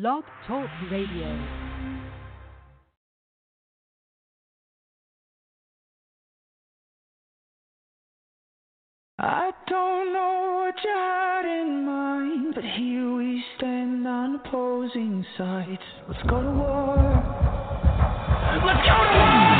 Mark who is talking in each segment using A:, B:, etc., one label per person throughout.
A: Blog Talk Radio.
B: I don't know what you had in mind, but here we stand on opposing sides. Let's go to war. Let's go to war!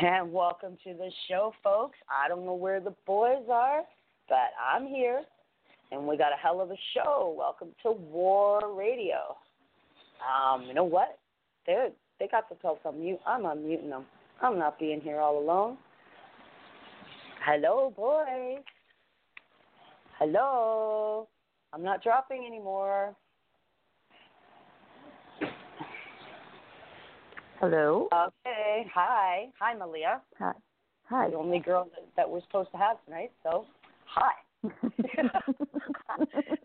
C: And welcome to the show, folks. I don't know where the boys are, but I'm here, and we got a hell of a show. Welcome to War Radio. Um, you know what? They they got themselves on mute. I'm unmuting them. I'm not being here all alone. Hello, boys. Hello. I'm not dropping anymore.
D: Hello.
C: Okay. Hi. Hi, Malia.
D: Hi. Hi.
C: The only girl that, that we're supposed to have tonight. So, hi.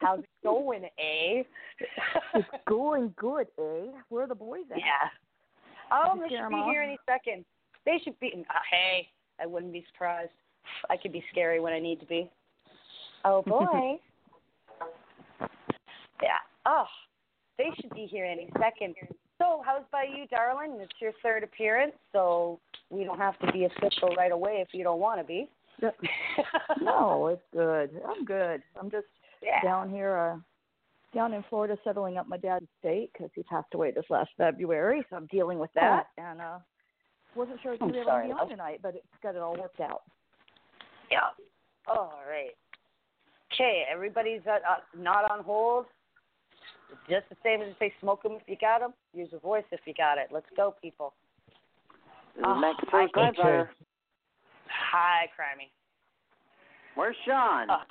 C: How's it going, eh?
D: it's going good, eh? Where are the boys at?
C: Yeah. Oh, they should be
D: off?
C: here any second. They should be. Uh, hey, I wouldn't be surprised. I could be scary when I need to be. Oh boy. yeah. Oh, they should be here any second. So, how's by you, darling? It's your third appearance, so we don't have to be official right away if you don't want to be.
D: no, it's good. I'm good. I'm just
C: Yeah.
D: down here, uh, down in Florida, settling up my dad's estate because he passed away this last February. So I'm dealing with that, and uh, wasn't sure if you were going to be on tonight, but it's got it all worked out.
C: Yeah. All right. Okay, everybody's uh, uh, not on hold. Just the same as if they smoke 'em if you got 'em. Use a voice if you got it. Let's go, people.
E: This
C: Oh, hi,
E: for Grandfather.
C: Hi, Crimey.
E: Where's Sean?
C: Uh,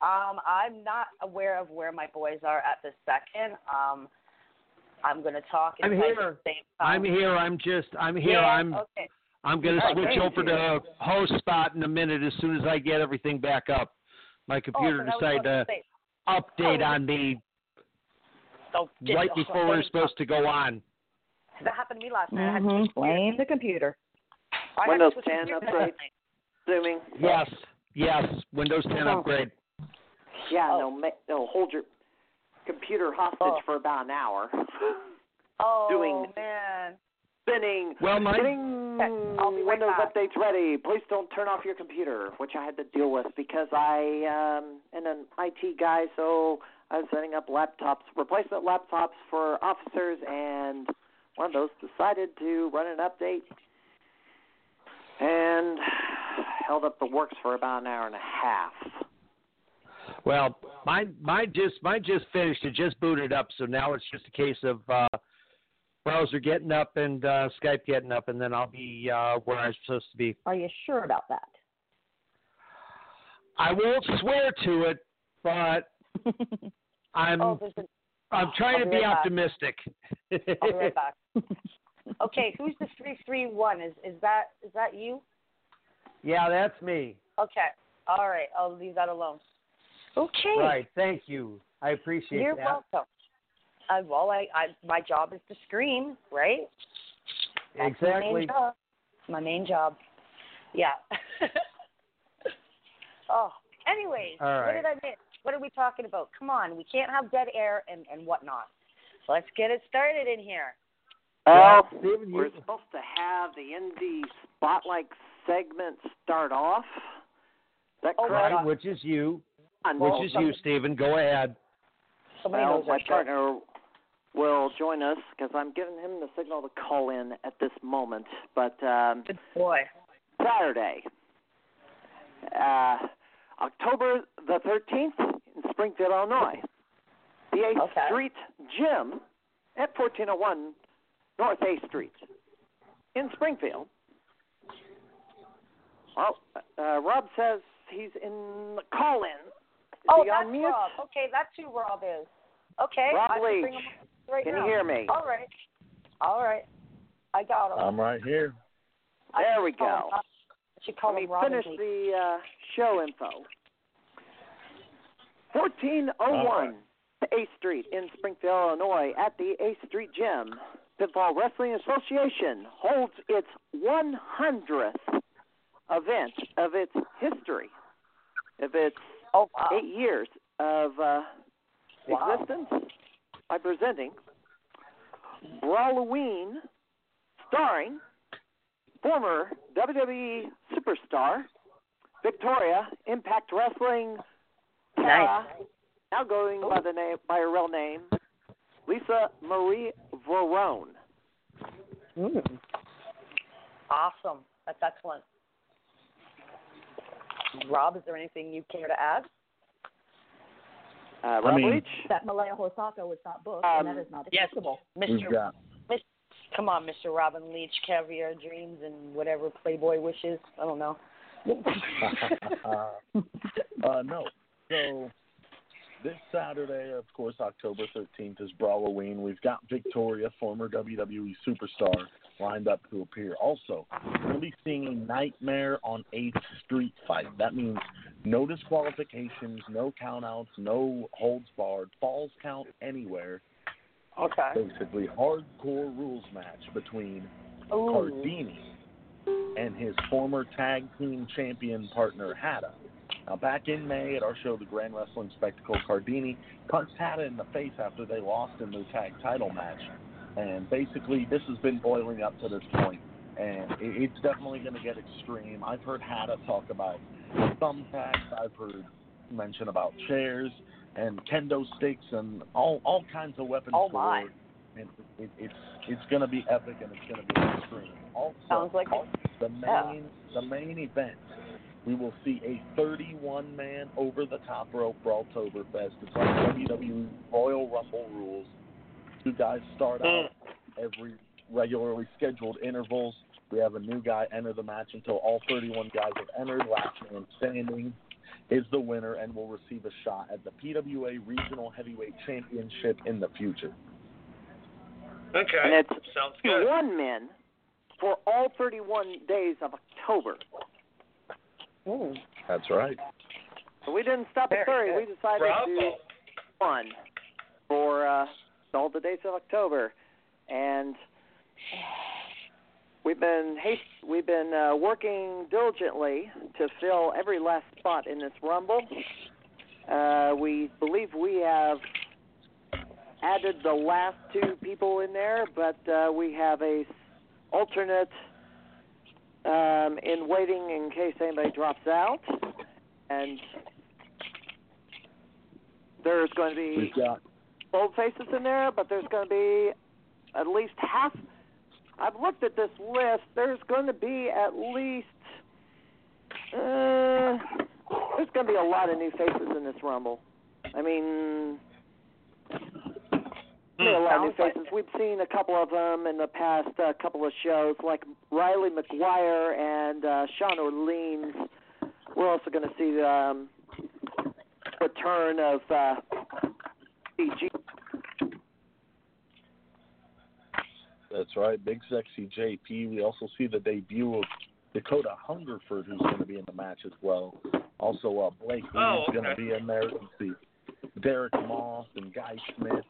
C: Um, I'm not aware of where my boys are at this second. Um, I'm going to talk.
F: I'm here.
C: the same time.
F: I'm here. I'm just. I'm here.
C: Yeah,
F: I'm.
C: okay.
F: I'm going to
C: All right,
F: switch
C: thank
F: over to host spot in a minute as soon as I get everything back up. My computer
C: Oh, so
F: decided
C: what I
F: to update
C: Oh,
F: on me
C: So, just-
F: right before we were
C: thank-
F: supposed to go on.
C: That happened to me last night. I had to
D: Mm-hmm. Blame the computer.
C: I
E: Windows 10 upgrade. Zooming.
F: Yes. Yes. Windows 10
C: Oh.
F: upgrade.
E: Yeah,
C: Oh.
E: no, ma- no, hold your computer hostage
C: Oh.
E: for about an hour.
C: Oh
E: Doing-
C: man.
E: Spinning.
F: Well, my
E: Getting
C: Okay, I'll be
E: Windows
C: back.
E: updates ready. Please don't turn off your computer, which I had to deal with because I um am an IT guy, so I was setting up laptops, replacement laptops for officers, and one of those decided to run an update and held up the works for about an hour and a half.
F: Well, mine mine just mine just finished. It just booted up, so now it's just a case of uh, browser getting up and uh, Skype getting up, and then I'll be uh, where I'm supposed to be.
D: Are you sure about that?
F: I won't swear to it, but I'm
C: oh, a,
F: I'm trying
C: I'll
F: to
C: be
F: be
C: right back.
F: optimistic.
C: I'll be right back. Okay, who's the three three one? Is is that is that you?
F: Yeah, that's me.
C: Okay. All right. I'll leave that alone. Okay.
F: Right. Thank you. I appreciate
C: You're
F: that.
C: welcome. Uh, well, I, I my job is to scream, right? That's My main
F: Exactly.
C: job. My main job. Yeah. oh. Anyways,
F: All
C: what did I miss? What are we talking about? Come on, we can't have dead air and and whatnot. So let's get it started in here.
E: Well,
F: Steven,
E: we're supposed to have the indie spotlight segment start off. Is that
C: Oh,
E: correct?
F: right, which is you,
E: On-
F: which is you, Stephen. Go ahead.
C: Somebody
E: well,
C: knows
E: my
C: our show.
E: partner will join us because I'm giving him the signal to call in at this moment. But um,
C: Good boy.
E: Saturday, uh, October the 13th in Springfield, Illinois, the 8th
C: Okay.
E: Street Gym at 1401 North 8th Street in Springfield. Well, uh, Rob says he's in the call-in.
C: Oh, that's
E: on mute?
C: Rob. Okay, that's who Rob is. Okay.
E: Rob
C: I can bring
E: Leach.
C: him on right
E: Can
C: now.
E: you hear me?
C: All right. All right. I got him.
G: I'm right here.
E: There
C: should
E: we
C: call him-
E: go.
C: I should call
E: Let me
C: Robin
E: finish the uh, show info. 1401 8th Street in Springfield, Illinois, at the 8th Street Gym. Pinfall Wrestling Association holds its 100th event of its history, of its
C: Oh wow.
E: eight years of uh,
C: Wow.
E: existence, by presenting Brawloween, starring former WWE superstar Victoria Impact Wrestling Tara, now going by the name by her real name, Lisa Marie Varon.
C: Mm. Awesome. That's excellent. Rob, is there anything you care to add?
E: Uh, Rob
G: mean-
E: Leach.
D: That Malia Hosaka was not booked,
E: Um,
D: and that is not acceptable.
G: We've
C: Mr. Come on, Mr. Robin Leach, caviar dreams and whatever Playboy wishes. I don't know.
G: uh, no. So this Saturday, of course, October 13th is Brawloween. We've got Victoria, former WWE superstar, lined up to appear. Also, we'll be seeing a Nightmare on 8th Street fight. That means no disqualifications, no countouts, no holds barred, falls count anywhere.
C: Okay.
G: Basically, hardcore rules match between
C: Ooh.
G: Cardini and his former tag team champion partner Hada. Now, back in May at our show, The Grand Wrestling Spectacle, Cardini punched Hada in the face after they lost in their tag title match. And basically, this has been boiling up to this point, and it's definitely going to get extreme. I've heard Hada talk about thumbtacks. I've heard mention about chairs and kendo sticks and all all kinds of weapons.
C: Oh, my.
G: And it, it's it's going to be epic and it's going to be extreme. Also,
C: Sounds like
G: the
C: Yeah.
G: main the main event. We will see a 31 man over the top rope Brawltoberfest. It's like WWE Royal Rumble rules. Two guys start out mm. every regularly scheduled intervals. We have a new guy enter the match until all 31 guys have entered. Last man standing is the winner and will receive a shot at the PWA Regional Heavyweight Championship in the future.
H: Okay.
E: And it's
H: Sounds good.
E: one men for all 31 days of October.
C: Mm.
G: That's right.
E: So we didn't stop at
C: Very
E: 30. We
C: good.
E: decided to do one for uh, all the days of October, and we've been we've been uh, working diligently to fill every last spot in this rumble. Uh, we believe we have added the last two people in there, but uh, we have a alternate um, in waiting in case anybody drops out, and there's going to be
G: We've
E: old faces in there, but there's going to be at least half. I've looked at this list. There's going to be at least. Uh, there's going to be a lot of new faces in this Rumble. I mean, there's a lot of new faces. We've seen a couple of them in the past uh, couple of shows, like Riley McGuire and uh, Sean Orleans. We're also going to see the um, return of uh, CG
G: That's right, Big Sexy JP. We also see the debut of Dakota Hungerford, who's going to be in the match as well. Also, uh, Blake Lee's
H: Oh,
G: going to be in there. You see Derek Moss and Guy Smith,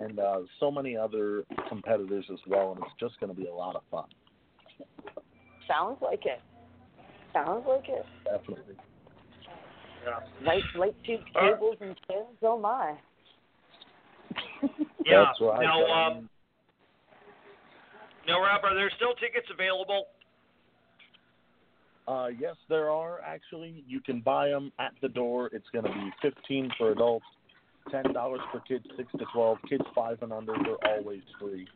G: and uh, so many other competitors as well. And it's just going to be a lot of fun.
C: Sounds like it. Sounds like it.
G: Definitely.
H: Yeah.
C: Light, light tube cables and pins. Oh my.
H: Yeah.
G: That's right.
H: Now,
G: um,
H: now, Rob, are there still tickets available?
G: Uh, yes, there are actually. You can buy them at the door. It's going to be fifteen for adults, ten dollars for kids six to twelve. Kids five and under are always free.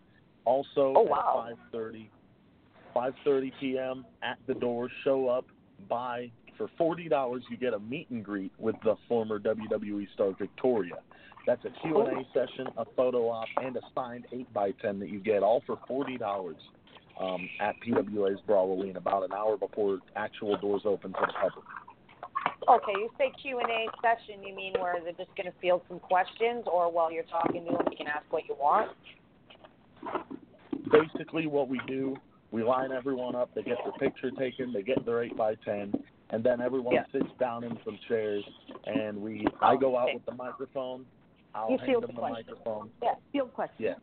G: Also
C: Oh, wow.
G: at five thirty, five thirty p.m. at the door. Show up, buy for forty dollars. You get a meet and greet with the former WWE star Victoria. That's a Q and A session, a photo op, and a signed eight by ten that you get all for forty dollars um, at PWA's Brawling about an hour before actual doors open to the public.
C: Okay, you say Q and A session. You mean where they're just going to field some questions, or while you're talking to them, you can ask what you want?
G: Basically, what we do, we line everyone up. They get their picture taken. They get their eight by ten, and then everyone
C: Yeah.
G: sits down in some chairs, and we. I go out
C: Okay.
G: with the microphone. I'll
D: You
G: hand
D: field
G: them
D: the
G: the
D: questions.
G: microphone.
D: Yeah, field questions.
G: Yes,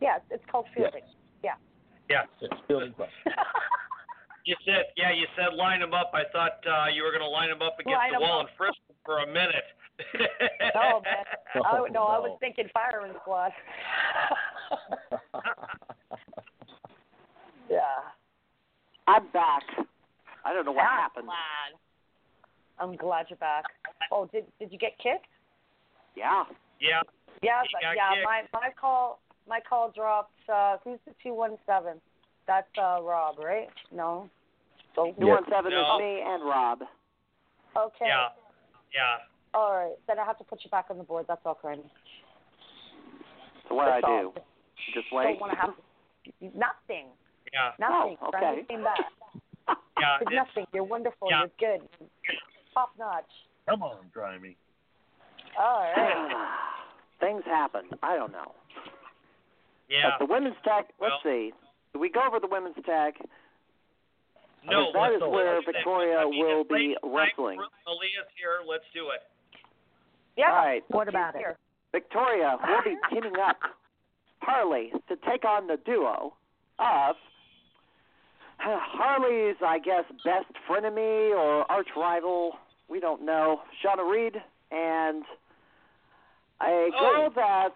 C: Yes, it's called
G: Yes.
C: fielding. Yeah.
H: Yeah.
G: it's fielding questions.
H: You said, yeah, you said line them up. I thought uh, you were going to line them up against
C: Line
H: the
C: 'em
H: wall
C: up.
H: and frisk them for a minute.
C: No, man. I, no, I was
G: no.
C: thinking firing squad. yeah.
E: I'm back. I don't know what
C: I'm
E: happened.
C: glad. I'm glad you're back. Oh, did did you get kicked?
E: Yeah.
H: Yeah.
C: Yeah, but yeah.
H: kicked.
C: My my call my call dropped. Uh, who's the two one seven? That's uh Rob, right? No. So
E: Two one seven
H: No.
E: is me and Rob.
C: okay.
H: Yeah. Yeah.
C: All right. Then I have to put you back on the board. That's all, Corinne.
E: So what I
C: That's all.
E: do? Just
C: Don't
E: wait.
C: want to have nothing.
H: Yeah.
C: Nothing.
E: Oh,
C: Friends
E: okay.
C: came back.
H: Yeah. It's,
C: nothing. You're wonderful.
H: Yeah.
C: You're good. Top notch.
G: Come on, Crimey.
C: All right.
E: Things happen. I don't know.
H: yeah.
E: But the women's tag. Let's
H: Well-
E: see. Do we go over the women's tag?
H: No,
E: that
H: let's
E: is
H: do it.
E: where
H: Let's do that.
E: Victoria
H: I mean,
E: will be
H: late time.
E: wrestling.
H: Malia's here. Let's do it.
C: Yeah.
E: All right.
D: What about it?
C: Here.
E: Victoria will be teaming up Harley to take on the duo of Harley's, I guess, best frenemy or arch rival. We don't know. Shauna Reed and a girl
H: Oh.
E: that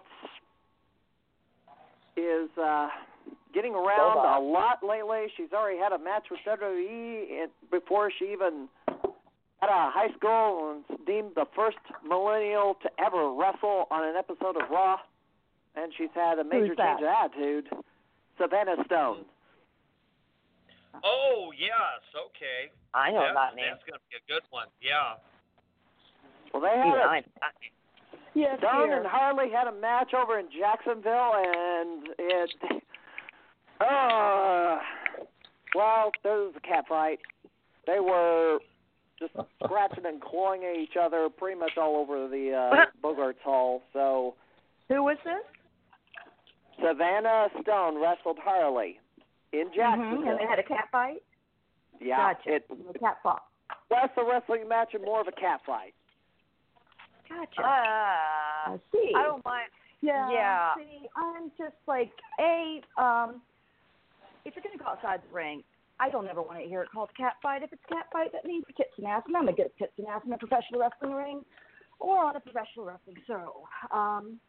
E: is uh, getting around
C: Boba.
E: a lot lately. She's already had a match with WWE in- before she even out of high school and deemed the first millennial to ever wrestle on an episode of Raw. And she's had a major change of attitude. Savannah Stone.
H: Oh, yes. Okay.
C: I know
H: That's,
C: that name.
H: that's going to be a good one. Yeah.
E: Well, they had
C: Yeah,
E: a
C: I, I,
D: Yes,
E: Stone
D: dear.
E: and Harley had a match over in Jacksonville, and it. Uh, well, there was a cat fight. They were just scratching and clawing at each other pretty much all over the uh, Bogarts Hall. So
D: Who was this?
E: Savannah Stone wrestled Harley in Jacksonville.
D: Mhm, And they had a cat fight.
E: yeah,
D: Gotcha.
E: it
D: A cat fight.
E: less a wrestling match and more of a cat fight.
D: Gotcha.
C: uh,
D: I see.
C: I don't mind.
D: Yeah.
C: Yeah.
D: See, I'm just like a um. If you're gonna go outside the ring, I don't ever want to hear it called cat fight. If it's cat fight, that means tits and ass, and I'm gonna get tits and ass in a professional wrestling ring or on a professional wrestling show. Um.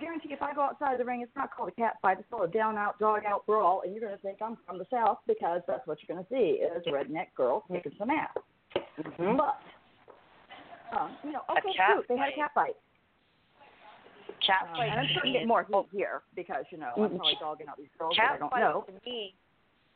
D: Guarantee if I go outside the ring, it's not called a cat fight. It's called a down out, dog out brawl, and you're gonna think I'm from the south because that's what you're gonna see is redneck girl kicking some ass.
C: Mhm.
D: But um, you know,
C: A
D: okay,
C: cat
D: shoot, they had a
C: fight.
D: cat fight.
C: Cat
D: Um,
C: fight.
D: and I'm
C: to
D: trying to get more heat here because you know I'm probably dogging out these girls that I don't
C: fight
D: know.
C: to me,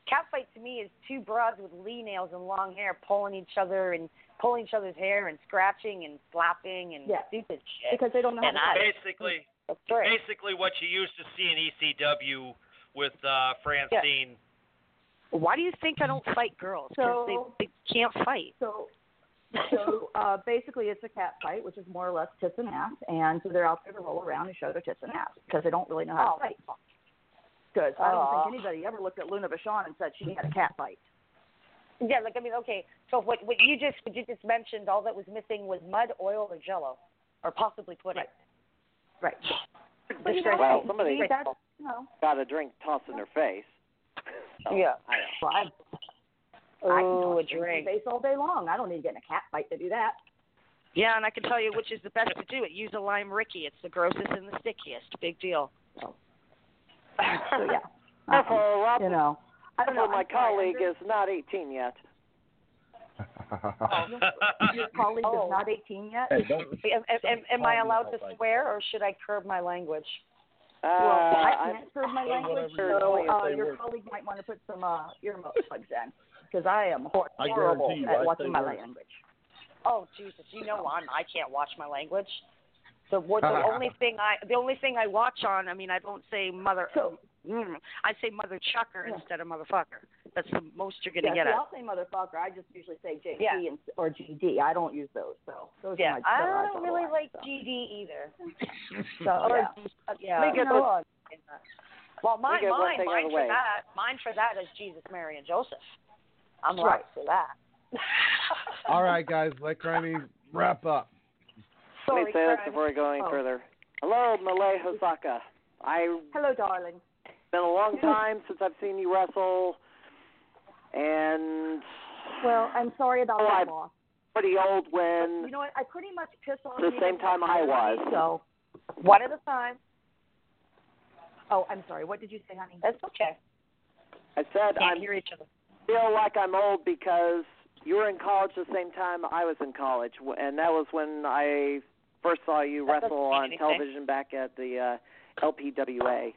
C: cat fight to me is two broads with lee nails and long hair pulling each other and pulling each other's hair and scratching and slapping and
D: Yeah.
C: stupid shit.
D: Because they don't know how to
C: I,
D: fight.
H: Basically,
C: that's right.
H: basically what you used to see in ECW with uh, Francine.
C: Why do you think I don't fight girls? Because
D: So-
C: they, they can't fight.
D: So, so uh, basically, it's a cat fight, which is more or less tits and ass, and so they're out there to roll around and show their tits and ass because they don't really know how
C: Oh.
D: to fight. Because I don't
C: Aw.
D: think anybody ever looked at Luna Vachon and said she had a cat fight.
C: Yeah, like I mean, okay. So what what you just what you just mentioned, all that was missing was mud, oil, or Jello, or possibly pudding.
D: Right.
E: But you know, well, somebody
D: See, you know,
E: got a drink tossed in their face. So,
C: Yeah.
E: I know.
D: well, I, I can
C: Oh,
D: talk
C: a
D: your
C: drink.
D: face all day long. I don't need to get in a cat fight to do that.
I: Yeah, and I can tell you which is the best to do it. Use a lime Ricky. It's the grossest and the stickiest. Big deal.
D: So yeah.
E: Therefore,
D: Um,
E: Rob,
D: you know, I don't know.
E: my
D: I'm
E: colleague
D: I'm
E: is not 18 yet.
D: just- Your colleague
C: Oh.
D: is not 18 yet.
G: Hey, don't.
C: Am, am, am, am I allowed to
G: like
C: swear, or should I curb my language?
E: Uh,
D: Well, I
E: I-
D: can't curb my language, so uh, your
G: work.
D: colleague might want to put some uh, earmuffs plugs in because I am hor-
G: I
D: horrible
G: you,
D: at
G: I
D: watching my
G: words.
D: language.
C: Oh Jesus! You know I'm I can't watch my language. The what the only thing I the only thing I watch on I mean I don't say mother
D: So-
C: mm, I say mother chucker
D: Yeah.
C: instead of motherfucker. That's the most you're gonna get
D: see,
C: at.
D: I'll say motherfucker. I just usually say JD
C: Yeah.
D: and, or GD. I don't use those. So those
C: Yeah,
D: are my
C: I
D: those are
C: don't really
D: lines,
C: like
D: so.
C: GD either.
D: So
C: Or
D: yeah.
C: uh, yeah.
E: We get
C: well, mine, mine,
E: thing out of
C: mine for that, mine for that is Jesus, Mary, and Joseph. I'm
D: That's
C: right
D: right.
C: for that.
J: All right, guys, let Crimey wrap up.
E: Let me
C: Sorry,
E: say this before we go any
D: Oh.
E: further. Hello, Malia Hosaka. I
D: Hello, darling.
E: It's been a long time since I've seen you wrestle, and
D: Well, I'm sorry about
E: Oh,
D: that
E: I-
D: loss.
E: pretty old
D: But
E: when
D: you know what? I pretty much piss off
E: the same time I was.
D: So,
C: One at a time.
D: oh, I'm sorry. What did you say, honey?
C: That's okay.
E: I said
C: Can't
E: I
C: hear each other.
E: Feel like I'm old because you were in college the same time I was in college, and that was when I first saw you
C: That
E: wrestle on
C: anything.
E: television back at the uh, LPWA.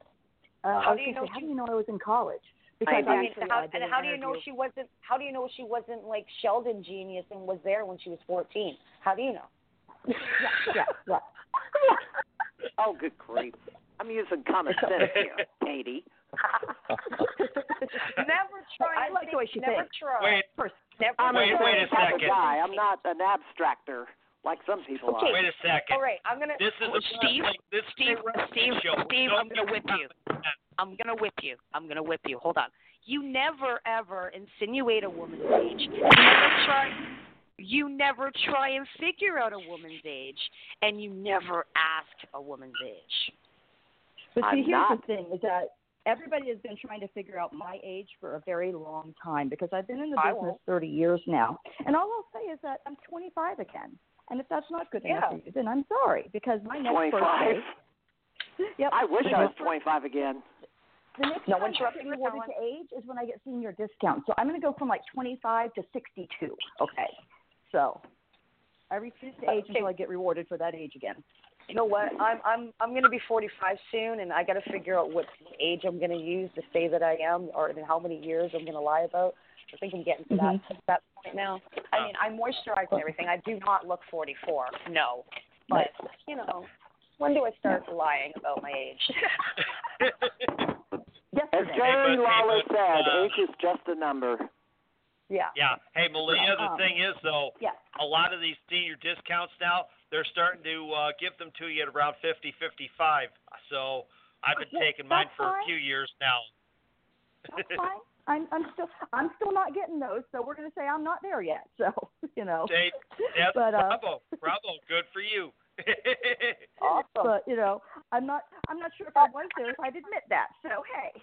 D: Uh,
C: How do you know
D: say, how do you know I was in college? Because
E: I
C: I mean,
D: actually,
C: how, and how do you know she wasn't? How do you know she wasn't like Sheldon Genius and was there when she was 14? How do you know?
D: yeah, yeah, yeah.
E: Oh, good grief! I'm using common sense here, Katie.
C: never try.
D: I like the way she
C: never
D: thinks.
C: try.
H: Wait,
D: First,
C: Never
E: I'm
H: Wait,
E: a
C: try
H: wait a second.
E: guy. I'm not an abstractor like some people
C: Okay.
E: are.
H: wait a second.
C: All right, I'm gonna.
H: This is a
I: Steve,
H: wrestling- This
I: Steve,
H: is a wrestling
I: Steve,
H: show.
I: Steve,
H: Don't
I: I'm gonna whip you. I'm gonna whip you. I'm gonna whip you. Hold on. You never ever insinuate a woman's age. You never try. You never try and figure out a woman's age, and you never ask a woman's age.
D: But see,
E: I'm
D: here's
E: not.
D: the thing: is that everybody has been trying to figure out my age for a very long time because I've been in the
C: I
D: business
C: won't.
D: 30 years now, and all I'll say is that I'm 25 again. And if that's not good enough for you, then I'm sorry because my next
E: 25.
D: birthday. Yep.
E: I wish I was 25 again.
D: The next
C: No one's interrupting talent.
D: to age is when I get senior discount. So I'm going to go from like 25 to 62. Okay. So I refuse to age
C: Okay.
D: until I get rewarded for that age again.
C: You know what? I'm I'm I'm gonna be 45 soon, and I got to figure out what age I'm gonna use to say that I am, or in how many years I'm gonna lie about. I think I'm getting to that that point now. I mean, I moisturize and everything. I do not look 44. No, but you know, when do I start lying about my age?
E: As
D: Yesterday.
E: Jerry Lawler said,
H: uh,
E: age is just a number.
C: Yeah.
H: Yeah. Hey, Malia, the
D: Um,
H: thing is, though,
D: Yeah.
H: a lot of these senior discounts now, they're starting to uh, give them to you at around 50, 55. So I've been
D: Well,
H: taking mine for a few years now.
D: That's fine. I'm I'm still I'm still not getting those, so we're gonna say I'm not there yet. So you know.
H: Hey, that's
D: But, uh,
H: bravo, bravo, good for you.
C: Awesome.
D: But you know, I'm not I'm not sure if I was there if I'd admit that. So hey.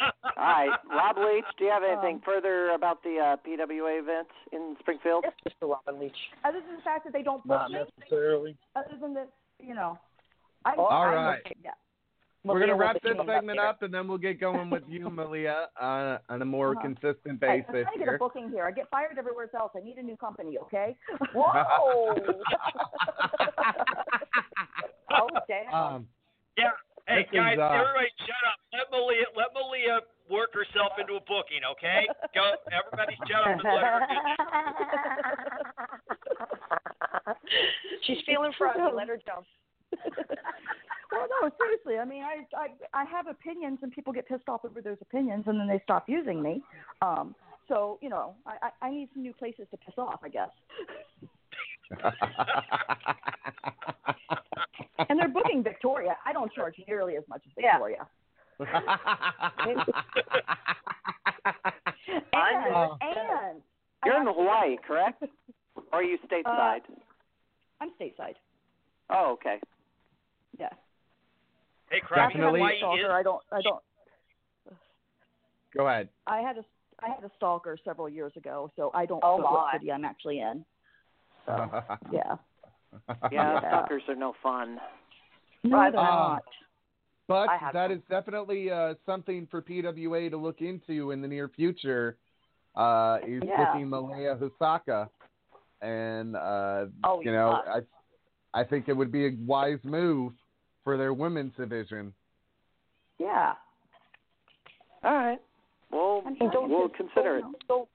E: All right, Rob Leach, do you have anything
D: Um,
E: further about the uh, PWA event in Springfield?
C: Yes, Mr. Robin Leach.
D: Other than the fact that they don't book
G: Not
D: me,
G: necessarily.
D: other than that, you know. I'm,
C: All
D: I'm
J: right.
D: okay, Yeah.
J: We're gonna wrap this segment
C: later.
J: up, and then we'll get going with you, Malia, uh, on a more
D: Uh-huh.
J: consistent
D: Hey, I'm trying to get a booking here. I get fired everywhere else. I need a new company, okay?
C: Whoa. oh damn.
J: Um,
H: yeah. Hey,
J: This is,
H: guys,
J: uh,
H: everybody shut up. Let Malia, let Malia work herself into a booking, okay? Go, everybody shut up and let her do
C: She's feeling froggy. Let her jump.
D: well, no, seriously. I mean, I, I I have opinions, and people get pissed off over those opinions, and then they stop using me. Um, so you know, I I I need some new places to piss off, I guess. And they're booking Victoria. I don't charge nearly as much as
C: Yeah.
D: Victoria. and,
E: Uh,
D: and
E: You're
D: I
E: in
D: have-
E: Hawaii, correct? Or are you stateside?
D: Uh, I'm stateside.
E: oh, okay.
D: Yeah.
H: Hey,
J: Definitely.
H: Crappy,
D: After having a
H: Hawaii
D: stalker,
H: is
D: I don't. I don't.
J: Go ahead.
D: I had a. I had a stalker several years ago, so I don't
C: Oh,
D: put what city I'm actually in. So yeah.
E: Yeah,
D: Yeah.
E: stalkers are no fun.
D: No,
C: Right.
D: they're
J: Um,
D: not.
J: But
C: I have
J: that is definitely uh, something for PWA to look into in the near future. Uh, is
D: Yeah.
J: booking Malia Hosaka, and uh,
C: Oh,
J: you know,
C: yeah.
J: I I think it would be a wise move for their women's division.
D: Yeah.
E: All right. Well,
D: I mean, don't
E: we'll consider it.
D: don't-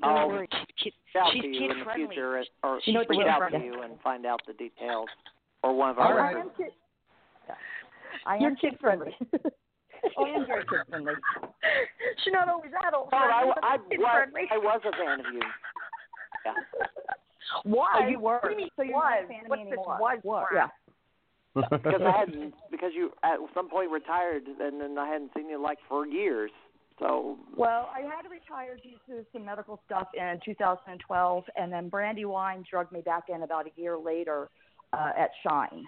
D: don't-
I: Don't
E: I'll
I: worry, kid,
E: reach out
I: she's
E: to you
I: kid
E: in the
I: friendly.
E: future, at, or
D: You know
E: reach out
D: for-
E: to you and find out the details, or one of our
J: right.
D: I am kid. Yeah. I
C: You're
D: am kid friendly. I am very kid friendly.
C: Oh, she's not always adult.
E: Oh, I,
C: friendly, but
E: I,
C: kid
E: was,
C: friendly.
E: I was a fan of you. Yeah.
C: Why?
D: Oh, you were.
C: What do you mean
D: So you're
C: was?
D: not a fan of
C: What's
D: me anymore.
C: was
D: What?
C: crap?
D: Yeah.
E: because I hadn't because you at some point retired and then I hadn't seen you like for years. So
D: Well, I had to retire due to some medical stuff in 2012, and then Brandywine drugged me back in about a year later uh, at Shine.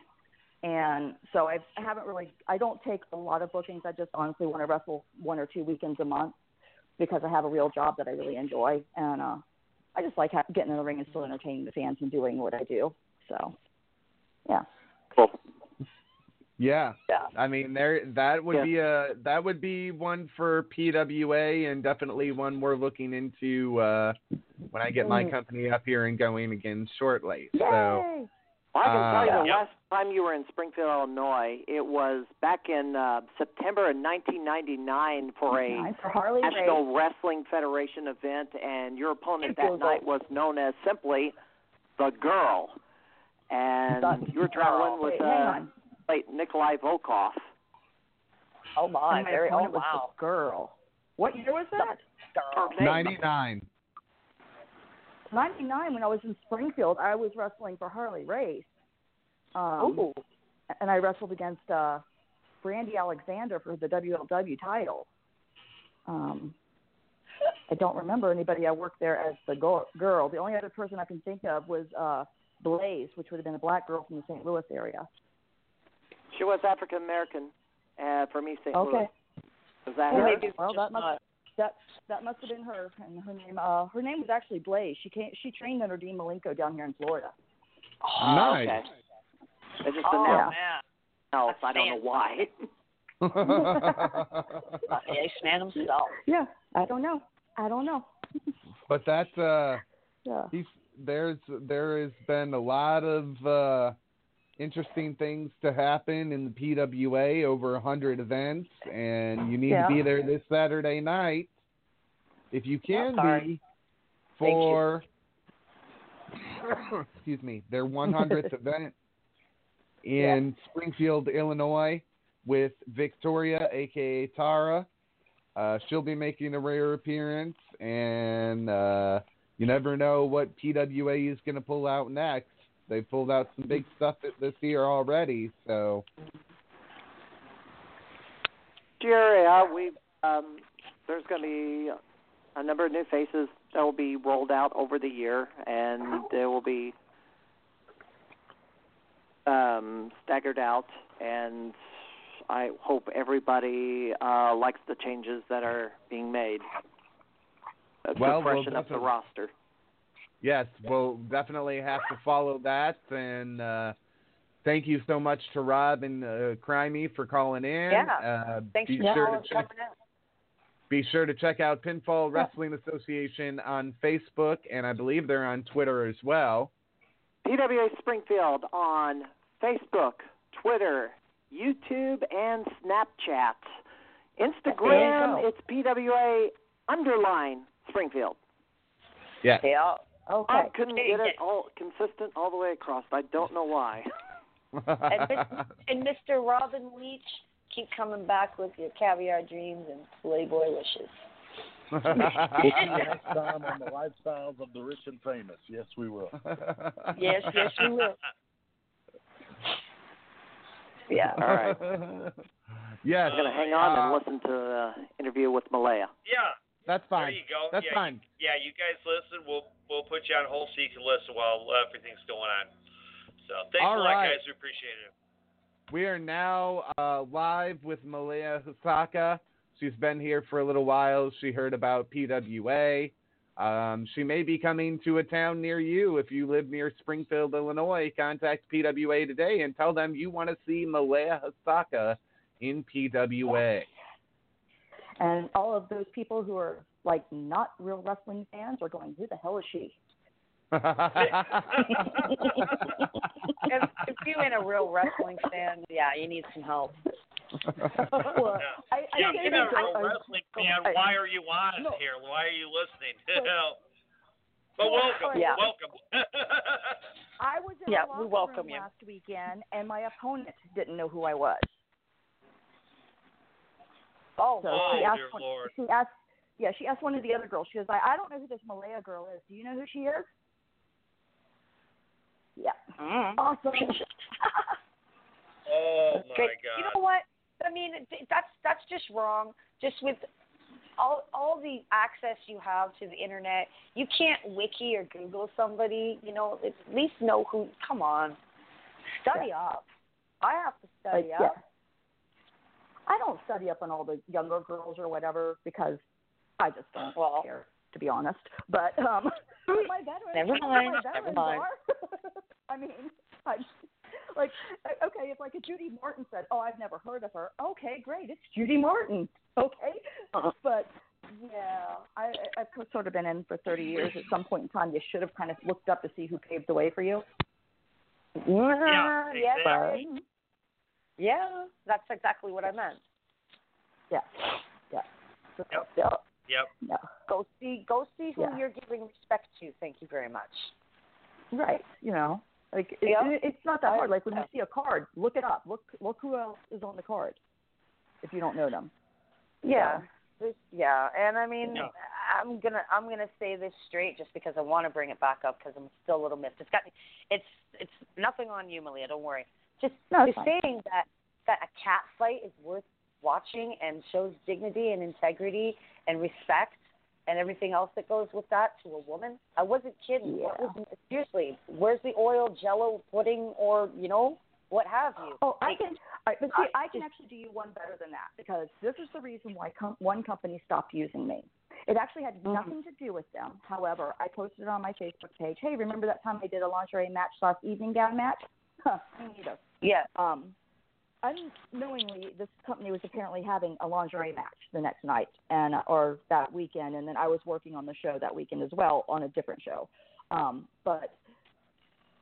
D: And so I've, I haven't really, I don't take a lot of bookings. I just honestly want to wrestle one or two weekends a month because I have a real job that I really enjoy. And uh, I just like getting in the ring and still entertaining the fans and doing what I do. So, yeah.
E: cool.
J: Yeah.
C: Yeah.
J: I mean, there that would
E: Yeah.
J: be a that would be one for PWA and definitely one we're looking into uh, when I get my
D: Mm.
J: company up here and going again shortly.
D: Yay!
J: So
E: Well, I can tell you
J: Uh,
E: the
H: Yep.
E: last time you were in Springfield, Illinois, it was back in uh, September of 1999 for a
D: Nice. For Harley Race.
E: National Wrestling Federation event, and your opponent that night was known as simply the Girl, and
D: The
E: you were traveling
D: Wait,
E: with
D: hang
E: uh,
D: on.
E: Late Nikolai Volkov.
C: Oh my,
D: my
C: very. Oh wow.
D: girl. What year was that?
J: Ninety nine.
D: 99 when I was in Springfield, I was wrestling for Harley Race. Um,
C: Ooh.
D: and I wrestled against uh, Brandy Alexander for the WLW title. Um, I don't remember anybody I worked there as the go- girl. The only other person I can think of was uh, Blaze, which would have been a black girl from the St. Louis area.
E: She was African American uh, from East St.
D: Okay.
E: Louis. Was that
C: Well,
E: her?
C: maybe
D: Well, that must
C: not.
D: that that must have been her. And her name uh, her name was actually Blaze. She came she trained under Dean Malenko down here in Florida.
E: Oh,
J: Nice.
E: Okay. They just
C: Oh
E: announced
C: man.
E: else. I don't know why.
C: Uh, the Iceman himself.
D: Yeah, I don't know. I don't know.
J: but that's uh
D: Yeah.
J: he's there's there has been a lot of uh interesting things to happen in the PWA over a hundred events and you need
D: Yeah.
J: to be there this Saturday night if you can be
C: you.
J: for excuse me their 100th event in Springfield, Illinois with Victoria aka Tara uh, she'll be making a rare appearance, and uh, you never know what PWA is going to pull out next. They pulled out some big stuff this year already, so
E: Sure, yeah, we um, there's going to be a number of new faces that will be rolled out over the year, and they will be um, staggered out. And I hope everybody uh, likes the changes that are being made uh, to
J: Well, we'll
E: freshen up the roster.
J: Yes, we'll definitely have to follow that. And uh, thank you so much to Rob and uh, Crimey for calling in.
C: Yeah.
J: Uh,
C: Thanks
J: be
C: for
J: sure
C: calling
J: to check. Be sure to check out Pinfall Wrestling Association on Facebook, and I believe they're on Twitter as well.
E: PWA Springfield on Facebook, Twitter, YouTube, and Snapchat. Instagram, it's PWA underline Springfield.
J: Yeah.
C: Yeah.
D: Okay.
E: I couldn't get it all consistent all the way across. I don't know why.
C: And, Mis- and Mr. Robin Leach, keep coming back with your caviar dreams and playboy wishes.
G: We'll see you next time on the lifestyles of the rich and famous. Yes, we will.
C: Yes, yes, we will. Yeah.
E: All right.
J: yes.
E: I'm gonna hang on
J: Uh,
E: and listen to the interview with Malia.
H: Yeah.
J: That's fine.
H: There you go.
J: That's
H: yeah,
J: fine.
H: You, yeah, you guys listen. We'll we'll put you on hold so you can listen while everything's going on. So thanks
J: All
H: a lot,
J: right.
H: guys. We appreciate it.
J: We are now uh, live with Malia Hosaka. She's been here for a little while. She heard about PWA. Um, she may be coming to a town near you. If you live near Springfield, Illinois, contact PWA today and tell them you want to see Malia Hosaka in PWA.
D: And all of those people who are like not real wrestling fans are going, "Who the hell is she?"
C: if, if you ain't a real wrestling fan, yeah, you need some help.
D: well, I, I
H: yeah,
D: say
H: if you're
D: that-
H: not a
D: I-
H: wrestling oh, fan,
D: I-
H: why are you on
D: No.
H: here? Why are you listening?
D: But-
H: but welcome,
D: yeah.
H: welcome.
D: I was in
C: Yeah,
D: the
C: we
D: locker
C: welcome
D: room
C: you.
D: last weekend, and my opponent didn't know who I was.
C: Oh,
D: So
H: Oh,
D: she asked
H: dear
D: one,
H: Lord.
D: she asked yeah, she asked one of the other girls. She goes, I, I don't know who this Malia girl is. Do you know who she is? Yeah.
C: Mm.
D: Awesome.
H: oh my God.
C: You know what? I mean, that's that's just wrong. Just with all all the access you have to the internet, you can't wiki or Google somebody. You know, at least know who. Come on, study up. I have to study
D: Like, yeah.
C: up.
D: I don't study up on all the younger girls or whatever because I just don't
C: Well.
D: care, to be honest. But um my veterans,
C: Never
D: my
C: mind,
D: veterans
C: never mind.
D: are. I mean, I like uh, okay, if like a Judy Martin said, "Oh, I've never heard of her." Okay, great, it's Judy Martin. Okay,
C: Uh-huh.
D: but yeah, I I- I've sort of been in for 30 years. At some point in time, you should have kind of looked up to see who paved the way for you.
C: Yeah, yeah,
H: exactly.
D: But
C: yeah. That's exactly what I meant.
D: yeah, yeah. So,
H: Yep.
D: yeah.
H: Yep.
D: No.
C: Go see, go see who
D: Yeah.
C: you're giving respect to. Thank you very much.
D: Right. You know, like it,
C: Yeah.
D: it, it's not that hard. Like when you see a card, look it up. Look look who else is on the card. If you don't know them.
C: Yeah. This, yeah, and I mean,
H: Yeah.
C: I'm gonna I'm gonna say this straight just because I want to bring it back up because I'm still a little miffed. It's got it's it's nothing on you, Malia. Don't worry. Just
D: No,
C: just saying that that a cat fight is worth watching and shows dignity and integrity and respect and everything else that goes with that to a woman. I wasn't kidding.
D: Yeah.
C: was, seriously, where's the oil, Jello, pudding, or you know what have you?
D: Oh, I can. All right, but see,
C: I
D: I can actually do you one better than that because this is the reason why com- one company stopped using me. It actually had
C: Mm-hmm.
D: nothing to do with them. However, I posted it on my Facebook page. Hey, remember that time I did a lingerie match slash evening gown match? Huh.
C: Yeah.
D: Um, unknowingly, this company was apparently having a lingerie match the next night and or that weekend, and then I was working on the show that weekend as well on a different show. Um, but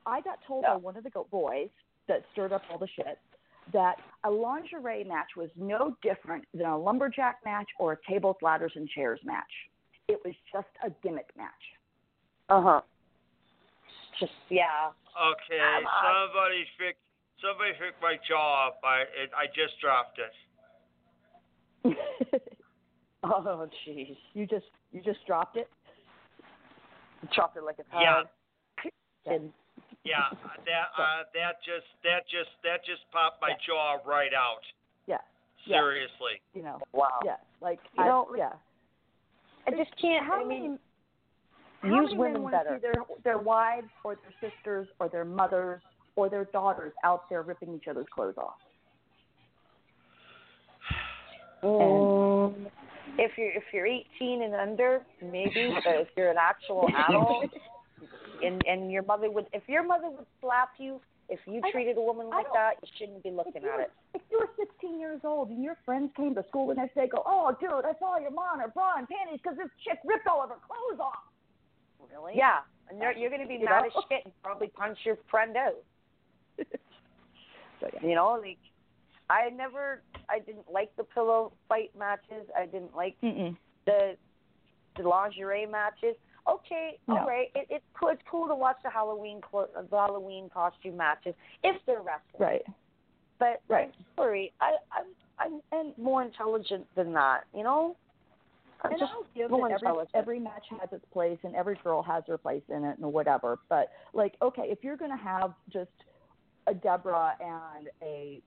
D: I got told by one of the go- boys that stirred up all the shit that a lingerie match was no different than a lumberjack match or a tables, ladders, and chairs match. It was just a gimmick match.
C: Uh huh. Just yeah.
H: Okay,
C: Come on.
H: somebody picked somebody picked my jaw up. I it, I just dropped it.
C: Oh jeez.
D: you just you just dropped it.
C: Dropped it like a
H: Yeah.
C: pie. And
H: Yeah, that uh, that just that just that just popped my jaw right out.
D: Yeah. Yeah.
H: Seriously.
D: You know.
C: wow.
D: Yeah. Like
C: You
D: I,
C: know,
D: yeah.
C: I just can't.
D: How
C: I mean,
D: many, how
C: use women
D: men want to
C: better.
D: their their wives or their sisters or their mothers or their daughters out there ripping each other's clothes off?
C: Um, if you're if you're 18 and under, maybe. But if you're an actual adult, and and your mother would, if your mother would slap you, if you treated a woman like that, you shouldn't be looking at it.
D: if you were 16 years old and your friends came to school the next day, go, oh, dude, I saw your mom or bra and panties because this chick ripped all of her clothes off. Really?
C: Yeah, and you're, you're going to be
D: You
C: mad
D: know?
C: as shit and probably punch your friend out.
D: So, yeah.
C: You know, like I never, I didn't like the pillow fight matches. I didn't like
D: Mm-mm.
C: the the lingerie matches. Okay,
D: No.
C: all right, it, it's cool. It's cool to watch the Halloween clo- uh, the Halloween costume matches if they're wrestling.
D: Right.
C: But
D: Right.
C: I'm sorry, I I'm I'm more intelligent than that. You know.
D: And
C: just
D: I'll give that every, every match has its place and every girl has her place in it and whatever. But like, okay, if you're gonna have just a Debra and a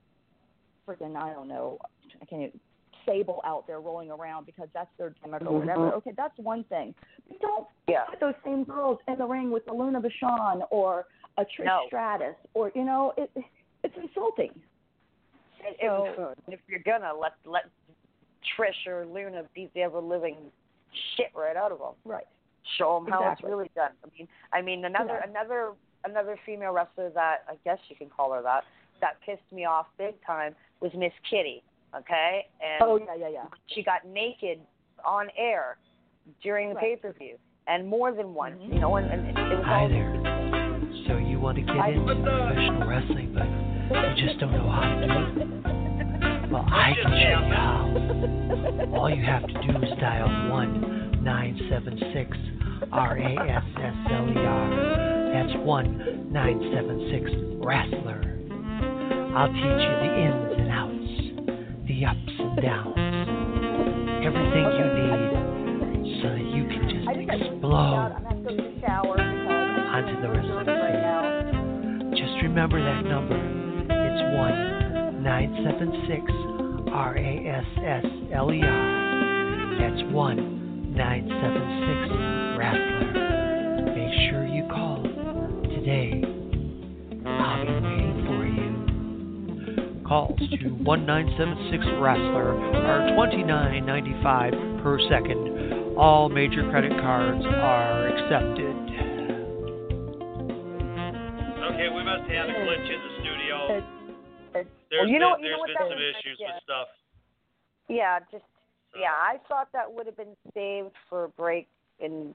D: freaking I don't know, I can't even, Sable out there rolling around because that's their gimmick or whatever. Mm-hmm. Okay, that's one thing. But don't
C: Yeah.
D: put those same girls in the ring with a Luna Vachon or a Trish
C: No.
D: Stratus or you know it it's insulting.
C: And if, if you're gonna let let Trish or Luna beat the ever living shit right out of them,
D: right?
C: Show them how
D: Exactly.
C: it's really done. I mean, I mean another
D: Yeah.
C: another another female wrestler that I guess you can call her that that pissed me off big time was Miss Kitty. Okay, and
D: Oh yeah, yeah, yeah.
C: she got naked on air during the
D: Right.
C: pay per view, and more than once, mm-hmm. you know, and, and it was
K: Hi
C: all
K: there. So you want to get
C: I-
K: into professional wrestling, but you just don't know how to do it? Well, I can show you how. All you have to do is dial one nine seven six R A S S L E R. That's one nine seven six wrestler. I'll teach you the ins and outs, the ups and downs, everything you need, so that you can just
D: I think I
K: explode
D: I'm gonna go to the because
K: onto the
D: now.
K: Just remember that number. It's one nine seven six R A S S L E R. That's one nine seven six wrestler. Make sure you call today. I'll be waiting for you. Calls to one nine seven six wrestler are twenty nine ninety five per second. All major credit cards are accepted.
H: Okay, we must have a glitch in the studio. There's
C: well, you know,
H: been,
C: you know
H: there's
C: what
H: been
C: that
H: some
C: is?
H: issues
C: yeah.
H: with stuff.
C: Yeah, just yeah. I thought that would have been saved for a break and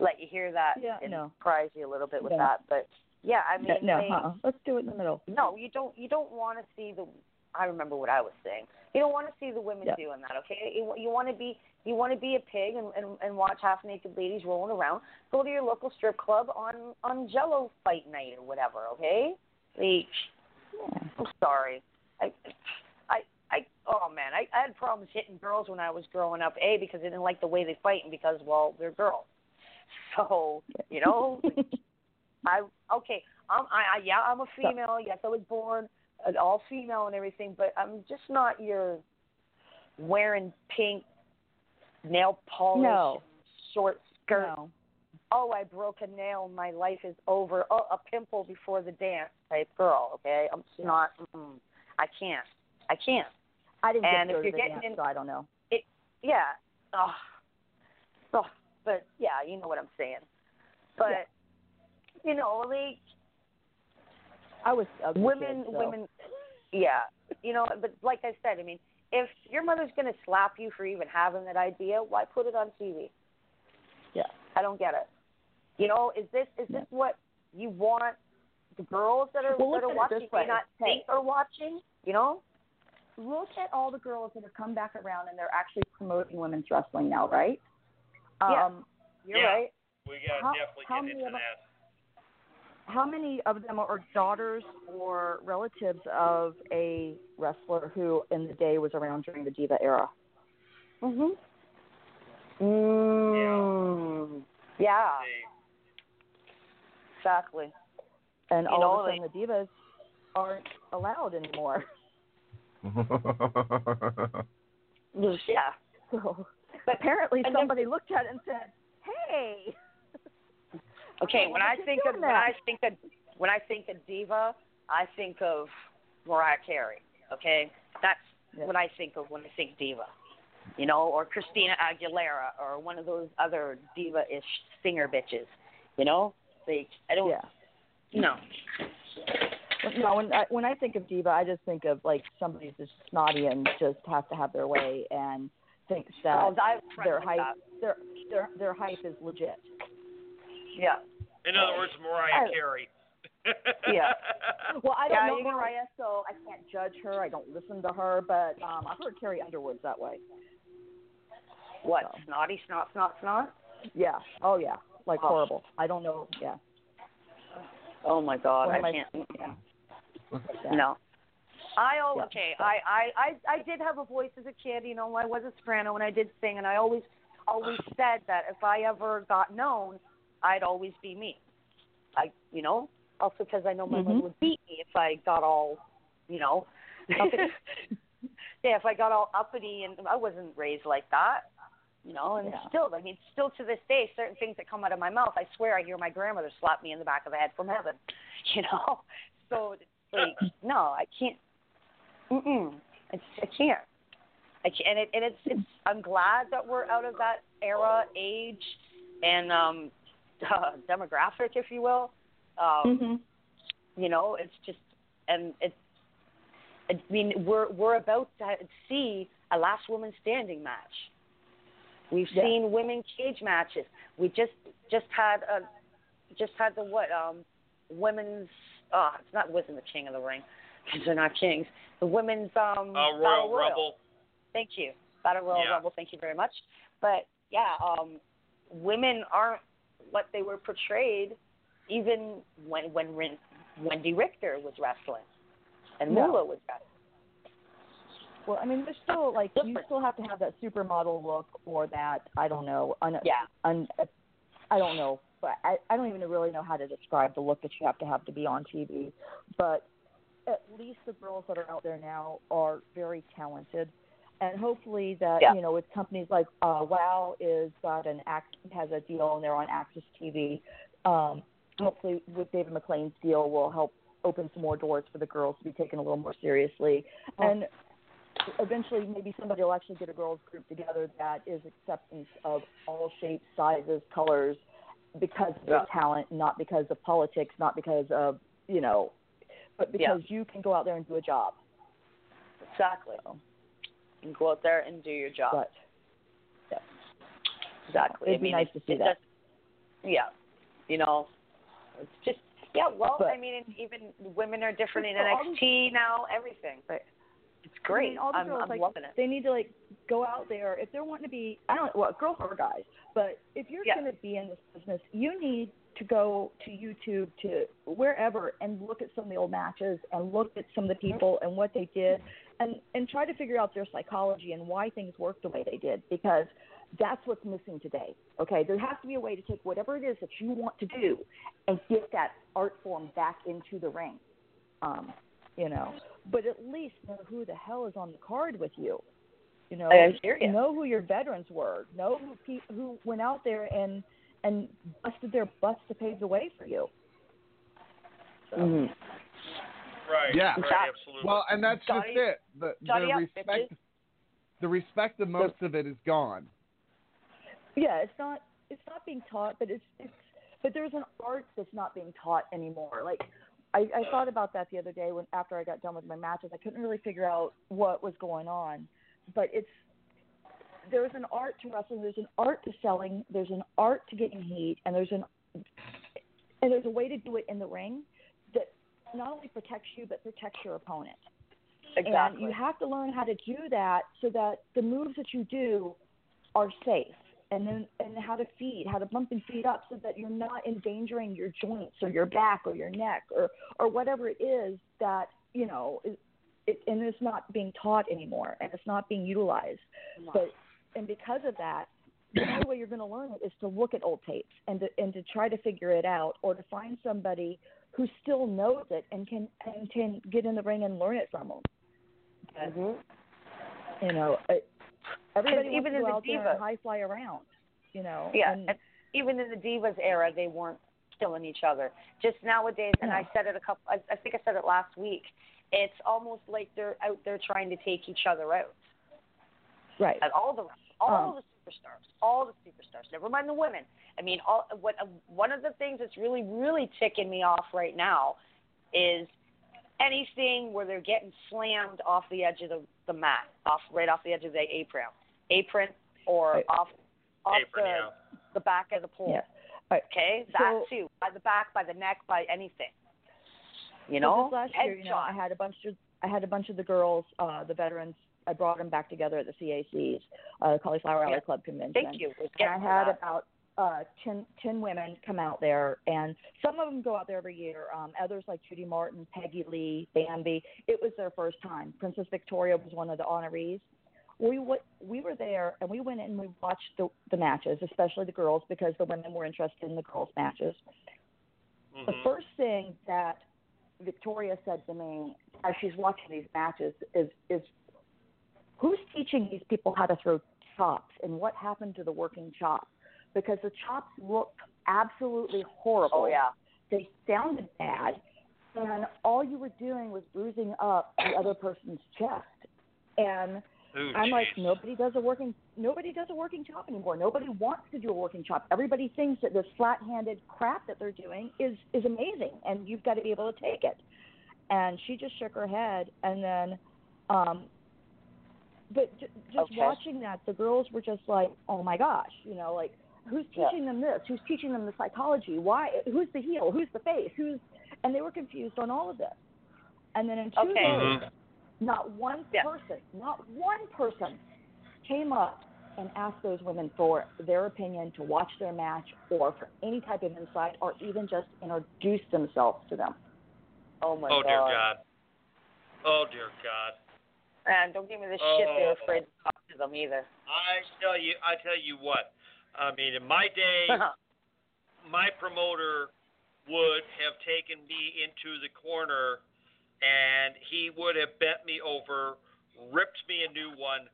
C: let you hear that
D: Yeah,
C: and
D: no.
C: surprise you a little bit with
D: No.
C: that. But yeah, I mean,
D: no,
C: they,
D: uh-uh. let's do it in the middle.
C: no, you don't. You don't want to see the. I remember what I was saying. You don't want to see the women
D: Yeah.
C: doing that. Okay, you, you want to be. You want to be a pig and, and and watch half naked ladies rolling around. Go to your local strip club on on Jello fight night or whatever. Okay. Like, I'm sorry. I, I, I, oh man, I, I had problems hitting girls when I was growing up. A because I didn't like the way they fight, and because well, they're girls. So you know, I okay. I'm, I, I, yeah, I'm a female. Yes, I was born an all female and everything, but I'm just not your wearing pink nail polish,
D: No.
C: short skirt.
D: No.
C: Oh, I broke a nail. My life is over. Oh, a pimple before the dance type girl. Okay, I'm just not. Mm, I can't. I can't.
D: I didn't
C: And
D: get
C: if you're getting
D: dance,
C: in-
D: so I don't know.
C: It, yeah. Oh, oh, but yeah, you know what I'm saying. But you know, like
D: I was a
C: women,
D: kid, so.
C: women. Yeah, you know. But like I said, I mean, if your mother's gonna slap you for even having that idea, why put it on TV?
D: Yeah.
C: I don't get it. You know, is this is this what you want the girls that are
D: Well,
C: that are watching may not think are watching? You know?
D: Look at all the girls that have come back around and they're actually promoting women's wrestling now, right?
C: Yeah.
D: Um,
C: You're
H: Yeah.
C: right.
H: We got to
D: How-
H: definitely
D: how
H: get
D: many
H: into
D: of them-
H: that.
D: how many of them are daughters or relatives of a wrestler who in the day was around during the diva era?
C: Mm hmm. Mm. Yeah. Exactly.
D: And
C: You
D: all
C: know,
D: of a sudden the divas aren't allowed anymore.
C: Yeah.
D: So apparently
C: and then-
D: somebody looked at it and said, "Hey,
C: Okay, when I think of when? I think of when I think of diva, I think of Mariah Carey. Okay, that's
D: Yeah.
C: what I think of when I think diva. You know, or Christina Aguilera, or one of those other diva-ish singer bitches. You know, like I don't.
D: yeah."
C: No.
D: No, when I, when I think of diva, I just think of like somebody who's just snotty and just has to have their way and thinks that
C: Oh, I have friends
D: their
C: like
D: hype
C: that.
D: their their their hype is legit.
C: Yeah.
H: In other words, Mariah
D: I-
H: Carey.
D: Yeah. Well, I don't
C: Yeah,
D: know
C: you know-
D: Mariah, so I can't judge her. I don't listen to her, but um I've heard Carrie Underwood's that way.
C: What?
D: So.
C: Snotty, snot, snot, snot.
D: Yeah. Oh yeah. Like
C: Oh.
D: horrible. I don't know. Yeah.
C: Oh my God,
D: One
C: I can't.
D: yeah.
C: No. I al
D: Yeah.
C: okay. I, I I I did have a voice as a kid. You know, I was a soprano and I did sing, and I always always said that if I ever got known, I'd always be me. I you know also because I know my mother
D: Mhm.
C: would beat me if I got all you know yeah, if I got all uppity and I wasn't raised like that, you know, and
D: Yeah.
C: still, I mean, still to this day, certain things that come out of my mouth, I swear I hear my grandmother slap me in the back of the head from heaven, you know. So, like, no, I can't. Mm-mm, it's, I can't. I can't, and it, and it's, it's. I'm glad that we're out of that era, age, and um, uh, demographic, if you will. Um,
D: Mhm.
C: You know, it's just, and it's. I mean, we're we're about to see a last woman standing match. We've
D: Yeah.
C: seen women cage matches. We just just had a just had the what um women's oh it's not wasn't the king of the ring because they're not kings. The women's um
H: Uh, Royal
C: Battle Royal.
H: Rumble.
C: Thank you. Battle Royal
H: Yeah.
C: Rumble. Thank you very much. But yeah, um, women aren't what they were portrayed, even when when Ren- Wendy Richter was wrestling and
D: No.
C: Moolah was wrestling.
D: Well, I mean, there's still like you still have to have that supermodel look or that I don't know. Un,
C: Yeah.
D: Un, I don't know, but I I don't even really know how to describe the look that you have to have to be on TV. But at least the girls that are out there now are very talented, and hopefully that
C: Yeah.
D: you know with companies like uh, Wow is got an act has a deal and they're on AXS TV. Um, hopefully with David McLane's deal will help open some more doors for the girls to be taken a little more seriously and eventually maybe somebody will actually get a girls group together that is acceptance of all shapes, sizes, colors because of their talent, not because of politics, not because of you know, but
C: Yeah.
D: because you can go out there and do a job.
C: Exactly. And go out there and do your job.
D: But yeah.
C: Exactly.
D: It'd
C: I
D: be nice to see that.
C: just- yeah. You know, it's just yeah. Well,
D: But-
C: I mean, even women are different in NXT now. Everything. But it's great.
D: I mean, all the
C: I'm,
D: girls,
C: I'm
D: like,
C: loving it.
D: They need to like go out there if they're wanting to be. I don't well, girls or guys, but if you're
C: Yeah.
D: going to be in this business, you need to go to YouTube to wherever and look at some of the old matches and look at some of the people and what they did and and try to figure out their psychology and why things worked the way they did because that's what's missing today. Okay, there has to be a way to take whatever it is that you want to do and get that art form back into the ring. Um, you know, but at least know who the hell is on the card with you. You know,
C: I hear ya.
D: know who your veterans were. Know who pe- who went out there and and busted their butts to pave the way for you. So, mm-hmm.
H: Right.
J: Yeah.
H: Right. Absolutely.
J: Well, and that's just it. The, the
C: Johnny up,
J: respect,
C: bitches.
J: the respect of most of it is gone.
D: yeah, it's not it's not being taught, but it's it's but there's an art that's not being taught anymore. Like I, I thought about that the other day when after I got done with my matches, I couldn't really figure out what was going on, but it's there's an art to wrestling, there's an art to selling, there's an art to getting heat, and there's an and there's a way to do it in the ring that not only protects you but protects your opponent.
C: Exactly.
D: And you have to learn how to do that so that the moves that you do are safe. And then and how to feed, how to bump and feed up so that you're not endangering your joints or your back or your neck or or whatever it is that, you know, is it, and it's not being taught anymore and it's not being utilized. But and because of that, the only way you're going to learn it is to look at old tapes and to and to try to figure it out or to find somebody who still knows it and can and can get in the ring and learn it from them.
C: Mm-hmm.
D: You know, it, everybody wants
C: even
D: to
C: in the
D: out there
C: Divas.
D: and high fly around. You know,
C: Yeah,
D: and,
C: and even in the Divas era, they weren't killing each other. Just nowadays, and I said it a couple. I, I think I said it last week. It's almost like they're out there trying to take each other out.
D: right.
C: And all the all
D: Um,
C: the superstars, all the superstars. Never mind the women. I mean, all what uh, one of the things that's really really ticking me off right now is anything where they're getting slammed off the edge of the, the mat, off right off the edge of the apron, apron, or
D: Right.
C: off off
H: Apron,
C: the
H: yeah.
C: the back of the pole.
D: Yeah. Right.
C: Okay, that
D: So-
C: too, by the back, by the neck, by anything. You know,
D: this last year, you know,
C: Headshot.
D: I had a bunch of I had a bunch of the girls, uh, the veterans. I brought them back together at the CACs, uh, the Cauliflower Alley
C: Yeah.
D: Club convention.
C: Thank you.
D: And I had
C: that.
D: about uh, 10, 10 women come out there, and some of them go out there every year. Um, others, like Judy Martin, Peggy Lee, Bambi, it was their first time. Princess Victoria was one of the honorees. We w- we were there, and we went in and we watched the, the matches, especially the girls, because the women were interested in the girls' matches. The
H: Mhm.
D: first thing that Victoria said to me as she's watching these matches is is who's teaching these people how to throw chops and what happened to the working chop? Because the chops looked absolutely horrible.
C: Oh yeah.
D: They sounded bad, and all you were doing was bruising up the other person's chest. And
H: Ooh,
D: I'm like, nobody does a working nobody does a working chop anymore. Nobody wants to do a working chop. Everybody thinks that this flat-handed crap that they're doing is is amazing, and you've got to be able to take it. And she just shook her head, and then, um, but j- just
C: Okay.
D: watching that, the girls were just like, oh my gosh, you know, like who's
C: Yeah.
D: teaching them this? Who's teaching them the psychology? Why? Who's the heel? Who's the face? Who's? And they were confused on all of this. And then in two
C: Okay.
D: days,
H: Mhm.
D: not one
C: Yeah.
D: person, not one person came up and asked those women for their opinion to watch their match or for any type of insight or even just introduce themselves to them.
C: Oh my
H: Oh
C: god.
H: dear God. Oh dear God.
C: And don't give me the shit they're
H: Oh.
C: afraid to talk to them either.
H: I tell you, I tell you what. I mean, in my day, my promoter would have taken me into the corner, and he would have bent me over, ripped me a new one,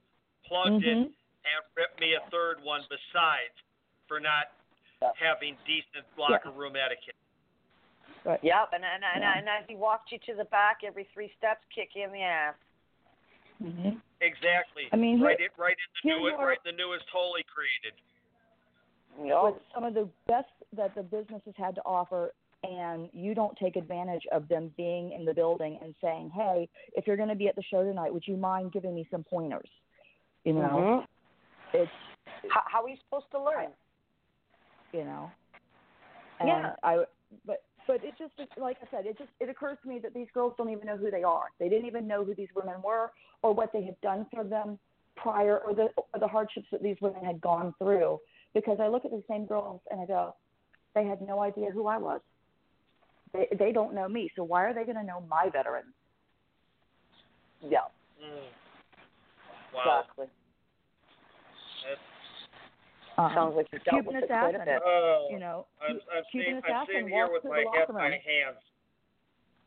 H: plugged it,
D: Mhm.
H: and ripped me a third one besides for not having decent locker room etiquette.
D: Right.
C: Yep, and and and,
D: Yeah.
C: and as he walked you to the back every three steps, kick you in the ass.
D: Mhm.
H: Exactly.
D: I mean,
H: right,
D: here-
H: in, right in the
D: here
H: new, right in the newest holy created.
D: With some of the best that the business has had to offer, and you don't take advantage of them being in the building and saying, "Hey, if you're going to be at the show tonight, would you mind giving me some pointers?" You know,
C: Mhm.
D: it's
C: How, how are you supposed to learn?
D: you know. And
C: Yeah.
D: I but but it just like I said, it just it occurs to me that these girls don't even know who they are. They didn't even know who these women were or what they had done for them prior or the or the hardships that these women had gone through. Because I look at the same girls and I go, they had no idea who I was. They they don't know me, so why are they going to know my veterans?
C: Yeah.
H: Mm. Wow.
C: Exactly.
D: Um,
C: Sounds like you dealt
D: Cuban
C: with it quite a
D: assassin,
H: oh,
D: you know,
H: I'm, I'm,
D: Cuban
H: I'm
D: assassin
H: sitting here with my head in my hands.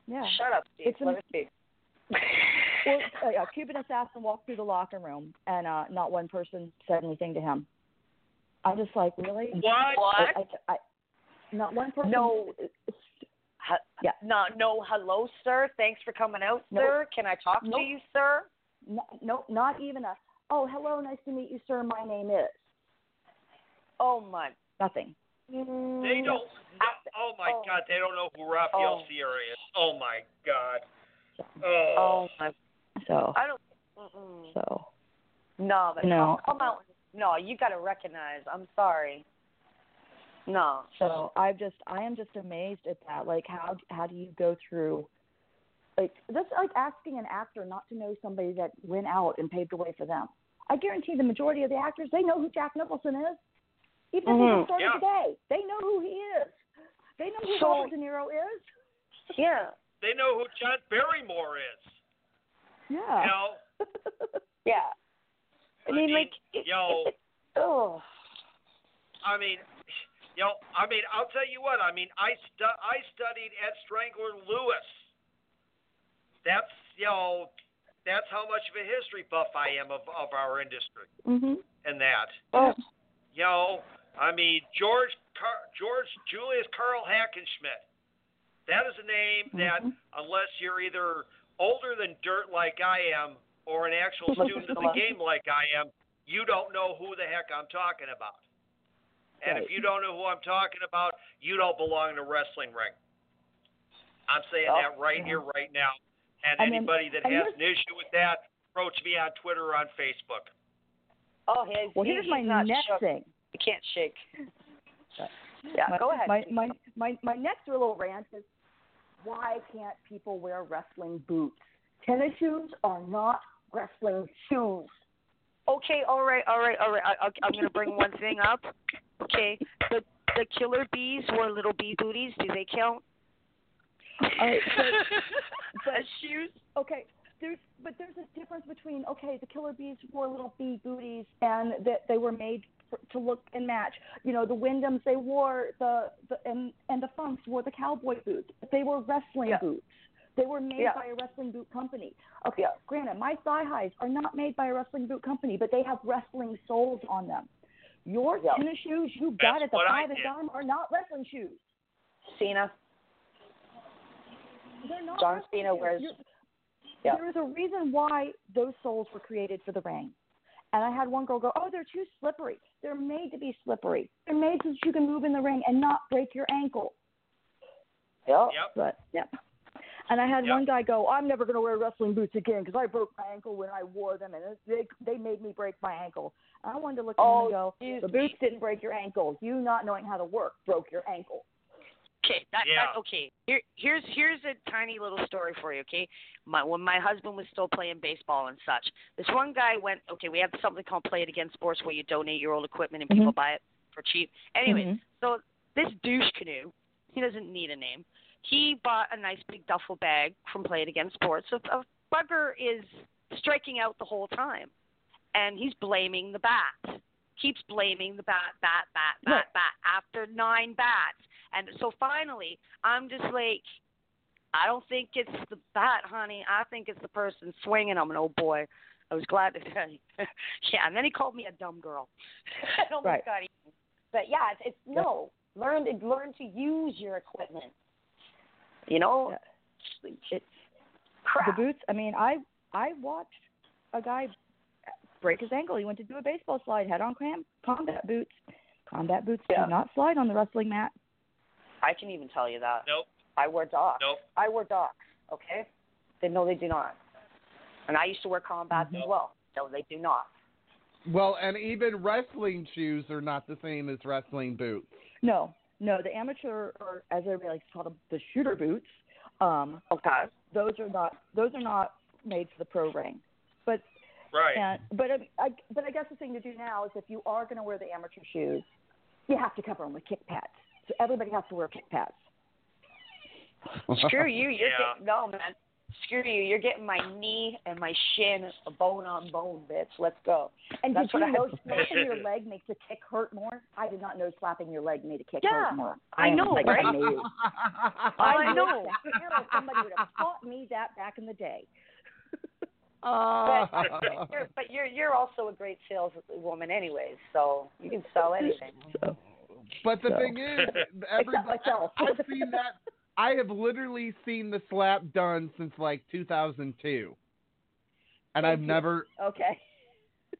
D: Yeah.
C: Shut up, Steve.
D: It's
C: Let her speak.
D: well, uh, yeah, Cuban assassin walked through the locker room, and uh, not one person said anything to him. I'm just like, really?
H: What?
C: What?
D: I, I, I, not one person.
C: No. Ha-
D: Yeah.
C: No, no. Hello, sir. Thanks for coming out,
D: Nope.
C: sir. Can I talk
D: Nope.
C: to you, sir?
D: No, no, not even a. Oh, hello, nice to meet you, sir. My name is.
C: Oh my.
D: Nothing.
H: They mm. don't. No, oh my
C: oh.
H: God! They don't know who Rafael
C: Oh.
H: Sierra is. Oh my God.
C: Oh
H: Oh.
C: my.
D: So,
C: I don't. Mm-mm.
D: so
C: No, but
D: No.
C: come out. No, you got to recognize. I'm sorry. No.
D: So I've just I am just amazed at that. Like how how do you go through like that's like asking an actor not to know somebody that went out and paved the way for them. I guarantee the majority of the actors they know who Jack Nicholson is. Even mm-hmm. if he just started
H: Yeah.
D: today, they know who he is. They know who
C: So-
D: Robert De Niro is.
C: Yeah.
H: They know who John Barrymore is.
D: Yeah.
H: You know.
C: Yeah. I mean, like. It,
H: yo.
C: It, oh.
H: I mean, know, I mean, I'll tell you what. I mean, I stu- I studied at Strangler Lewis. That's know, that's how much of a history buff I am of of our industry
D: Mhm.
H: and that.
C: Oh.
H: You know, I mean, George Car- George Julius Karl Hackenschmidt. That is a name that,
D: Mhm.
H: unless you're either older than dirt like I am, or an actual student of the game like I am, you don't know who the heck I'm talking about. And if you don't know who I'm talking about, you don't belong in a wrestling ring. I'm saying
C: Oh,
H: that right
D: yeah.
H: here, right now. And,
D: And then-
H: anybody that
D: and
H: has an issue with that, approach me on Twitter or on Facebook.
C: Oh, he's,
D: Well,
C: he-
D: here's my next
C: shook.
D: thing.
C: You can't shake. Yeah,
D: my,
C: go ahead.
D: My, my my my next little rant is why can't people wear wrestling boots? Tennis shoes are not wrestling shoes.
I: Okay, all right, all right, all right. I, I'm going to bring one thing up. Okay, the the killer bees wore little bee booties. Do they count?
D: All right, but, but
I: shoes?
D: okay, there's but there's a difference between okay, the killer bees wore little bee booties and that they were made for, to look and match. You know, the Windhams they wore the, the and and the Funks wore the cowboy boots. But they were wrestling
C: Yeah.
D: boots. They were made
C: Yeah.
D: by a wrestling boot company. Okay, granted, my thigh highs are not made by a wrestling boot company, but they have wrestling soles on them. Your
C: Yeah.
D: tennis shoes you got
H: That's
D: at the
H: what
D: five and
H: did.
D: dime are not wrestling shoes.
C: Cena.
D: They're not
C: John
D: wrestling
C: Cena
D: shoes.
C: wears.
D: You're-
C: Yeah.
D: There is a reason why those soles were created for the ring. And I had one girl go, "Oh, they're too slippery. They're made to be slippery. They're made so that you can move in the ring and not break your ankle."
C: Yep.
H: Yep.
D: But yep. And I had
H: Yep.
D: one guy go, "I'm never going to wear wrestling boots again because I broke my ankle when I wore them, and they they made me break my ankle." I wanted to look at him
C: Oh,
D: and go,
C: excuse
D: "The
C: me.
D: boots didn't break your ankle. You not knowing how to work broke your ankle."
I: Okay, that,
H: Yeah.
I: that okay. Here here's here's a tiny little story for you, okay? My when my husband was still playing baseball and such. This one guy went okay, we have something called Play It Again Sports where you donate your old equipment and people
D: Mhm.
I: buy it for cheap. Anyway,
D: Mhm.
I: so this douche canoe, he doesn't need a name. He bought a nice big duffel bag from Play It Again Sports. So a bugger is striking out the whole time. And he's blaming the bat. Keeps blaming the bat, bat, bat, bat,
D: Right.
I: bat after nine bats. And so finally, I'm just like, I don't think it's the bat, honey. I think it's the person swinging. I'm an old boy. I was glad to tell you. yeah, and then he called me a dumb girl. I almost
D: Right.
I: got even.
C: But yeah, it's, it's no. Learn learn to use your equipment. You know.
D: It's
C: Crap.
D: the boots. I mean, I I watched a guy break his ankle. He went to do a baseball slide, head on cram, combat boots. Combat boots
C: Yeah.
D: do not slide on the wrestling mat.
C: I can even tell you that.
H: Nope.
C: I wear docs.
H: Nope.
C: I wear docs. Okay. They no, they do not. And I used to wear combats as well. No, they do not.
J: Well, and even wrestling shoes are not the same as wrestling boots.
D: No, no, the amateur or as everybody likes to call them, the shooter boots. Um,
C: Okay.
D: those are not those are not made for the pro ring. But
H: Right.
D: and but I, I but I guess the thing to do now is if you are going to wear the amateur shoes, you have to cover them with kick pads. So everybody has to wear kick pads.
C: Screw you. You're
H: Yeah.
C: getting no man. Screw you. You're getting my knee and my shin bone on bone, bitch. Let's go.
D: And
C: That's
D: did you know slapping your leg makes a kick hurt more? I did not know slapping your leg made a kick
C: Yeah,
D: hurt more.
C: I
D: am
C: know,
D: like
C: right?
D: amazed.
C: I know.
D: that somebody would have taught me that back in the day.
C: But, you're, but you're you're also a great saleswoman, anyways. So you can sell anything.
D: So,
J: But the
D: So-
J: thing is, everybody,
D: myself.
J: I've seen that. I have literally seen the slap done since like 2002, and I've
D: you.
J: never.
D: okay.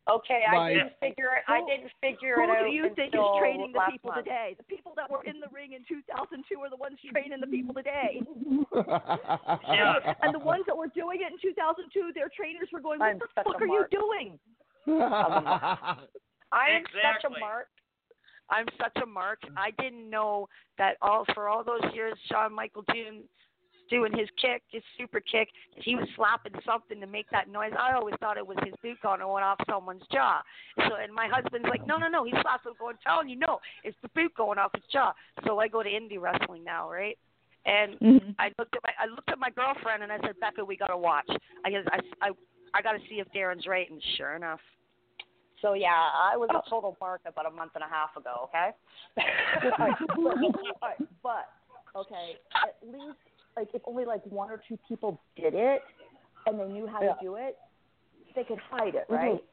C: Okay, I
J: Like-
C: didn't figure it. I
D: Who-
C: didn't figure
D: Who
C: it out
D: do you think is training the people
C: month.
D: today? The people that were in the ring in 2002 are the ones training the people today.
H: Yeah.
D: And the ones that were doing it in 2002, their trainers were going, "What
C: I'm
D: the fuck
C: a
D: are you doing?"
C: I am such a mark.
I: I'm such a mark. I didn't know that all for all those years Shawn Michael June doing his kick, his super kick, he was slapping something to make that noise. I always thought it was his boot going off someone's jaw. So and my husband's like, No, no, no, he slaps him going telling you no, it's the boot going off his jaw. So I go to indie wrestling now, right? And
D: Mhm.
I: I looked at my I looked at my girlfriend and I said, Becca, we gotta watch. I guess I I I gotta see if Darren's right and sure enough.
C: So yeah, I was a total mark about a month and a half ago. Okay.
D: Right, but, all right, but okay, at least like if only like one or two people did it and they knew how
C: Yeah.
D: to do it, they could hide it,
C: Mhm.
D: right?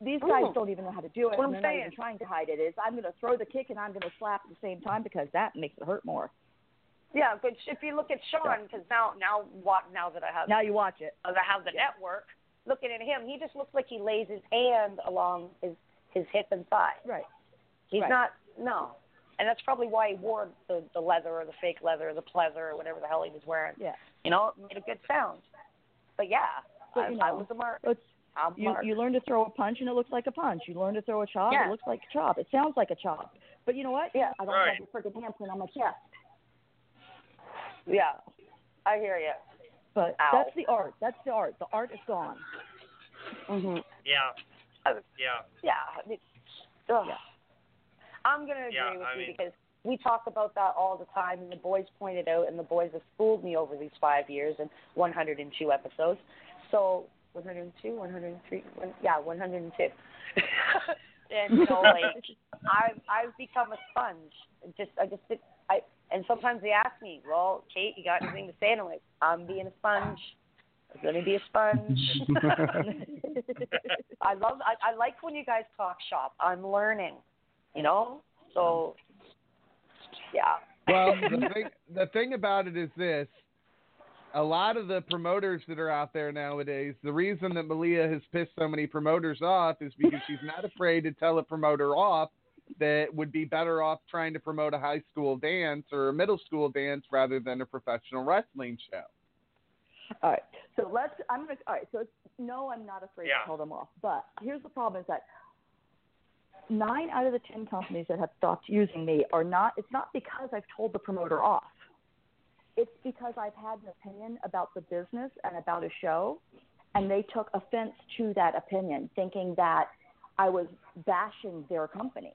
D: These guys
C: Mhm.
D: don't even know how to do it,
C: What I'm
D: they're not
C: saying.
D: even trying to hide it. Is I'm going to throw the kick and I'm going to slap at the same time because that makes it hurt more.
C: Yeah, but if you look at Shawn, because now now what now that I have
D: Now you watch it.
C: I have the network, looking at him, he just looks like he lays his hand along his his hip and thigh.
D: Right.
C: He's
D: Right.
C: not no, and that's probably why he wore the the leather or the fake leather or the pleather or whatever the hell he was wearing.
D: Yeah.
C: You know, it made a good sound. But yeah,
D: But,
C: I,
D: you
C: I was a mark. I'm
D: you
C: mark.
D: you learn to throw a punch and it looks like a punch. You learn to throw a chop,
C: Yeah.
D: it looks like a chop. It sounds like a chop. But you know what?
C: Yeah.
D: I don't
H: Right.
D: have a freaking hamstring on my chest.
C: Yeah, I hear you.
D: But
C: Ow.
D: that's the art. That's the art. The art is gone.
C: Mhm.
H: Yeah.
C: Uh,
H: Yeah.
C: Yeah. It's, ugh.
D: Yeah.
C: I'm going to agree
H: Yeah,
C: with
H: I
C: you
H: mean-
C: because we talk about that all the time, and the boys pointed out, and the boys have fooled me over these five years and 102 episodes. So 102, 103, one, yeah, 102. and so like I've I've become a sponge. Just I just I And sometimes they ask me, "Well, Kate, you got anything to say?" And I'm like, "I'm being a sponge. I'm gonna be a sponge." I love. I, I like when you guys talk shop. I'm learning. You know. So, yeah.
J: Well, the thing the thing about it is this: a lot of the promoters that are out there nowadays, the reason that Malia has pissed so many promoters off is because she's not afraid to tell a promoter off that would be better off trying to promote a high school dance or a middle school dance rather than a professional wrestling show.
D: All right. So let's. I'm gonna. All right. So it's, no, I'm not afraid
L: Yeah.
D: to tell them off. But here's the problem: is that nine out of the ten companies that have stopped using me are not. It's not because I've told the promoter off. It's because I've had an opinion about the business and about a show, and they took offense to that opinion, thinking that I was bashing their company.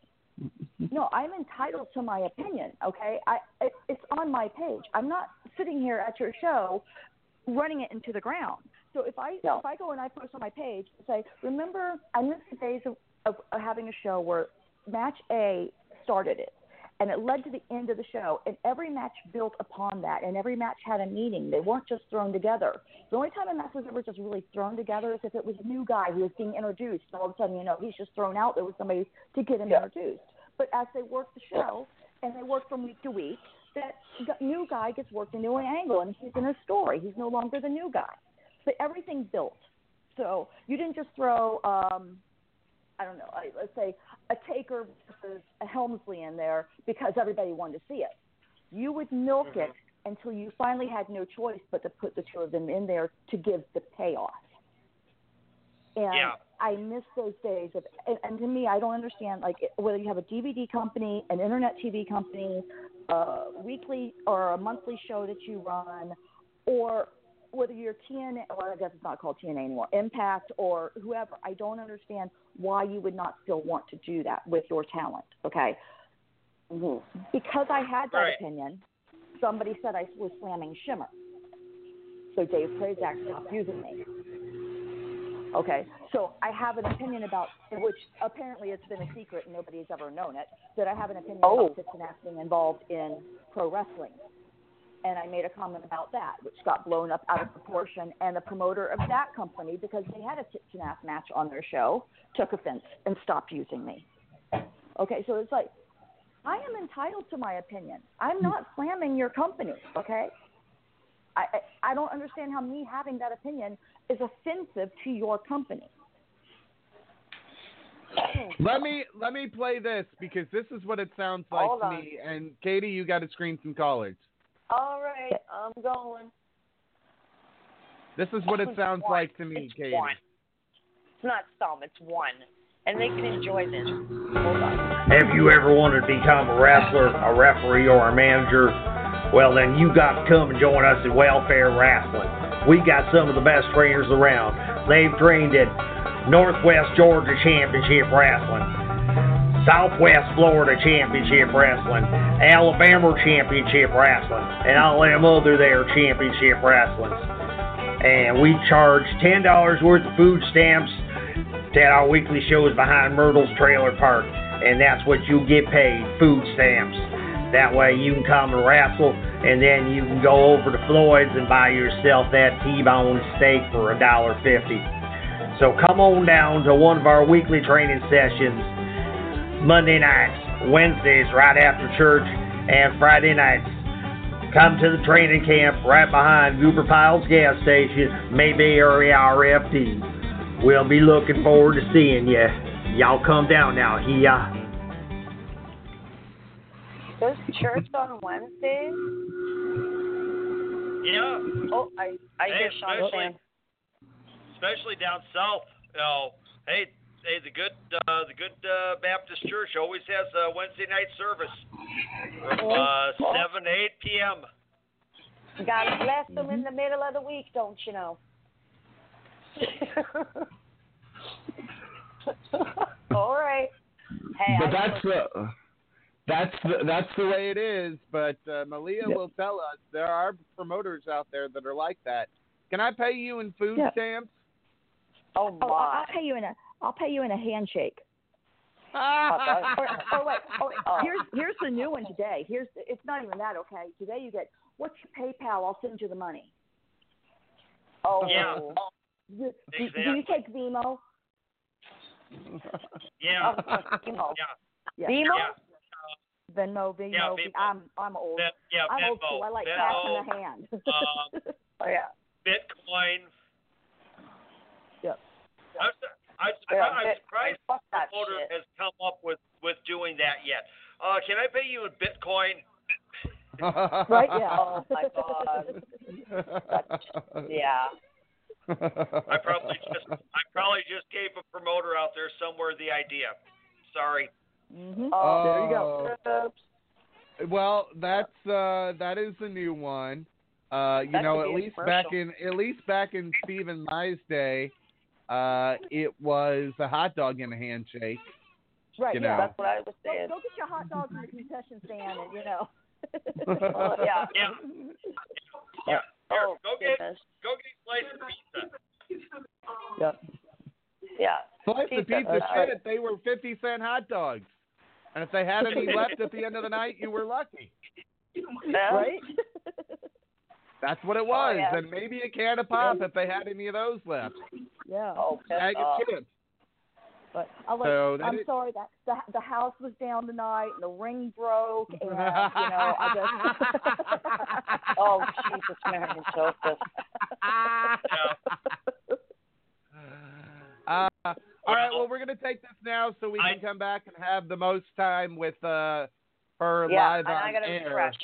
D: No, I'm entitled to my opinion. Okay, I it, it's on my page. I'm not sitting here at your show running it into the ground. So if I if I go and I post on my page and say, remember, I miss the days of, of, of having a show where match A started it, and it led to the end of the show, and every match built upon that, and every match had a meaning. They weren't just thrown together. The only time a match was ever just really thrown together is if it was a new guy who was being introduced, and all of a sudden, you know, he's just thrown out there with somebody to get him introduced. But as they work the show, and they work from week to week, that new guy gets worked into an angle, and he's in a story. He's no longer the new guy. But everything built. So you didn't just throw, um, I don't know, I- let's say a Taker versus a Helmsley in there because everybody wanted to see it. You would milk it mm-hmm. until you finally had no choice but to put the two of them in there to give the payoff. And
L: Yeah.
D: I miss those days of, and, and to me, I don't understand like whether you have a DVD company, an internet TV company, a weekly or a monthly show that you run, or whether you're TNA, well, I guess it's not called TNA anymore, Impact or whoever. I don't understand why you would not still want to do that with your talent. Okay, mm-hmm. because I had that
L: Right.
D: opinion, somebody said I was slamming Shimmer, so Dave Prazak stopped using me. Okay, so I have an opinion about which apparently it's been a secret and nobody's ever known it. That I have an opinion
C: Oh.
D: about Cincinnati being involved in pro wrestling, and I made a comment about that, which got blown up out of proportion. And the promoter of that company, because they had a Cincinnati match on their show, took offense and stopped using me. Okay, so it's like I am entitled to my opinion. I'm not slamming your company. Okay, I I, I don't understand how me having that opinion is offensive to your company.
J: Let me let me play this because this is what it sounds like
C: Hold
J: to
C: on.
J: me. And Katie, you got to screen some collards.
C: All right, I'm going.
J: This is what it sounds
C: One.
J: like to me,
C: It's
J: Katie.
C: one. It's not some. It's one, and they can enjoy this. Hold on.
L: Have you ever wanted to become a wrestler, a referee, or a manager? Well, then you got to come and join us at Welfare Wrestling. We got some of the best trainers around. They've trained at Northwest Georgia Championship Wrestling, Southwest Florida Championship Wrestling, Alabama Championship Wrestling, and all them other there championship wrestlings. And we charge ten dollars worth of food stamps at our weekly shows behind Myrtle's Trailer Park, and that's what you get paid, food stamps. That way you can come and wrestle, and then you can go over to Floyd's and buy yourself that T-bone steak for a dollar fifty. So come on down to one of our weekly training sessions, Monday nights, Wednesdays right after church, and Friday nights. Come to the training camp right behind Goober Pyle's gas station, Maybe area RFD. We'll be looking forward to seeing you. Y'all come down now, here.
C: There's church on Wednesdays.
L: Yeah,
C: Oh, I I
L: Hey,
C: hear Sean
L: especially-
C: saying.
L: especially down south. You know, hey, hey, the good, uh, the good uh, Baptist Church always has a Wednesday night service from uh, seven to eight p.m.
C: God bless them in the middle of the week, don't you know? All right. Hey,
J: but
C: I
J: that's the that's the that's the way it is. But uh, Malia will tell us there are promoters out there that are like that. Can I pay you in food
D: Yeah.
J: stamps?
C: Oh
D: Oh, I'll I'll pay you in a I'll pay you in a handshake. Hot dogs. or, or wait, oh, wait.
C: Oh.
D: here's here's the new one today. Here's it's not even that okay. Today you get what's your PayPal? I'll send you the money.
C: Oh.
H: Yeah.
D: Do, do, do you take Vimo?
H: Yeah.
C: Oh, Vimo.
H: Yeah.
D: Yeah.
C: Vimo?
H: Yeah.
D: Venmo, Vimo.
H: Yeah, Venmo.
D: I'm I'm old.
H: Ven- yeah,
D: I'm old
H: Venmo.
D: school. I like
H: Venmo,
D: cash in the hand.
H: um,
C: Oh yeah.
H: Bitcoin.
D: Yep.
H: I'm, su- I'm, su-
C: Yeah,
H: I'm surprised
C: fuck
H: the
C: that
H: promoter
C: shit.
H: has come up with, with doing that yet. Uh, can I pay you in Bitcoin?
D: right? Yeah.
C: Oh my god. Yeah.
H: I probably just I probably just gave a promoter out there somewhere the idea. Sorry.
D: hmm
C: Oh,
D: there you go.
C: Oops.
J: Well, that's uh that is the new one. Uh you
C: That
J: know, at
C: be a
J: least back in at least back in Stephen Mai's day, uh it was a hot dog and a handshake.
D: Right.
J: You
D: yeah.
J: know.
C: That's what I was saying.
D: go get your hot dogs in the concession stand, and you know.
C: Oh, yeah.
H: Yeah. Yeah. Here,
C: Oh,
H: go get
C: goodness.
H: go get a slice of pizza.
D: Yep.
C: Yeah.
J: Slice of
C: Pizza,
J: pizza
C: uh,
J: shit, they were fifty cent hot dogs. And if they had any left at the end of the night, you were lucky.
C: Yeah.
D: Right.
J: That's what it was.
C: Oh, yeah.
J: And maybe a can of pop if they had any of those left.
D: Yeah.
C: Oh,
J: Bag of chips.
D: But I like,
J: so
D: I'm
J: is-
D: sorry that the the house was down tonight and the ring broke and you know I just
C: Oh Jesus, Mary and Joseph.
H: Yeah.
J: Uh, all right,
H: Well,
J: well, we're going to take this now so we
H: I-
J: can come back and have the most time with uh, her
C: Yeah,
J: live
C: and
J: on
C: I gotta
J: air.
C: refresh.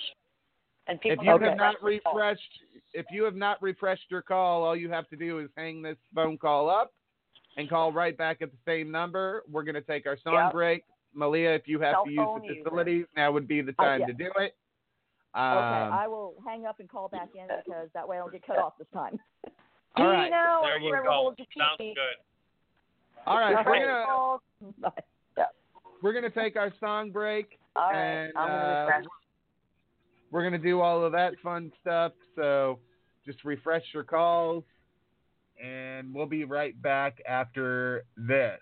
C: And
J: If
C: people
J: you
C: don't
J: have not
C: refresh their
J: refreshed, if you have not refreshed your call, all you have to do is hang this phone call up and call right back at the same number. We're going to take our song
C: Yep.
J: break. Malia, if you have
C: Cell
J: to use
C: phone
J: the
C: user.
J: facilities, now would be the
D: Uh,
J: time
D: yeah.
J: to do it. Um,
D: okay, I will hang up and call back in because that way I don't get cut off this time.
J: all right,
C: Dino,
H: There you
C: forever
H: go. Sounds good.
J: all right,
C: All
J: we're
C: right.
J: gonna
C: Yeah.
J: we're gonna take our song break.
C: All right.
J: and
C: I'm gonna
J: uh, we're gonna do all of that fun stuff. So just refresh your calls, and we'll be right back after this.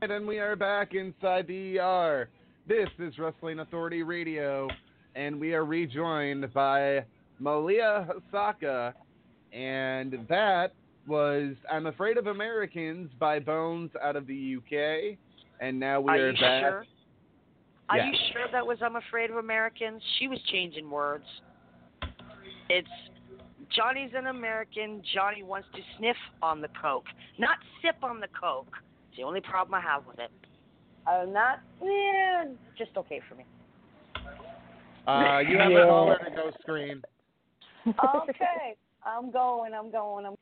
J: Right, and we are back inside the ER. This is Wrestling Authority Radio, and we are rejoined by Malia Hosaka, and that was I'm Afraid of Americans by Bones out of the UK, and now we
I: Are
J: are,
I: you
J: back.
I: sure? Are
J: Yes.
I: you sure that was I'm Afraid of Americans? She was changing words. It's Johnny's an American. Johnny wants to sniff on the Coke, not sip on the Coke. It's the only problem I have with it.
C: I'm not, yeah, just okay for me.
J: Uh, you have
C: Yeah.
J: a caller to go screen.
C: okay, I'm going. I'm going. I'm.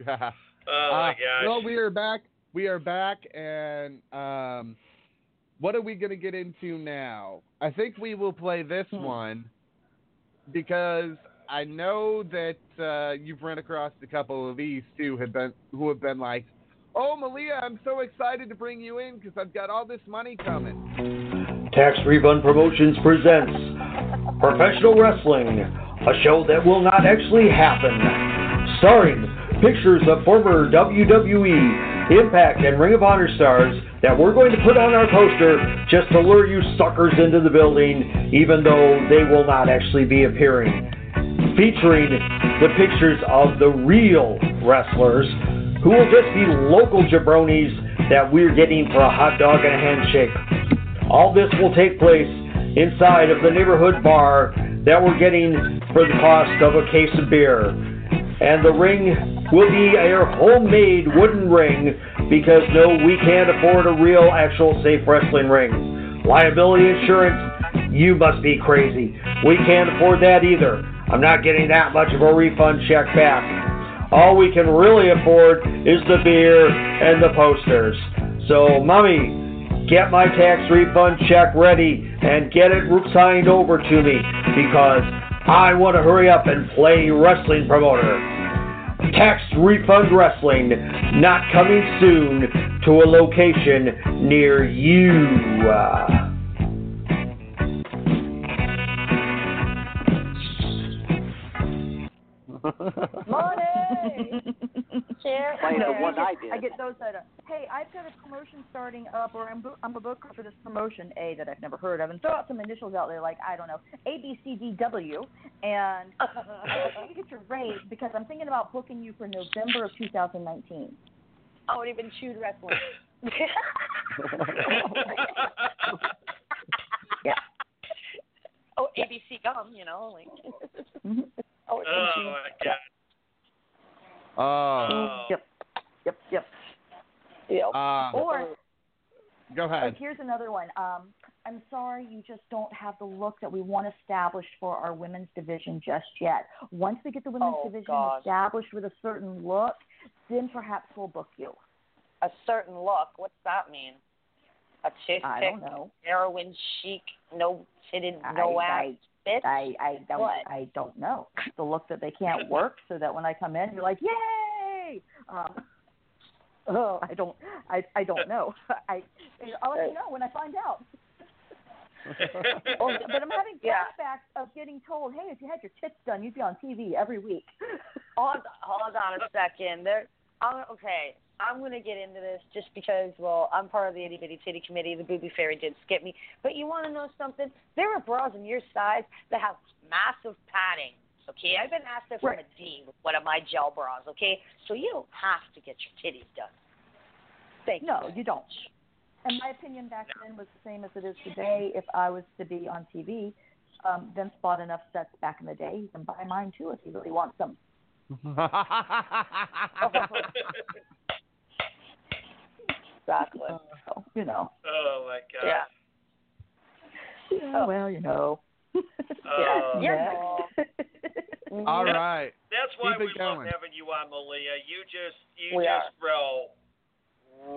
J: oh
H: my gosh.
J: Well, we are back. We are back, and um, what are we going to get into now? I think we will play this one because I know that uh, you've run across a couple of these too have been who have been like, "Oh, Malia, I'm so excited to bring you in because I've got all this money coming."
L: Tax Refund Promotions presents Professional Wrestling, a show that will not actually happen. Starring pictures of former WWE, Impact, and Ring of Honor stars that we're going to put on our poster just to lure you suckers into the building, even though they will not actually be appearing. Featuring the pictures of the real wrestlers who will just be local jabronis that we're getting for a hot dog and a handshake. All this will take place inside of the neighborhood bar that we're getting for the cost of a case of beer. And the ring will be a homemade wooden ring because no, we can't afford a real, actual safe wrestling ring. Liability insurance, you must be crazy. We can't afford that either. I'm not getting that much of a refund check back. All we can really afford is the beer and the posters. So, mommy, get my tax refund check ready and get it signed over to me because I want to hurry up and play wrestling promoter. Tax refund wrestling not coming soon to a location near you. Uh,
D: Money. Share.
E: Play the one I did.
D: I get those that. Are, hey, I've got a promotion starting up, or I'm bo- I'm a booker for this promotion A that I've never heard of, and throw out some initials out there like I don't know A B C D W, and I want you to get your rate because I'm thinking about booking you for November of 2019.
C: I would even chewed wrestling.
D: yeah.
I: Oh, ABC gum, you know, like. Mm-hmm.
C: oh,
H: Oh my god.
J: Oh.
D: Yep. Yep. Yep.
C: Yep.
J: Uh,
D: Or
J: go ahead.
D: Like, here's another one. Um, I'm sorry, you just don't have the look that we want established for our women's division just yet. Once we get the women's
C: Oh,
D: division
C: God.
D: established with a certain look, then perhaps we'll book you.
C: A certain look. What's that mean? A chick
D: I don't know.
C: heroin chic, no titted, no
D: I,
C: ass bitch.
D: I, I don't.
C: What?
D: I don't know the look that they can't work, so that when I come in, you're like, yay! Um, oh, I don't. I I don't know. I I'll let you know when I find out. Oh, but I'm having
C: Yeah.
D: of getting told, "Hey, if you had your tits done, you'd be on TV every week."
C: hold, hold on a second. There, I'm, okay, I'm going to get into this just because, well, I'm part of the itty bitty titty committee. The booby fairy did skip me. But you want to know something? There are bras in your size that have massive padding. Okay, I've been asked from
D: Right.
C: a D with one of my gel bras. Okay, so you don't have to get your titties done. Thank
D: no, you don't. And my opinion back then was the same as it is today. If I was to be on TV, um, Vince bought enough sets back in the day. He can buy mine too if he really wants them. exactly.
C: So, you know. Oh my god. Yeah.
D: Yeah, well, you know.
H: Oh.
C: yeah.
J: All
H: that,
J: right.
H: That's why
J: Keep
H: we love
J: going.
H: having you on, Malia. You just, you
D: we
H: just, are.
D: bro,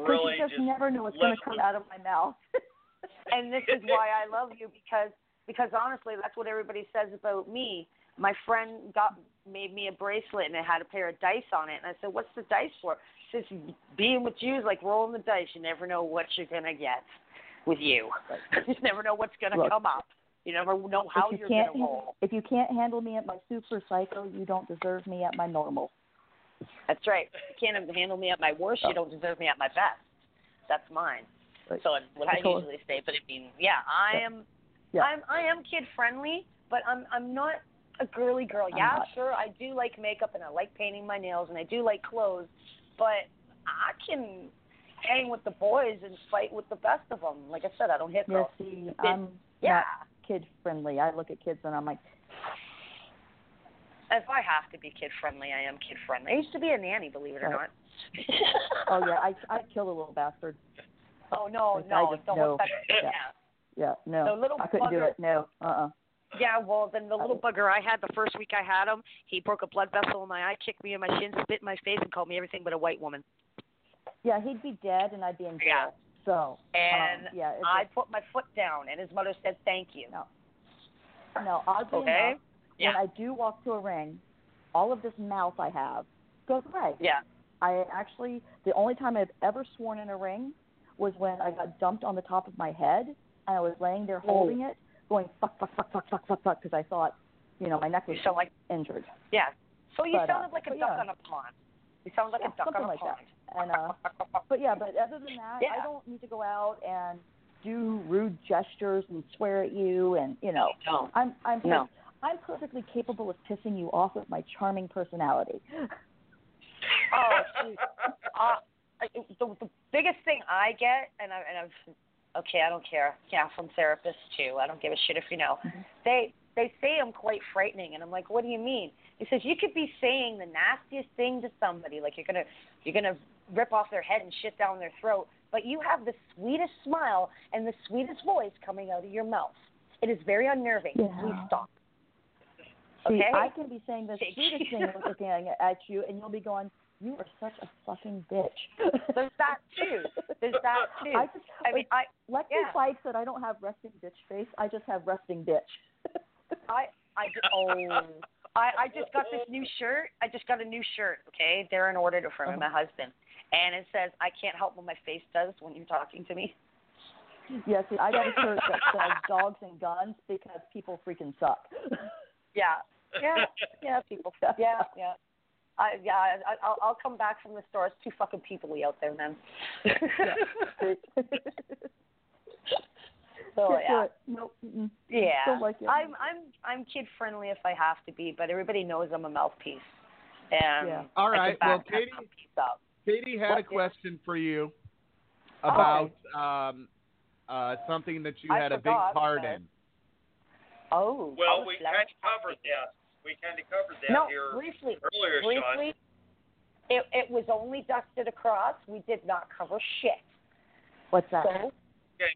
H: really
D: you just,
H: just
D: never know what's going to come out of my mouth.
C: and this is why I love you because, because honestly, that's what everybody says about me. My friend got made me a bracelet and it had a pair of dice on it, and I said, "What's the dice for?" She says, "Being with you is like rolling the dice. You never know what you're gonna get with you. you never know what's gonna
D: Look,
C: come up. You never know how
D: you
C: you're
D: can't
C: gonna roll."
D: if you can't handle me at my super psycho, you don't deserve me at my normal.
C: That's right. You can't handle me at my worst. You oh. don't deserve me at my best. That's mine.
D: Right.
C: So what I usually say. But I mean, yeah, I
D: Yeah.
C: am.
D: Yeah.
C: I'm I am kid friendly, but I'm I'm not a girly girl. Yeah, sure, I do like makeup and I like painting my nails and I do like clothes, but I can hang with the boys and fight with the best of them. Like I said, I don't hit
D: Yeah,
C: girls.
D: see, I'm
C: yeah.
D: not kid friendly. I look at kids and I'm like,
C: If I have to be kid friendly, I am kid friendly. I used to be a nanny, believe it or
D: Right.
C: not.
D: oh yeah, I I killed a little bastard.
C: Oh no,
D: Like,
C: no,
D: I just
C: don't that.
D: Yeah. Yeah, no,
C: little
D: I couldn't do it. No, uh, uh
C: Yeah, well, then the little bugger I had the first week I had him, he broke a blood vessel in my eye, kicked me in my shin, spit in my face, and called me everything but a white woman.
D: Yeah, he'd be dead and I'd be in jail.
C: Yeah.
D: So
C: And
D: um, yeah,
C: I
D: just-
C: put my foot down, and his mother said, "Thank you."
D: No. no, oddly
C: Okay.
D: enough,
C: Yeah.
D: when I do walk to a ring, all of this mouth I have goes away.
C: Yeah.
D: I actually, the only time I've ever sworn in a ring was when I got dumped on the top of my head and I was laying there holding it, going fuck, fuck, fuck, fuck, fuck, fuck, fuck, because I thought, you know, my neck was
C: sound like
D: injured.
C: yeah. So you
D: But, uh,
C: sounded like a duck
D: yeah.
C: on a pond. You sound like
D: Yeah,
C: a duck
D: something
C: on a
D: like that.
C: pond.
D: And uh, but yeah, but other than that,
C: Yeah.
D: I don't need to go out and do rude gestures and swear at you and you know.
C: No.
D: I'm I'm
C: No.
D: I'm perfectly capable of pissing you off with my charming personality.
C: Oh, uh, the, the biggest thing I get, and I and I've okay, I don't care. Yeah, from therapists too. I don't give a shit if you know. Mm-hmm. They they say I'm quite frightening, and I'm like, what do you mean? He says you could be saying the nastiest thing to somebody, like you're gonna you're gonna rip off their head and shit down their throat, but you have the sweetest smile and the sweetest voice coming out of your mouth. It is very unnerving.
D: Yeah.
C: Please stop.
D: See,
C: Okay.
D: I can be saying the sweetest thing looking at you, and you'll be going, "You are such a fucking bitch."
C: There's that too. There's that too.
D: I just,
C: I mean, I
D: Lexi
C: yeah.
D: Said I don't have resting bitch face. I just have resting bitch.
C: I I oh I I just got this new shirt. I just got a new shirt. Okay, Darren ordered it for me, uh-huh. my husband, and it says I can't help what my face does when you're talking to me.
D: Yeah, see, I got a shirt that says dogs and guns because people freaking suck.
C: Yeah, yeah, yeah. People. Suck. Yeah, yeah. I yeah. I, I'll I'll come back from the store. It's too fucking peoply out there, man. so
D: Can't
C: yeah.
D: it. Nope. mm-mm.
C: Yeah.
D: Don't like it.
C: I'm I'm I'm kid friendly if I have to be, but everybody knows I'm a mouthpiece. And
D: Yeah.
J: All
C: I can
J: right.
C: back
J: Well, Katie. Katie had
C: What?
J: a question for you
C: Oh.
J: about um, uh, something that you
C: I
J: had a big part
C: but-
J: in.
C: Oh.
H: Well,
C: oh,
H: we kind of covered that. We kind of covered that
C: no,
H: here
C: briefly.
H: earlier,
C: briefly.
H: Shawn.
C: It it was only dusted across. We did not cover shit.
D: What's that?
C: So
H: Okay.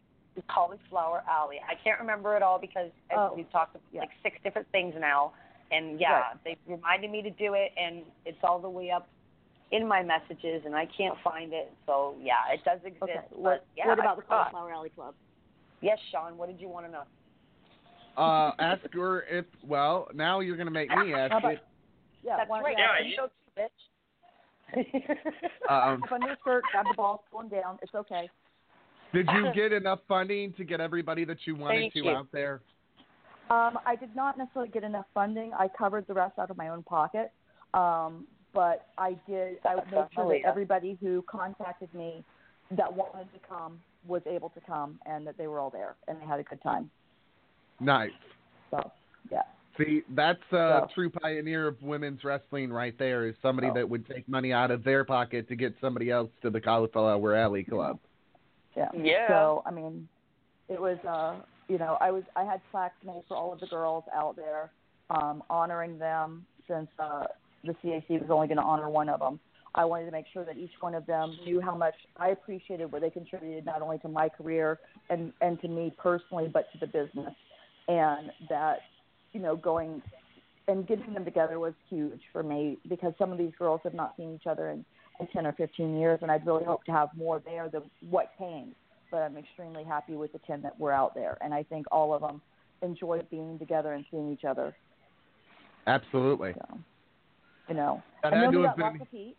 C: cauliflower alley. I can't remember it all because
D: Oh,
C: we've talked about
D: yeah.
C: like six different things now. And yeah,
D: Right.
C: they reminded me to do it and it's all the way up in my messages and I can't find it. So yeah, it does exist.
D: Okay.
C: But
D: What,
C: yeah,
D: what
C: I
D: about the
C: forgot.
D: Cauliflower Alley Club?
C: Yes, Shawn, what did you want to know?
J: Uh, ask her if. Well, now you're going to make me ask
D: How about-
J: it.
D: Yeah,
C: That's
D: why
C: right.
D: you
H: Yeah,
C: you
H: you-
C: show too, bitch.
J: Um,
D: Up under the skirt, grab the ball, pull him down. It's okay.
J: Did you get enough funding to get everybody that you wanted
C: Thank
J: to
C: you.
J: out there?
D: Um, I did not necessarily get enough funding. I covered the rest out of my own pocket. Um, but I did. I made sure that everybody who contacted me that wanted to come was able to come, and that they were all there, and they had a good time.
J: Nice.
D: So, yeah.
J: See, that's a
D: So-
J: true pioneer of women's wrestling right there. Is somebody
D: Oh.
J: that would take money out of their pocket to get somebody else to the Cauliflower Alley Club.
D: Yeah.
C: Yeah.
D: So I mean, it was uh, you know, I was I had plaques made for all of the girls out there, um, honoring them since uh, the CAC was only going to honor one of them. I wanted to make sure that each one of them knew how much I appreciated what they contributed not only to my career and and to me personally, but to the business. And that you know going and getting them together was huge for me because some of these girls have not seen each other in, in 10 or 15 years, and I'd really hope to have more there than what came. But I'm extremely happy with the 10 that were out there, and I think all of them enjoyed being together and seeing each other.
J: Absolutely.
D: So, you know,
J: That
D: I know we got lots of heat.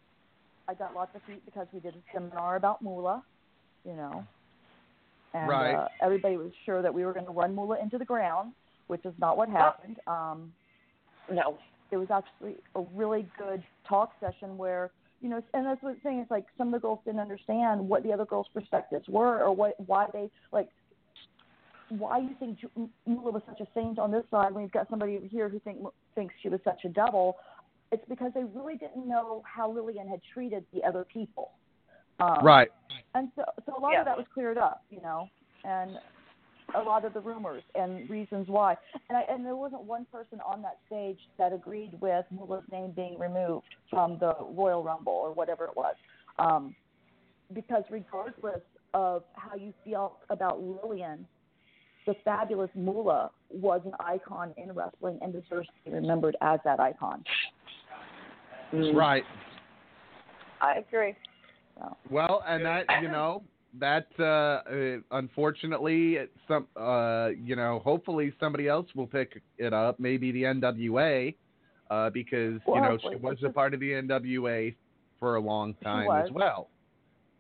D: I got lots of heat because we did a seminar about Moolah, you know, and
J: Right.
D: uh, everybody was sure that we were going to run Moolah into the ground, which is not what happened. Um,
C: no,
D: it was actually a really good talk session where you know, and that's what the thing is like some of the girls didn't understand what the other girls' perspectives were or what why they like why you think Moolah was such a saint on this side when you've got somebody over here who think thinks she was such a devil. It's because they really didn't know how Lillian had treated the other people. Um,
J: Right.
D: And so, so a lot of that was cleared up, you know, and a lot of the rumors and reasons why. And I, and there wasn't one person on that stage that agreed with Moolah's name being removed from the Royal Rumble or whatever it was. Um, because regardless of how you feel about Lillian, the fabulous Moolah was an icon in wrestling and deserves to be remembered as that icon.
J: Right.
C: I agree.
J: Well, and that you know that uh, uh, unfortunately some uh, you know hopefully somebody else will pick it up, maybe the NWA, uh, because
D: Well,
J: you know she was a part of the NWA for a long time as well.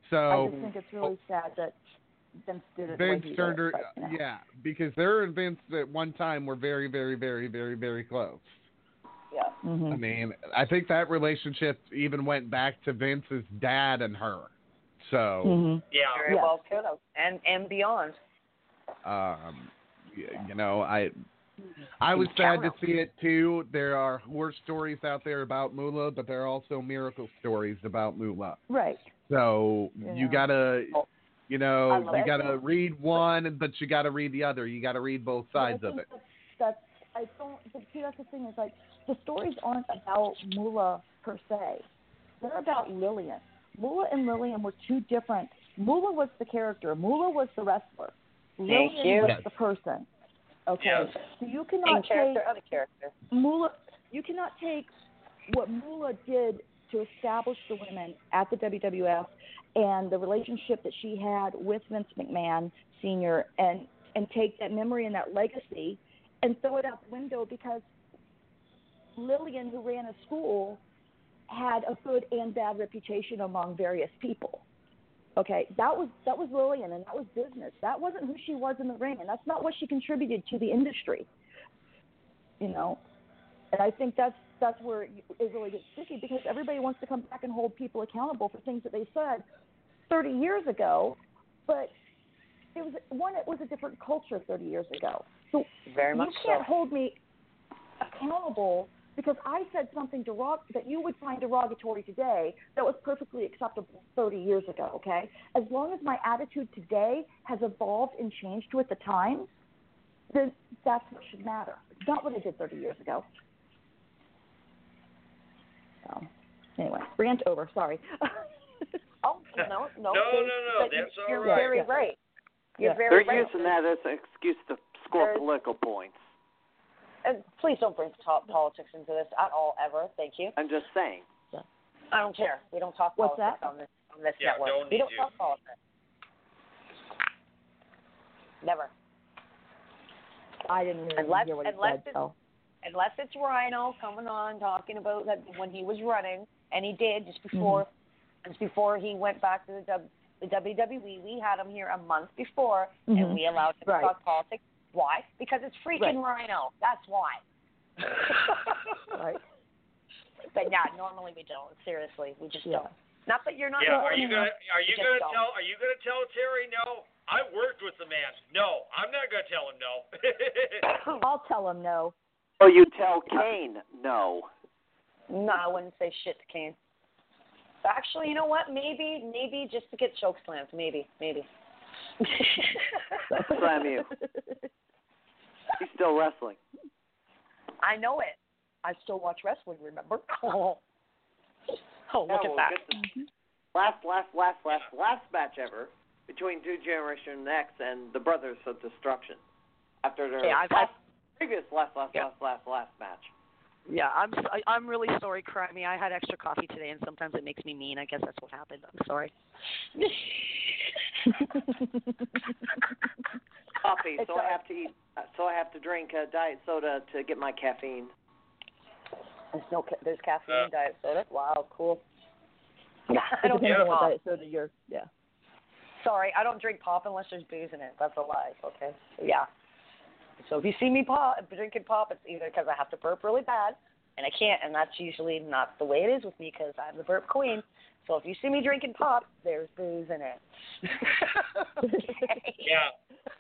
J: So I
D: just think it's really sad that Vince did it.
J: Vince turned her,
D: but, you know.
J: yeah, because her and Vince at one time were very, very, very, very, very close.
C: Yeah.
D: Mm-hmm.
J: I mean, I think that relationship even went back to Vince's dad and her. So,
D: Mm-hmm.
H: Yeah.
C: Very well could have. And and beyond.
J: um, y- you know, I I was sad to see it too. There are horror stories out there about Moolah, but there are also miracle stories about Moolah.
D: Right.
J: So
D: You
J: you gotta, you know, you gotta read one, but you gotta read the other. You gotta read both sides of it.
D: That's, that's I don't. But see, that's the thing is like the stories aren't about Moolah per se. They're about Lillian. Moolah and Lillian were two different. Moolah was the character. Moolah was the wrestler.
C: Thank
D: Lillian
C: you.
D: was
C: Yes.
D: the person. Okay.
C: Yes.
D: So you
C: In
D: cannot
C: character,
D: take
C: other character.
D: Moolah, you cannot take what Moolah did to establish the women at the WWF and the relationship that she had with Vince McMahon Sr. and and take that memory and that legacy and throw it out the window because Lillian, who ran a school, had a good and bad reputation among various people. Okay, that was that was Lillian, and that was business. That wasn't who she was in the ring, and that's not what she contributed to the industry. You know, and I think that's that's where it really gets sticky because everybody wants to come back and hold people accountable for things that they said 30 years ago, but it was one. It was a different culture 30 years ago. So
C: Very much
D: you can't
C: so.
D: hold me accountable because I said something derog- that you would find derogatory today that was perfectly acceptable 30 years ago, okay? As long as my attitude today has evolved and changed with the times, then that's what should matter. It's not what I did 30 years ago. So, anyway, rant over. Sorry.
C: oh, no, no.
H: No, no, no,
C: but
H: that's all
C: you're
H: right.
C: very right. You're
D: Yeah.
C: very
E: They're
C: right.
E: using that as an excuse to score
C: There's-
E: political points.
C: And please don't bring top politics into this at all, ever. Thank you.
E: I'm just saying.
C: I don't care. We don't talk
D: What's
C: politics
D: that?
C: on this on this
H: Yeah,
C: network.
H: don't
C: we don't
H: to.
C: talk politics. Never.
D: I didn't really
C: Unless
D: hear what he
C: unless
D: said.
C: it's
D: So.
C: unless it's Rhino coming on talking about that when he was running, and he did just before just before he went back to the, w, the WWE. We had him here a month before,
D: Mhm.
C: and we allowed him
D: Right.
C: to talk politics. Why? Because it's freaking Rhino. That's why.
D: right.
C: But yeah, normally we don't. Seriously, we just
D: Yeah.
C: don't. Not that you're not.
H: Yeah, are you gonna are you gonna
C: don't.
H: tell are you gonna tell Terry no? I worked with the man. No, I'm not gonna tell him no.
D: I'll tell him no.
E: Or you tell Kane no.
C: No, I wouldn't say shit to Kane. Actually, you know what? Maybe, maybe just to get choke slams. Maybe, maybe.
E: Slam you. He's still wrestling.
C: I know it. I still watch wrestling. Remember? Oh, look
E: Yeah,
C: at
E: well,
C: that.
E: the- Last, last, last, last, last match ever between Two Generation X and the Brothers of Destruction. after their
I: I've
E: last, previous last last
I: Yeah.
E: last last last match.
I: Yeah, I'm s- I- I'm really sorry, Crimey. I had extra coffee today, and sometimes it makes me mean. I guess that's what happened. I'm sorry.
E: Coffee,
I: It's
E: so
I: all
E: I have to eat. uh, So I have to drink a diet soda to get my caffeine.
C: There's no ca- there's caffeine
H: Uh.
C: in diet soda. Wow, cool. I don't drink
D: on
C: pop.
D: diet soda you're. Yeah.
C: Sorry, I don't drink pop unless there's booze in it. That's a lie. Okay. Yeah. So if you see me pop drinking pop, it's either because I have to burp really bad, and I can't, and that's usually not the way it is with me because I'm the burp queen. So if you see me drinking pop, there's booze in it.
H: Yeah.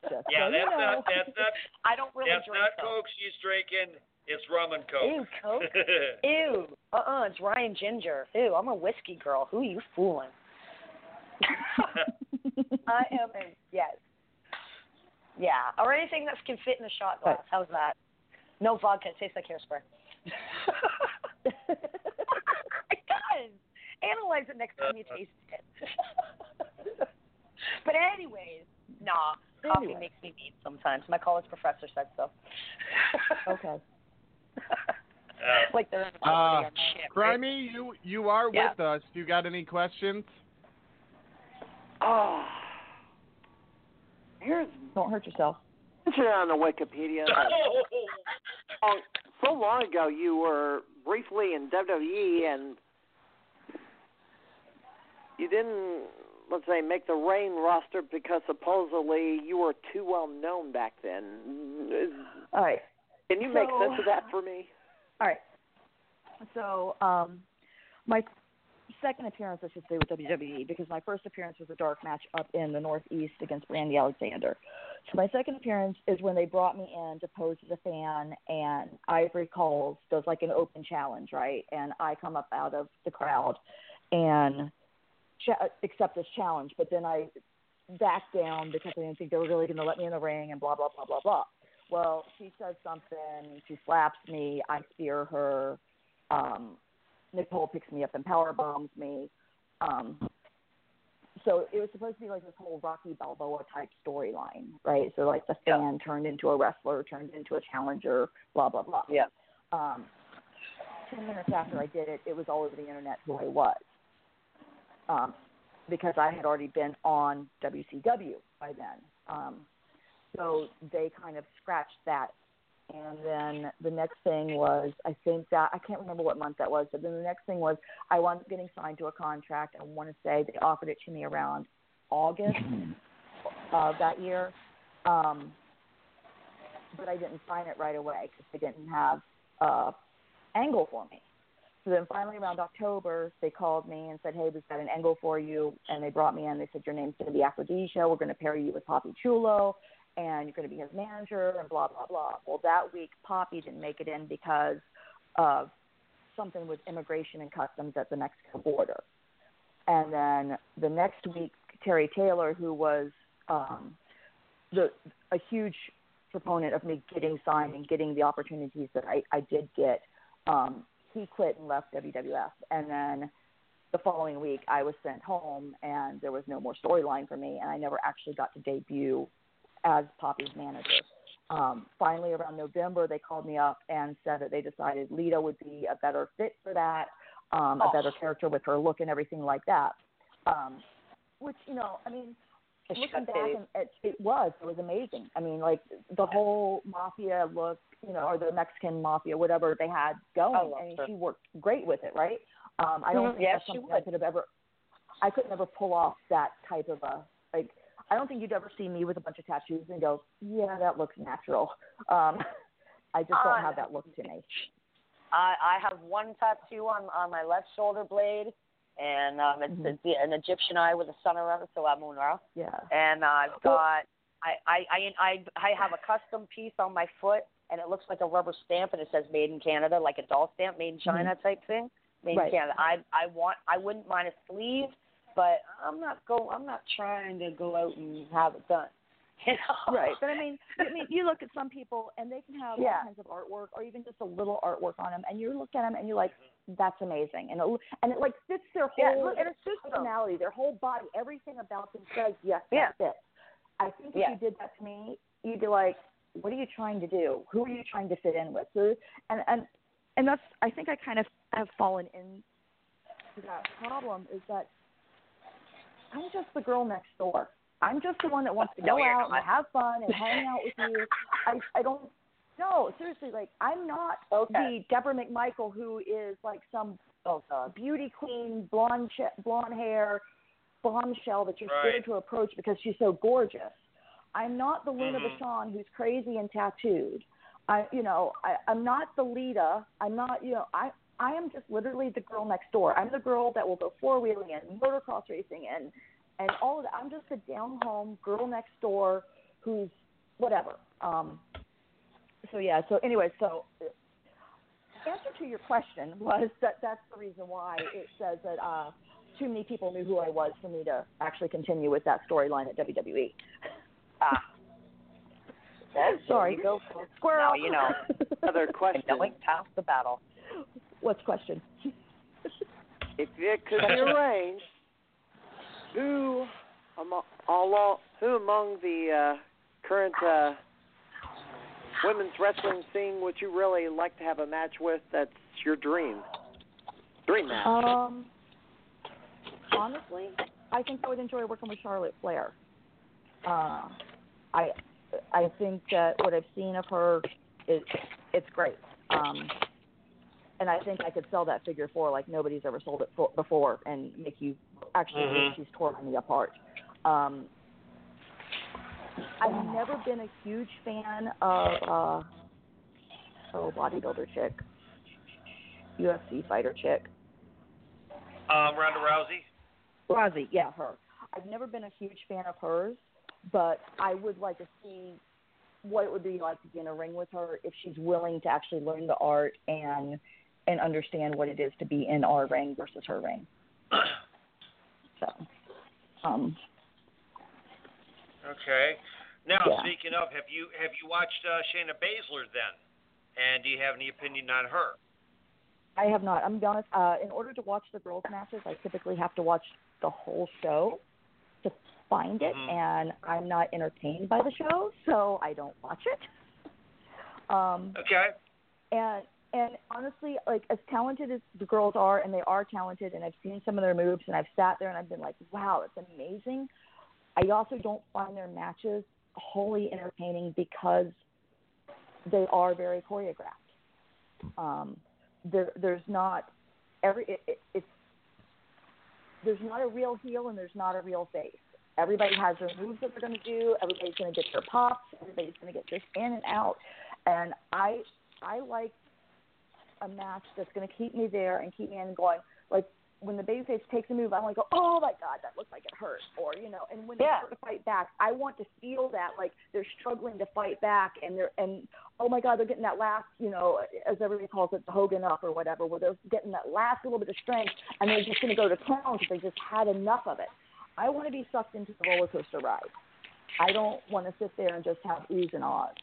D: Just
H: Yeah,
D: so you
H: that's
D: know.
H: not that's not
C: I don't really
H: that's
C: drink
H: not
C: though.
H: Coke she's drinking. It's rum and Coke.
C: Ew, Coke. Ew. Uh uh it's Ryan Ginger. Ew, I'm a whiskey girl. Who are you fooling? I am a yes. Yeah. Or anything that can fit in a shot glass. How's that? No vodka, it tastes like hairspray. it does. Analyze it next time you taste it. but anyways, nah. Coffee
D: Anyway.
C: makes me mean sometimes. My college professor said so.
D: Okay.
C: like they're in
J: Uh,
C: authority on right?
J: Crimey, you you are
C: Yeah.
J: with us. You got any questions?
E: Oh, here's
D: Don't hurt yourself.
E: mentioned on the Wikipedia. that, oh, so long ago, you were briefly in WWE, and you didn't, let's say, make the Rain roster because supposedly you were too well known back then.
D: All right.
E: Can you make sense of that for me?
D: All right. So, um, my second appearance, I should say, with WWE, because my first appearance was a dark match up in the Northeast against Randy Alexander. So my second appearance is when they brought me in to pose as a fan, and Ivory Calls does like an open challenge, right? And I come up out of the crowd and cha- accept this challenge, but then I back down because I didn't think they were really going to let me in the ring, and blah blah blah blah blah. Well, she says something. She slaps me. I spear her. Um, Nicole picks me up and power bombs me. Um, so it was supposed to be like this whole Rocky Balboa type storyline, right? So like the fan turned into a wrestler, turned into a challenger, blah blah blah.
C: Yeah.
D: Um, ten minutes after I did it, it was all over the internet who I was, um, because I had already been on WCW by then. Um, so they kind of scratched that and then the next thing was I think that I can't remember what month that was, but then the next thing was I wound up getting signed to a contract. I want to say they offered it to me around August of that year, um, but I didn't sign it right away because they didn't have uh, angle for me. So then finally around October, they called me and said, "Hey, we've got an angle for you," and they brought me in. They said, "Your name's going to be Aphrodisia. We're going to pair you with Poppy Chulo." and you're going to be his manager and blah blah blah. Well, that week Poppy didn't make it in because of something with immigration and customs at the Mexico border. And then the next week, Terry Taylor, who was um, the a huge proponent of me getting signed and getting the opportunities that I, I did get, um, he quit and left WWF. And then the following week, I was sent home, and there was no more storyline for me, and I never actually got to debut as Poppy's manager. Um, finally, around November, they called me up and said that they decided Lita would be a better fit for that, um, a
C: Oh.
D: better character with her look and everything like that. Um, which, you know, I mean, looking back, and it, it was, it was amazing. I mean, like the whole mafia look, you know, or the Mexican mafia, whatever they had going.
C: I
D: I mean,
C: her.
D: she worked great with it, right? Um, I don't
C: Mhm.
D: think
C: Yeah,
D: that's
C: she
D: something I could have ever. I could never pull off that type of a like. I don't think you'd ever see me with a bunch of tattoos and go, "Yeah, that looks natural." Um, I just don't
C: Uh,
D: have that look to me.
C: I I have one tattoo on on my left shoulder blade, and um, it's,
D: Mhm.
C: it's an Egyptian eye with a sun around it, so I'm Munra.
D: Yeah.
C: And I've got I, I I I I have a custom piece on my foot, and it looks like a rubber stamp, and it says "Made in Canada," like a doll stamp, "Made in China" type thing. Made
D: Right.
C: in Canada. I I want I wouldn't mind a sleeve, but I'm not go I'm not trying to go out and have it done. You know?
D: Right, but I mean, I mean, you look at some people and they can have
C: Yeah.
D: all kinds of artwork or even just a little artwork on them, and you look at them and you're like, "That's amazing," and it, and it like fits their whole
C: Yeah, look, and it
D: personality, their whole body, everything about them says yes,
C: Yeah.
D: that fits. I think if
C: Yeah.
D: you did that to me, you'd be like, what are you trying to do? Who are you trying to fit in with? So, and and and that's I think I kind of have fallen into that problem is that I'm just the girl next door. I'm just the one that wants to go
C: you're
D: out
C: not.
D: and have fun and hang out with you. I I don't no seriously like I'm not
C: Okay.
D: the Debra McMichael who is like some
C: Oh
D: beauty queen, blonde ch- blonde hair, bombshell that you're
H: Right.
D: scared to approach because she's so gorgeous. I'm not the Luna
H: Mhm.
D: Vachon who's crazy and tattooed. I, you know, I, I'm not the Lita. I'm not, you know, I, I am just literally the girl next door. I'm the girl that will go four wheeling and motocross racing and, and all of that. I'm just a down home girl next door who's whatever. Um, so yeah. So anyway, so answer to your question was that that's the reason why it says that uh, too many people knew who I was for me to actually continue with that storyline at WWE.
C: Ah. Well,
D: Sorry.
C: you go for
D: Squirrel.
C: Now you know.
E: Another question.
C: Knowing past the battle.
D: What's question?
E: If it could be arranged, who among all who among the uh, current uh, women's wrestling scene would you really like to have a match with? That's your dream. Dream match.
D: Um, honestly, I think I would enjoy working with Charlotte Flair. Uh, I I think that what I've seen of her is it's great. Um, and I think I could sell that figure four like nobody's ever sold it for, before, and make you actually
H: Mhm.
D: think she's torn me apart. Um, I've never been a huge fan of uh, oh bodybuilder chick, UFC fighter chick.
H: Um, Ronda Rousey.
D: Rousey, yeah, her. I've never been a huge fan of hers, but I would like to see what it would be like to be in a ring with her if she's willing to actually learn the art and and understand what it is to be in our ring versus her ring. So, um,
H: Okay. Now,
D: Yeah.
H: speaking of, have you have you watched uh, Shayna Baszler then? And do you have any opinion on her?
D: I have not. I'm gonna be honest. Uh, in order to watch the girls' matches, I typically have to watch the whole show to find it,
H: Mhm.
D: and I'm not entertained by the show, so I don't watch it. Um,
H: Okay.
D: and and honestly, like as talented as the girls are, and they are talented, and I've seen some of their moves, and I've sat there and I've been like, wow, it's amazing. I also don't find their matches wholly entertaining because they are very choreographed. Um, there, there's not every it, it, it's there's not a real heel and there's not a real face. Everybody has their moves that they're going to do. Everybody's going to get their pops. Everybody's going to get this in and out. And I I like a match that's going to keep me there and keep me in going. Like when the babyface takes a move, I want to go, oh my god, that looks like it hurt, or you know. And when they
C: Yeah.
D: start to fight back, I want to feel that like they're struggling to fight back, and they're and oh my god, they're getting that last, you know, as everybody calls it, the Hogan up or whatever, where they're getting that last little bit of strength, and they're just going to go to town because they just had enough of it. I want to be sucked into the roller coaster ride. I don't want to sit there and just have oohs and ahs.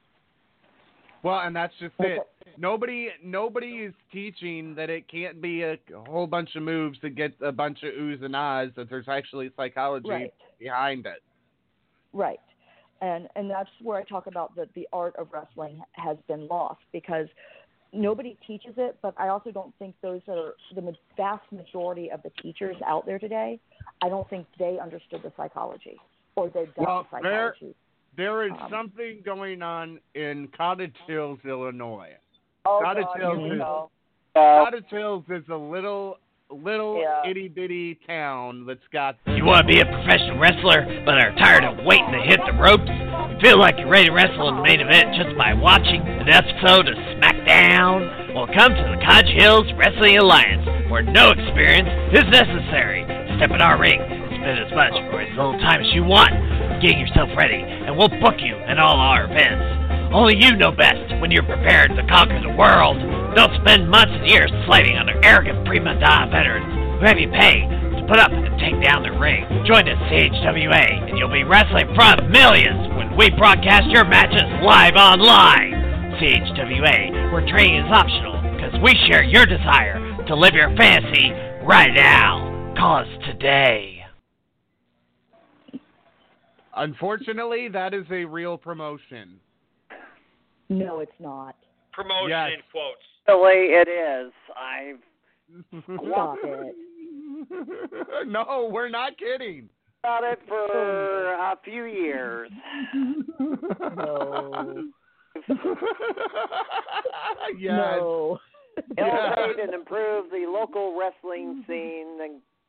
J: Well, and that's just it. Nobody, nobody is teaching that it can't be a whole bunch of moves to get a bunch of oohs and ahs. That there's actually psychology
D: Right.
J: behind it.
D: Right. And and that's where I talk about that the art of wrestling has been lost because nobody teaches it, but I also don't think those are the vast majority of the teachers out there today. I don't think they understood the psychology or they got
J: Well,
D: the psychology.
J: There is
D: Um,
J: something going on in Cottage Hills, Illinois.
C: Oh,
J: Cottage
C: God,
J: Hills is
C: go.
J: Cottage Hills is a little, little
C: Yeah.
J: itty bitty town that's got.
M: You want to be a professional wrestler, but are tired of waiting to hit the ropes? You feel like you're ready to wrestle in the main event just by watching an episode of SmackDown? Well, come to the Cottage Hills Wrestling Alliance, where no experience is necessary. Step in our ring, spend as much or as little time as you want, getting yourself ready, and we'll book you in all our events. Only you know best when you're prepared to conquer the world. Don't spend months and years slaving under arrogant prima donna veterans who have you pay to put up and take down the ring. Join us, CHWA, and you'll be wrestling in front of millions when we broadcast your matches live online. CHWA, where training is optional because we share your desire to live your fantasy right now. Call us today.
J: Unfortunately, that is a real promotion.
D: No, it's not.
H: Promotion
J: Yes.
H: in quotes.
E: Really, it is. I've
D: Stop it.
J: no, we're not kidding.
E: about it for a few years.
D: No.
J: yes.
D: No.
E: Elevate and improve the local wrestling scene,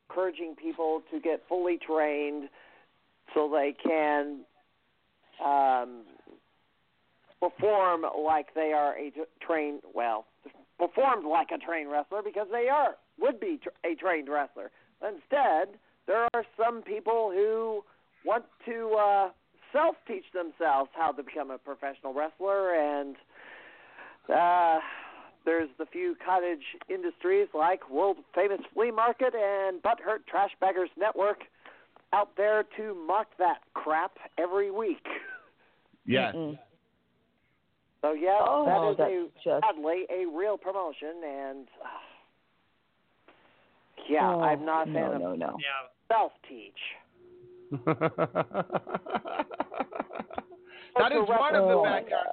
E: encouraging people to get fully trained so they can um, perform like they are a trained, well, performed like a trained wrestler because they are would be tr- a trained wrestler. Instead, there are some people who want to uh, self teach themselves how to become a professional wrestler and uh, there's the few cottage industries like world famous flea market and butthurt trash baggers network out there to mock that crap every week.
J: Yes.
D: Mm-mm.
E: So yeah,
D: Oh,
E: that is
D: that's
E: a
D: just-
E: sadly a real promotion and uh, yeah,
D: Oh,
E: I'm not a fan
D: no,
E: of
D: no, no.
E: Self teach.
J: that is one of the backyard.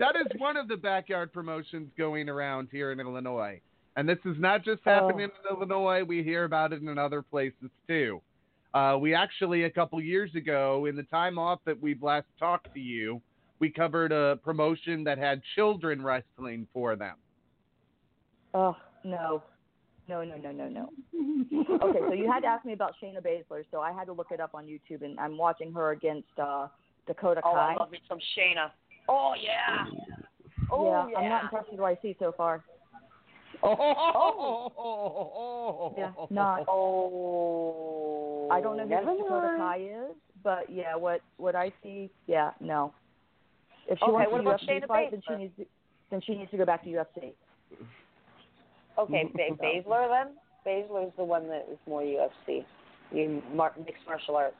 J: That is one of the backyard promotions going around here in Illinois, and this is not just happening
D: Oh.
J: in Illinois. We hear about it in other places too. Uh, we actually a couple years ago, in the time off that we've last talked to you, we covered a promotion that had children wrestling for them.
D: Oh no, no, no, no, no, no. okay, so you had to ask me about Shayna Baszler, so I had to look it up on YouTube, and I'm watching her against uh, Dakota
C: Oh, I love me some Shayna. Oh yeah. Oh
D: yeah,
C: yeah.
D: I'm not impressed with what I see so far.
J: Oh,
D: Yeah, not.
C: Oh.
D: I don't know who Dakota. Kai is, but yeah, what what I see, yeah, no. If she
C: Okay,
D: wants
C: what
D: a
C: about
D: UFC
C: Shayna
D: fight, then she needs to, then she needs to go back to UFC.
C: Okay, ba- Baszler then. Baszler is the one that is more UFC. You mar- mixed martial arts.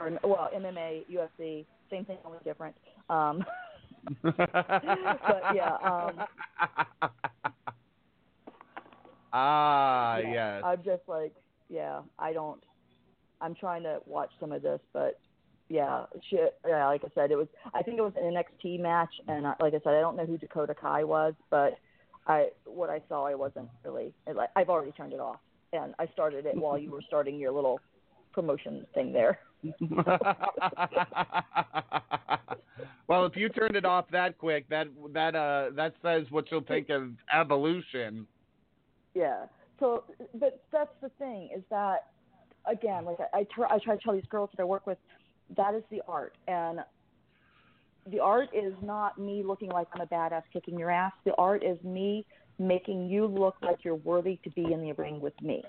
D: Or well, MMA, UFC, same thing, only different. Um, but yeah, um,
J: ah,
D: yeah,
J: yes.
D: I'm just like, yeah, I don't. I'm trying to watch some of this, but yeah, she, yeah, like I said, it was. I think it was an NXT match, and I, like I said, I don't know who Dakota Kai was, but I what I saw, I wasn't really. I've already turned it off, and I started it while you were starting your little promotion thing there.
J: well, if you turned it off that quick, that that uh that says what you'll think of evolution.
D: Yeah. So, but that's the thing is that again, like I, I try, I try to tell these girls that I work with, that is the art, and the art is not me looking like I'm a badass kicking your ass. The art is me making you look like you're worthy to be in the ring with me.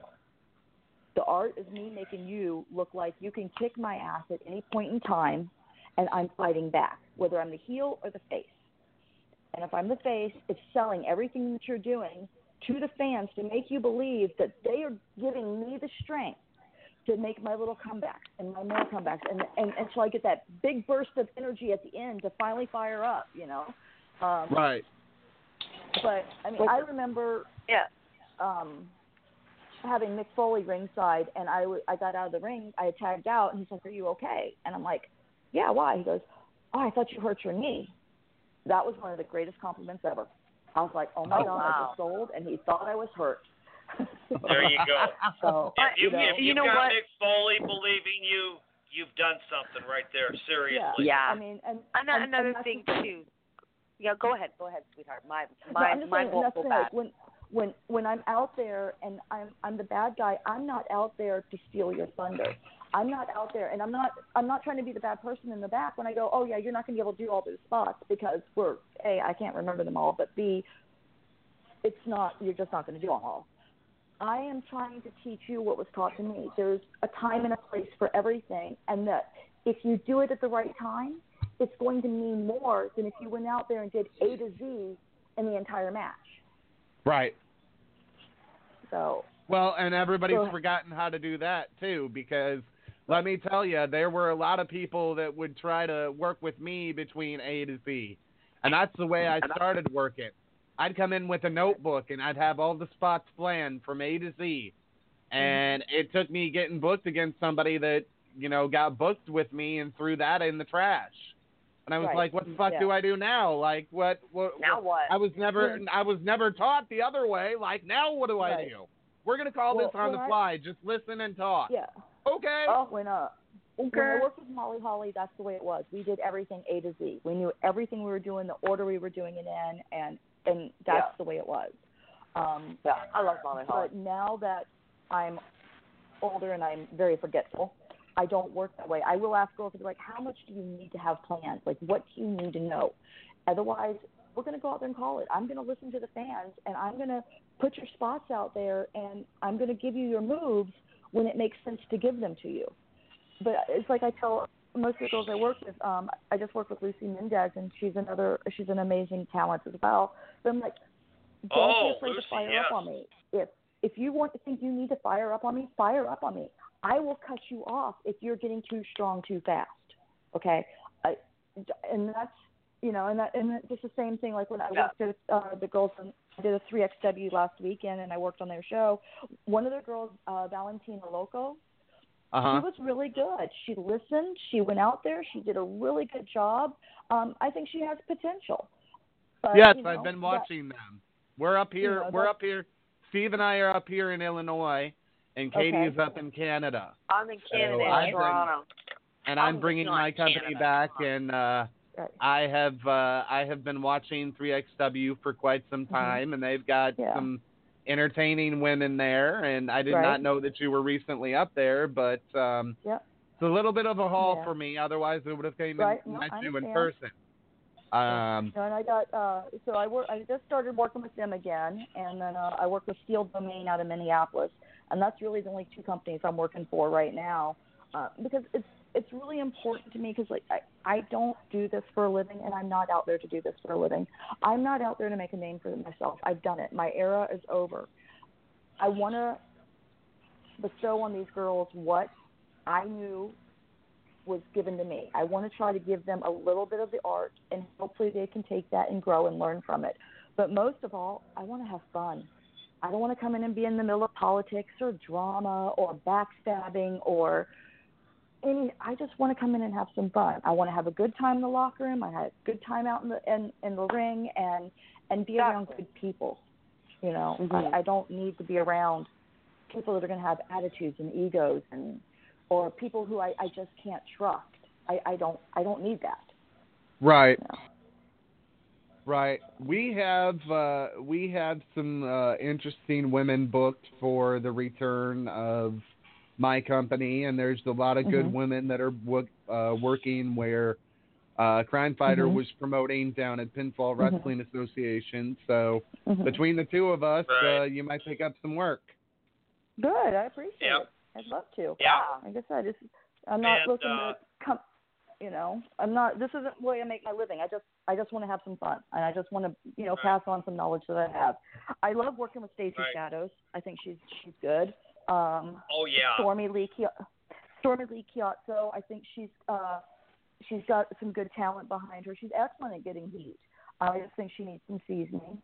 D: The art is me making you look like you can kick my ass at any point in time, and I'm fighting back, whether I'm the heel or the face. And if I'm the face, it's selling everything that you're doing to the fans to make you believe that they are giving me the strength to make my little comebacks and my more comebacks and and until I get that big burst of energy at the end to finally fire up, you know. Um
J: Right.
D: but I mean I remember
C: yeah.
D: um having Mick Foley ringside and I w- I got out of the ring, I tagged out and he's like, Are you okay? And I'm like, Yeah, why? He goes, Oh, I thought you hurt your knee. That was one of the greatest compliments ever. I was like, Oh my
C: Oh,
D: god, I
C: wow.
D: just sold and he thought I was hurt.
H: There you go.
D: So
H: If you,
D: you know,
H: if you,
C: You know
H: got
C: what?
H: Mick Foley believing you, you've done something right there. Seriously.
C: Yeah.
D: I mean, and
C: Ano-
D: and- and
C: another thing too. Yeah, go ahead, go ahead, sweetheart. My my
D: I'm
C: my
D: saying, and that's
C: vocal
D: the thing, like,
C: back.
D: when when when I'm out there and I'm I'm the bad guy, I'm not out there to steal your thunder. I'm not out there, and I'm not I'm not trying to be the bad person in the back when I go, oh yeah, you're not going to be able to do all those spots because we're a I can't remember them all, but b it's not you're just not going to do them all. I am trying to teach you what was taught to me. There's a time and a place for everything, and that if you do it at the right time, it's going to mean more than if you went out there and did A to Z in the entire match.
J: Right.
D: So
J: Well, and everybody's forgotten how to do that too because let me tell you, there were a lot of people that would try to work with me between A to Z. And that's the way I started working. I'd come in with a notebook and I'd have all the spots planned from A to Z. And mm-hmm. it took me getting booked against somebody that, you know, got booked with me and threw that in the trash. And I was
D: Right.
J: like, "What the fuck
D: Yeah.
J: do I do now? Like, what? What?
C: Now what?
J: I was never, I was never taught the other way. Like, now what do I
D: Right.
J: do? We're gonna call
D: Well,
J: this on the
D: I-
J: fly. Just listen and talk.
D: Yeah.
J: Okay.
D: Oh, when uh, when I worked with Molly Holly, that's the way it was. We did everything A to Z. We knew everything we were doing, the order we were doing it in, and and that's
C: Yeah.
D: the way it was. Um,
C: Yeah, I love Molly Holly.
D: But now that I'm older and I'm very forgetful, I don't work that way. I will ask girls like, how much do you need to have plans? Like, what do you need to know? Otherwise, we're going to go out there and call it. I'm going to listen to the fans, and I'm going to put your spots out there, and I'm going to give you your moves when it makes sense to give them to you. But it's like I tell most of the girls I work with. Um, I just work with Lucy Mendez, and she's another. She's an amazing talent as well. But I'm like, don't
H: Oh,
D: be afraid
H: Lucy,
D: to fire
H: yes.
D: up on me. If if you want to think you need to fire up on me, fire up on me. I will cut you off if you're getting too strong too fast. Okay, I, and that's you know, and that and just the same thing. Like when I
C: Yeah.
D: worked with uh, the girls, in, I did a three XW last weekend, and I worked on their show. One of the girls, uh, Valentina Loco,
J: Uh huh.
D: she was really good. She listened. She went out there. She did a really good job. Um, I think she has potential. But,
J: yes,
D: you know,
J: I've been
D: that-
J: watching them. We're up here.
D: know,
J: we're up here. Steve and I are up here in Illinois, and Katie
D: Okay.
J: is up in Canada.
C: I'm in Canada,
J: So been-
C: Toronto.
J: and
C: I'm
J: I'm bringing my company
C: Canada.
J: back, and uh, I have uh, I have been watching 3XW for quite some
D: Mm-hmm.
J: time, and they've got
D: Yeah.
J: some entertaining women there. And I did
D: Right.
J: not know that you were recently up there, but um,
D: Yep.
J: it's a little bit of a haul
D: Yeah.
J: for me. Otherwise, I would have came
D: Right.
J: and
D: No,
J: met you in person. Um,
D: and I got uh so I work I just started working with them again and then uh, I work with Steel Domain out of Minneapolis and that's really the only two companies I'm working for right now uh, because it's it's really important to me because like I I don't do this for a living and I'm not out there to do this for a living. I'm not out there to make a name for myself. I've done it. My era is over. I want to bestow on these girls what I knew was given to me. I want to try to give them a little bit of the art, and hopefully they can take that and grow and learn from it. But most of all, I want to have fun. I don't want to come in and be in the middle of politics or drama or backstabbing or any. I just want to come in and have some fun. I want to have a good time in the locker room. I had a good time out in the in, in the ring and and be around good people. You know,
C: Mhm.
D: I, I don't need to be around people that are going to have attitudes and egos and or people who I, I just can't trust. I, I don't I don't need that.
J: Right. Right. We have uh, we have some uh, interesting women booked for the return of my company, and there's a lot of good
D: Mhm.
J: women that are wo- uh, working where uh, Crime Fighter
D: Mhm.
J: was promoting down at Pinfall
D: Mhm.
J: Wrestling Association. So
D: Mhm.
J: between the two of us,
H: Right.
J: uh, you might pick up some work.
D: Good, I appreciate
H: Yep.
D: it. I'd love to.
H: Yeah.
D: Like I said, I'm not
H: And,
D: looking
H: uh,
D: to come. You know, I'm not. This isn't the way I make my living. I just, I just want to have some fun, and I just want to, you know, pass on some knowledge that I have. I love working with Stacey
H: Right.
D: Shadows. I think she's she's good. Um,
H: Oh yeah.
D: Stormy Lee, Stormy Lee Chiazzo. I think she's uh, she's got some good talent behind her. She's excellent at getting heat. I just think she needs some seasoning.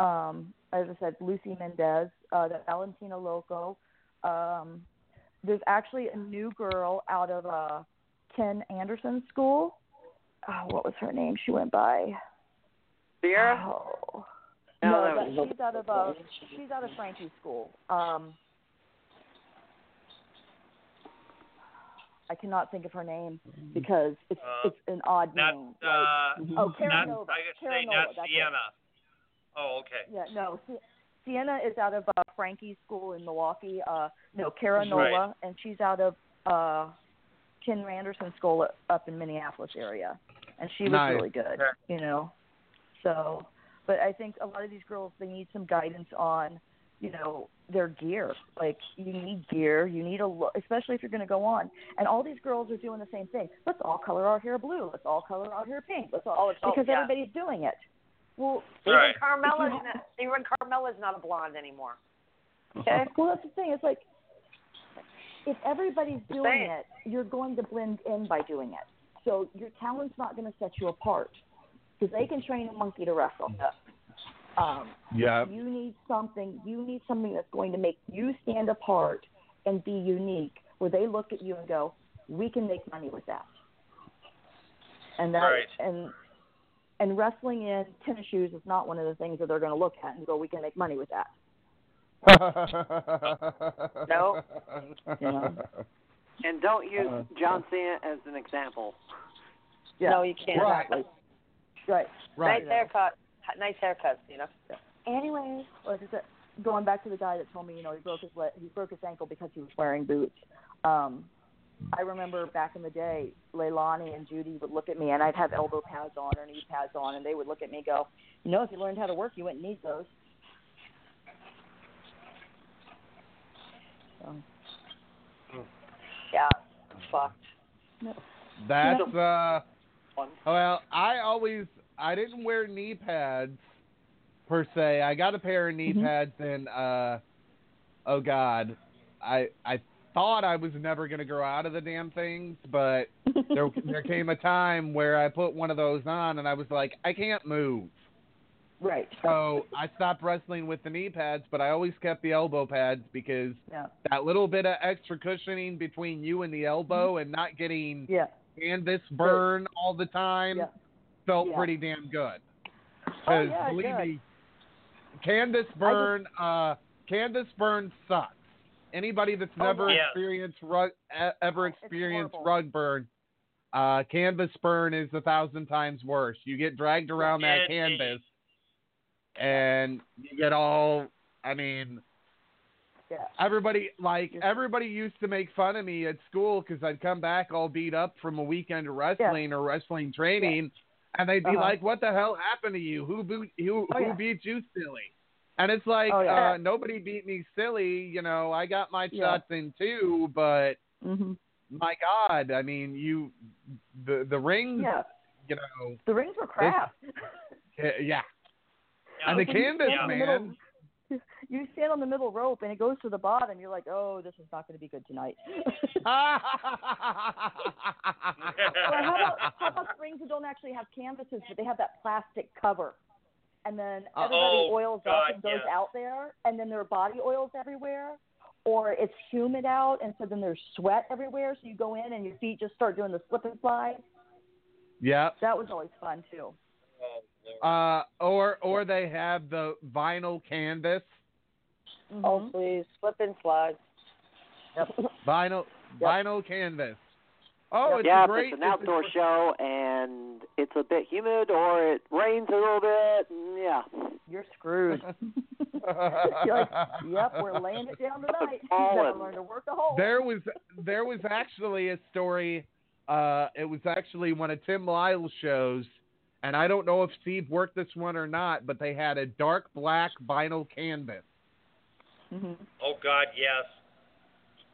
D: Um, as I said, Lucy Mendez, uh, that Valentina Loco. Um, there's actually a new girl out of uh, Ken Anderson School. Oh, what was her name? She went by.
C: Sierra?
D: Oh.
C: No,
D: No,
C: that
D: that, she's out of uh, she's out of Frankie's school. Um, I cannot think of her name because it's
H: Uh,
D: it's an odd
H: Not
D: name.
H: uh,
D: like, oh, Kara
H: not,
D: Nova.
H: I could
D: Kara
H: say
D: Nova,
H: not
D: that's.
H: Sienna. Oh, okay.
D: Yeah, no. Sie- Sienna is out of uh, Frankie's school in Milwaukee. Uh, no, Kara
H: Right.
D: Nola, and she's out of uh, Ken Anderson School up in Minneapolis area, and she was
J: Nice.
D: really good. You know, so. But I think a lot of these girls they need some guidance on, you know, their gear. Like you need gear, you need a look, especially if you're going to go on. And all these girls are doing the same thing. Let's all color our hair blue. Let's all color our hair pink. Let's all
C: Oh,
D: because
C: yeah.
D: everybody's doing it. Well,
C: Even
H: Right.
C: Carmella's
D: If you-
C: not, even Carmella's not a blonde anymore.
D: Okay. Well, that's the thing. It's like if everybody's doing it, you're going to blend in by doing it. So your talent's not going to set you apart because they can train a monkey to wrestle. Um,
J: Yeah.
D: You need something. You need something that's going to make you stand apart and be unique, where they look at you and go, "We can make money with that." and that
H: Right.
D: and and wrestling in tennis shoes is not one of the things that they're going to look at and go, we can make money with that.
E: No.
D: Yeah.
E: And don't use
J: Uh,
E: John Cena as an example.
D: Yeah.
C: No, you can't.
J: Right.
D: Exactly. Right.
C: Nice haircut. Nice haircuts, you know.
D: Anyways, like I said, going back to the guy that told me, you know, he broke his leg, he broke his ankle because he was wearing boots. Um, I remember back in the day, Leilani and Judy would look at me, and I'd have elbow pads on or knee pads on, and they would look at me and go, you know, if you learned how to work, you wouldn't need those. So,
C: Yeah, fucked.
J: That's uh well, I always I didn't wear knee pads per se. I got a pair of knee
D: Mhm.
J: pads and uh oh god. I I thought I was never going to grow out of the damn things, but there there came a time where I put one of those on and I was like, I can't move.
D: Right.
J: So I stopped wrestling with the knee pads, but I always kept the elbow pads because
D: Yeah.
J: that little bit of extra cushioning between you and the elbow and not getting
D: Yeah.
J: canvas burn all the time
D: Yeah.
J: felt
D: Yeah.
J: pretty damn good.
D: Oh,
J: Because
D: yeah,
J: believe
D: good.
J: me, canvas burn, uh, canvas burn sucks. Anybody that's
D: Oh,
J: never
H: yeah.
J: experienced rug, ever experienced rug burn, uh, canvas burn is a thousand times worse. You get dragged around that canvas, and you get all. I mean,
D: Yeah.
J: everybody like everybody used to make fun of me at school because I'd come back all beat up from a weekend of wrestling or wrestling training, and they'd be
D: Uh-huh.
J: like, "What the hell happened to you? Who boot, who
D: Oh,
J: who
D: yeah.
J: beat you, silly?" And it's like,
D: Oh, yeah.
J: uh, nobody beat me silly. You know, I got my
D: Yeah.
J: shots in too, but
D: Mhm.
J: my God, I mean, you the the rings,
D: Yeah.
J: you know,
D: The rings were crap.
J: eh, yeah,
H: Yeah.
J: and the
D: When you
J: canvas,
D: the
J: man.
D: middle- You stand on the middle rope and it goes to the bottom. You're like, oh, this is not going to be good tonight. Or how about how about rings that don't actually have canvases, but they have that plastic cover, and then everybody
H: oh,
D: oils
H: God,
D: up and goes
H: yeah.
D: out there, and then there are body oils everywhere, or it's humid out, and so then there's sweat everywhere. So you go in and your feet just start doing the slip and slide.
J: yeah.
D: That was always fun too.
J: Uh, or or they have the vinyl canvas,
C: Oh, please. Slip and slide. Yep.
J: vinyl vinyl canvas. Oh, it's
E: yeah,
J: great.
E: it's an outdoor show and it's a bit humid or it rains a little bit, mm, yeah.
D: You're screwed. You're like, yep, we're laying it down tonight. You better learn to work the hole.
J: There was there was actually a story. Uh, it was actually one of Tim Lyle's shows, and I don't know if Steve worked this one or not, but they had a dark black vinyl canvas,
D: Mm-hmm.
H: Oh God, yes.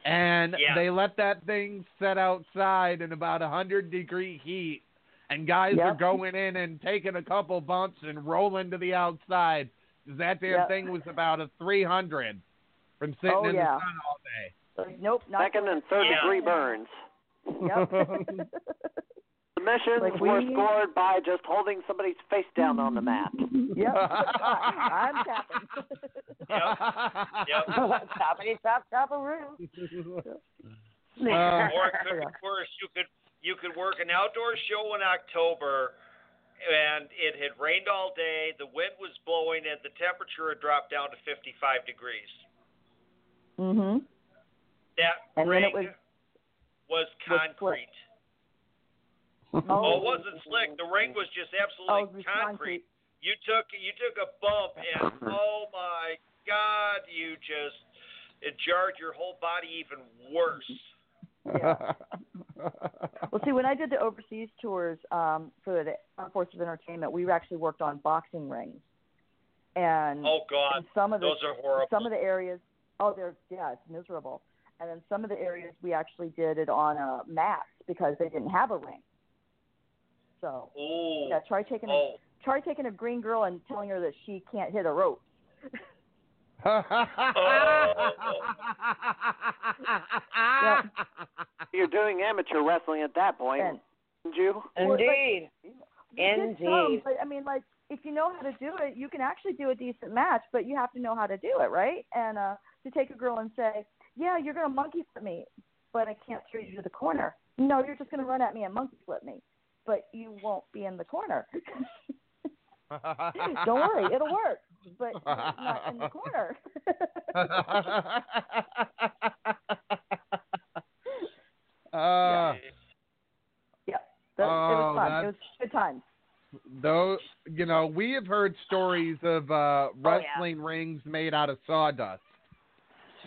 J: And
H: Yeah.
J: they let that thing set outside in about a hundred degree heat, and guys are going in and taking a couple bumps and rolling to the outside. 'cause That damn
D: Yep.
J: thing was about a three hundred from sitting
D: Oh,
J: in
D: yeah.
J: the sun all day.
D: Nope, not
E: Second and third
H: Yeah.
E: degree burns.
D: Yep.
E: Submissions
D: Like
E: were scored by just holding somebody's face down on the mat.
D: yep. I'm tapping.
H: Yep.
C: Toppity top top of room.
J: Uh,
H: or it could be worse. You could you could work an outdoor show in October, and it had rained all day. The wind was blowing, and the temperature had dropped down to 55 degrees.
D: Mhm.
H: That
D: And then
H: ring
D: it was
H: was
D: was
H: concrete.
D: Oh,
H: Oh, it wasn't slick. The ring was just
D: Oh,
H: absolutely
D: it was
H: concrete. You took you took a bump, and oh my God, you just it jarred your whole body even worse.
D: Well, see, when I did the overseas tours um, for the Armed Forces of Entertainment, we actually worked on boxing rings, and
H: Oh God,
D: and some of the
H: those are horrible.
D: some of the areas, oh, they're yeah, it's miserable. And then some of the areas we actually did it on a mat because they didn't have a ring. So
H: Ooh.
D: yeah, try taking a
H: Oh.
D: try taking a green girl and telling her that she can't hit a rope. Yeah.
E: You're doing amateur wrestling at that point,
D: And-
E: aren't you?
C: Indeed.
D: You did some,
C: Indeed.
D: but I mean, like, if you know how to do it, you can actually do a decent match, but you have to know how to do it, right? And uh, to take a girl and say, "Yeah, you're gonna monkey flip me, but I can't throw you to the corner." No, you're just gonna run at me and monkey flip me. But you won't be in the corner. Don't worry, it'll work, but you're not in the corner.
J: Uh,
D: yeah, that, it
J: Oh,
D: was fun. It was good times.
J: though, you know, we have heard stories of uh,
C: Oh, yeah.
J: wrestling rings made out of sawdust.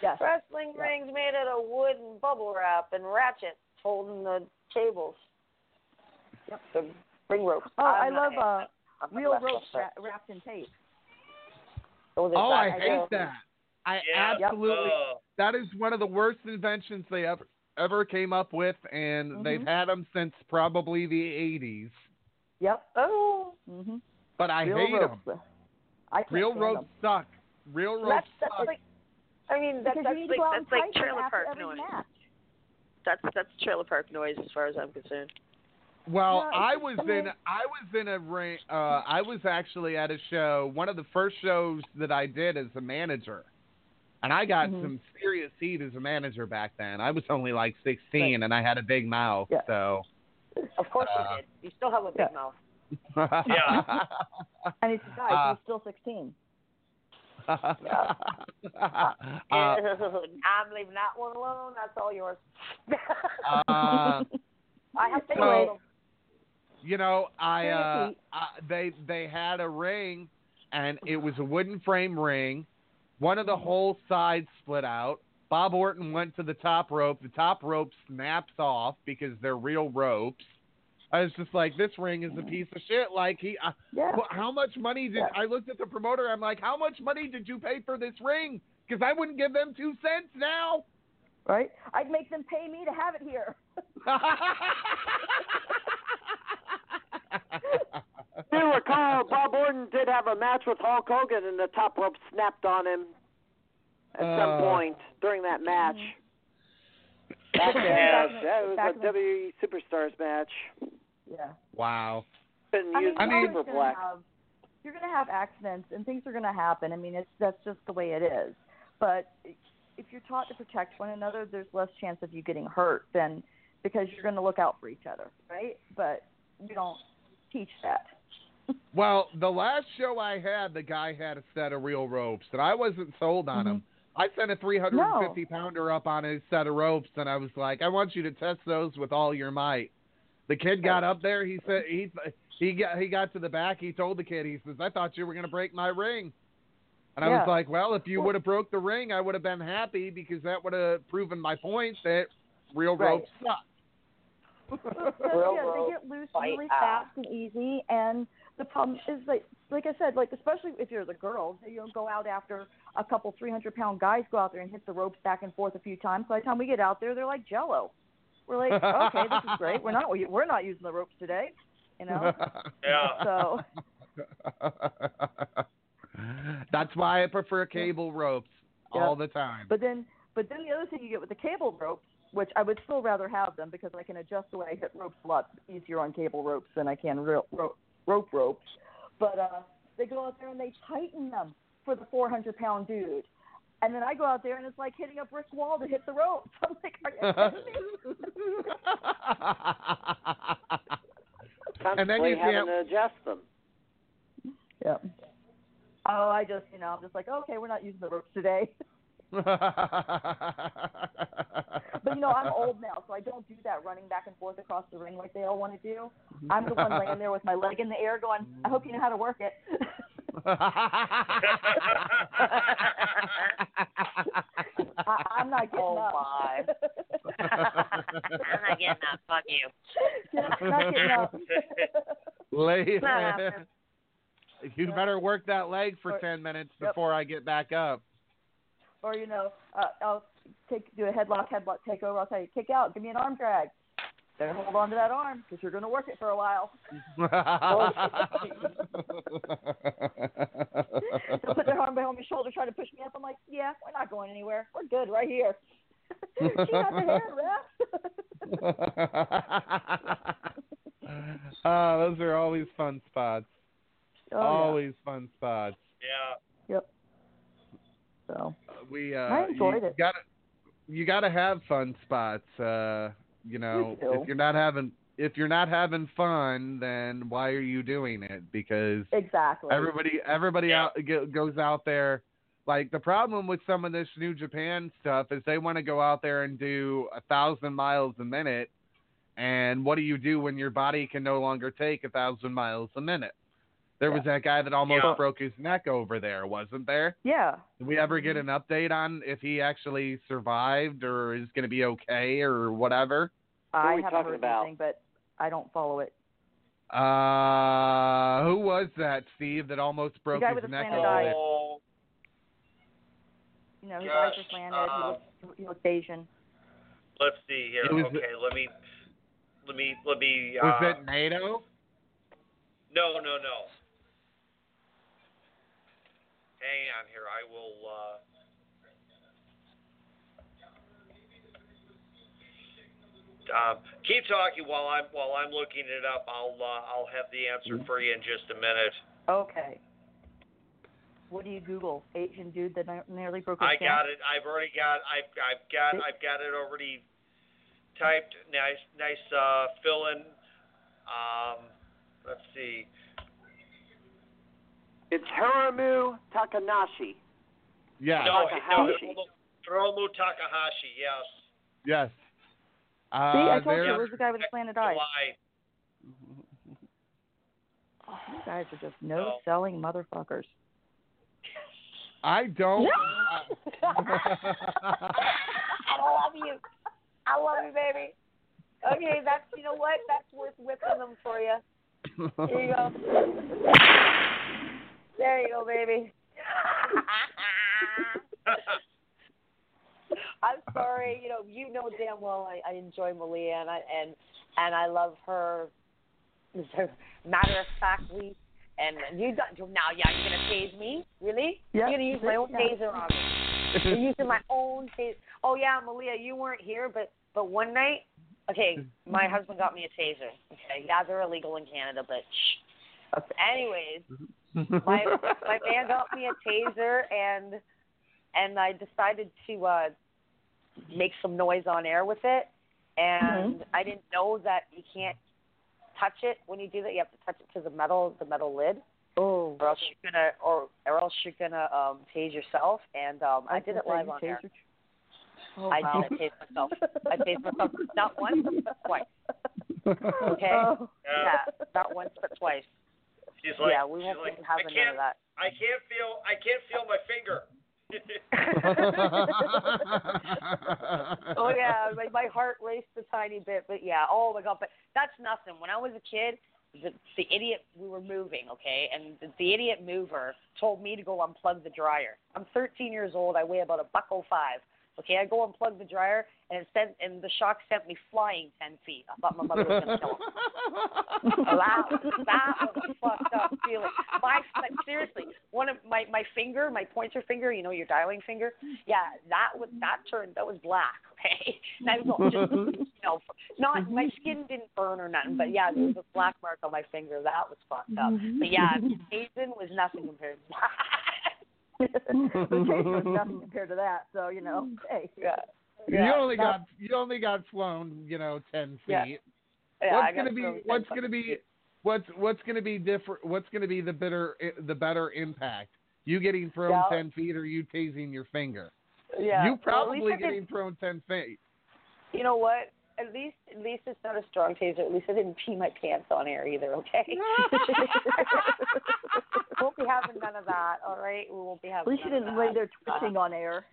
D: Yes.
C: Wrestling rings made out of wood and bubble wrap and ratchets holding the cables.
D: Yep.
C: The ring ropes.
D: Oh, I
C: I'm not-
D: love uh,
C: I'm
D: real
C: wrestling,
D: ropes wra- wrapped in tape.
C: Oh,
J: Oh,
C: that.
J: I
C: know.
J: hate that. I
H: Yeah.
J: absolutely.
H: uh,
J: That is one of the worst inventions they ever ever came up with, and
D: Mhm.
J: they've had them since probably the '80s.
D: Yep.
C: Oh.
D: Mm-hmm.
J: But I
D: real
J: hate
D: ropes.
J: them.
D: I can't
J: Real ropes
D: them.
J: suck. Real ropes
C: That's, that's
J: suck.
C: like, I mean, that, that's like
D: to go out
C: that's like trailer park noise.
D: match.
C: That's that's trailer park noise as far as I'm concerned.
J: Well,
D: No,
J: I was
D: I
J: in I was in a ring. Uh, I was actually at a show, one of the first shows that I did as a manager, and I got
D: Mhm.
J: some serious heat as a manager back then. I was only like 16, and I had a big mouth,
D: Yeah.
J: so.
C: Of course
J: Uh,
C: you did. You still have a big
D: Yeah.
C: mouth.
H: Yeah.
D: And it's guys,
J: Uh,
D: he's still 16.
J: uh,
C: I'm leaving that one alone. That's all yours.
J: uh,
C: I have to
J: so-
C: wait.
J: You know, I uh, uh they they had a ring, and it was a wooden frame ring. One of the whole sides split out. Bob Orton went to the top rope. The top rope snaps off because they're real ropes. I was just like, this ring is a piece of shit. Like he, uh,
D: Yeah.
J: well, how much money did
D: Yeah.
J: I looked at the promoter? I'm like, how much money did you pay for this ring? Because I wouldn't give them two cents now.
D: Right? I'd make them pay me to have it here.
E: Do recall Bob Orton did have a match with Hulk Hogan, and the top rope snapped on him at some
J: Uh.
E: point during that match. Back,
D: Yeah.
E: uh, that was
D: Back
E: a
D: in the-
E: WWE Superstars match.
D: Yeah.
J: wow.
E: Been
D: I mean, you're
E: Super
D: gonna
E: Black.
D: have you're gonna have accidents and things are gonna happen. I mean, it's that's just the way it is. But if you're taught to protect one another, there's less chance of you getting hurt than because you're gonna look out for each other, right? But you don't teach that.
J: Well, the last show I had, the guy had a set of real ropes, and I wasn't sold on
D: Mhm.
J: them. I sent a 350 pounder up on his set of ropes, and I was like, I want you to test those with all your might. The kid got up there. He said he he got he got to the back. He told the kid, he says, I thought you were going to break my ring. And I was like, well, if you would have broke the ring, I would have been happy because that would have proven my point that real
D: Right.
J: ropes suck.
D: Because,
C: Real
D: yeah,
C: rope
D: they get loose really
C: out.
D: fast and easy, and the problem is like, like I said, like especially if you're the girls, you know, go out after a couple 300 pound guys go out there and hit the ropes back and forth a few times. By the time we get out there, they're like Jello. We're like, okay, this is great. We're not we're not using the ropes today, you know.
H: Yeah.
D: So
J: That's why I prefer cable ropes
D: Yep.
J: all the time.
D: But then, but then the other thing you get with the cable ropes, which I would still rather have them because I can adjust the way I hit ropes a lot easier on cable ropes than I can real, ro- rope ropes. But uh, they go out there and they tighten them for the 400 pound dude. And then I go out there and it's like hitting a brick wall to hit the ropes. I'm like, are you kidding me?
J: And then
E: Constantly
J: you
E: having
J: can't-
E: to adjust them.
D: Yeah. Oh, I just, you know, I'm just like, okay, we're not using the ropes today. But you know, I'm old now, so I don't do that running back and forth across the ring like they all want to do. I'm the one laying there with my leg in the air, going, "I hope you know how to work it." I, I'm not getting
C: Oh,
D: up.
C: my.
I: I'm not getting up. Fuck you.
D: Yeah, not getting up.
J: Lay-
D: Not happening.
J: you better work that leg for
D: Or-
J: ten minutes
D: Yep.
J: before I get back up.
D: Or you know, uh, I'll take do a headlock, headlock takeover. I'll tell you, kick out, give me an arm drag. Better hold on to that arm because you're going to work it for a while. They'll put their arm behind my shoulder, try to push me up. I'm like, yeah, we're not going anywhere. We're good right here. she got the hair, ref.
J: oh, those are always fun spots.
D: Oh, yeah.
J: always fun spots.
H: Yeah.
D: Yep. So
J: We uh,
D: I enjoyed
J: you
D: it.
J: Gotta, you gotta have fun spots. Uh, you know,
D: do.
J: if you're not having if you're not having fun, then why are you doing it? Because
D: Exactly.
J: everybody everybody out go- goes out there. Like the problem with some of this New Japan stuff is they want to go out there and do a thousand miles a minute, and what do you do when your body can no longer take a thousand miles a minute? There was that guy that almost
H: Yeah.
J: broke his neck over there, wasn't there?
D: Yeah.
J: Did we ever get an update on if he actually survived or is going to be okay or whatever?
D: I
E: we
D: haven't
E: talking
D: heard
E: about?
D: anything, but I don't follow it.
J: Uh, who was that, Steve, that almost broke
D: guy
J: his
D: with the
J: neck
D: slanted
J: over
D: eyes.
J: it?
H: Oh,
D: You know, his
H: Gosh,
D: eyes are slanted.
H: uh,
D: he, looks, he looks Asian.
H: let's see here.
J: Was-
H: okay, let me, let me, let me. Uh,
J: Was it Naito?
H: No, no, no. Hang on here. I will. Uh, um, keep talking while I'm while I'm looking it up. I'll uh, I'll have the answer for you in just a minute.
D: Okay. What do you Google? Asian dude that ne- nearly broke his
H: I
D: neck?
H: got it. I've already got. I've I've got. I've got it already typed. Nice nice uh, fill in. Um, let's see.
E: It's Hiromu Takanashi.
J: Yeah.
H: No, no,
E: Takahashi.
H: Hiromu, Hiromu Takahashi. Yes.
J: Yes.
D: See,
J: Uh,
D: I told you,
J: there-
D: where's the guy with the slanted eyes?
H: July.
D: Oh, you guys are just no-selling motherfuckers.
J: I don't.
C: I love you. I love you, baby. Okay, that's you know what? That's worth whipping them for you. Here you go. There you go, baby. I'm sorry, you know, you know damn well I, I enjoy Malia and I and and I love her matter of factly and you got now yeah, you're gonna tase me? Really?
D: Yeah.
C: You're gonna use my own
D: Yeah.
C: taser on me. You're using my own taser. Oh yeah, Malia, you weren't here, but but one night, okay, my mm-hmm. husband got me a taser. Okay, yeah, they're illegal in Canada, but shh. Anyways, mm-hmm. My my man got me a taser, and and I decided to uh make some noise on air with it, and I didn't know that you can't touch it when you do that. You have to touch it to the metal the metal lid.
D: Oh.
C: Or else you're gonna, or or else you're gonna um tase yourself. And um I, did it live on air.
D: Oh,
C: I
D: wow.
C: did tase myself. I tased myself not once, but twice. Okay.
D: Oh.
C: Yeah, not once but twice.
H: She's like,
C: yeah, we
H: she's
C: won't
H: like,
C: be
H: I
C: none
H: can't,
C: of that.
H: I can't feel, I can't feel my finger.
C: oh yeah, my my heart raced a tiny bit, but yeah. Oh my god, but that's nothing. When I was a kid, the the idiot we were moving, okay, and the, the idiot mover told me to go unplug the dryer. I'm 13 years old. I weigh about a buck oh five. Okay, I go unplug the dryer, and it sent, and the shock sent me flying 10 feet. I thought my mother was gonna kill me. that, that was a fucked up feeling. My seriously, one of my my finger, my pointer finger, you know, your dialing finger. Yeah, that was that turned that was black. Okay, and I was just you know, not my skin didn't burn or nothing, but yeah, there was a black mark on my finger. That was fucked up. But yeah, mm-hmm. Asian was nothing compared to that.
D: The taser was nothing compared to that. So you know, mm. hey.
C: Yeah.
J: you only
C: that-
J: got you only got flown, you know, ten feet.
C: Yeah. Yeah, I
J: gonna be what's gonna be what's what's gonna be different? What's gonna be the better the better impact? You getting thrown
C: Yeah.
J: ten feet or you tasing your finger?
C: Yeah.
J: You
C: Well, at least
J: probably
C: I did-
J: getting thrown ten feet.
C: You know what? At least, at least it's not a strong taser. At least I didn't pee my pants on air either. Okay. We won't be having none of that. All right. We won't be having.
D: At
C: having.
D: least you didn't lay there twitching on air.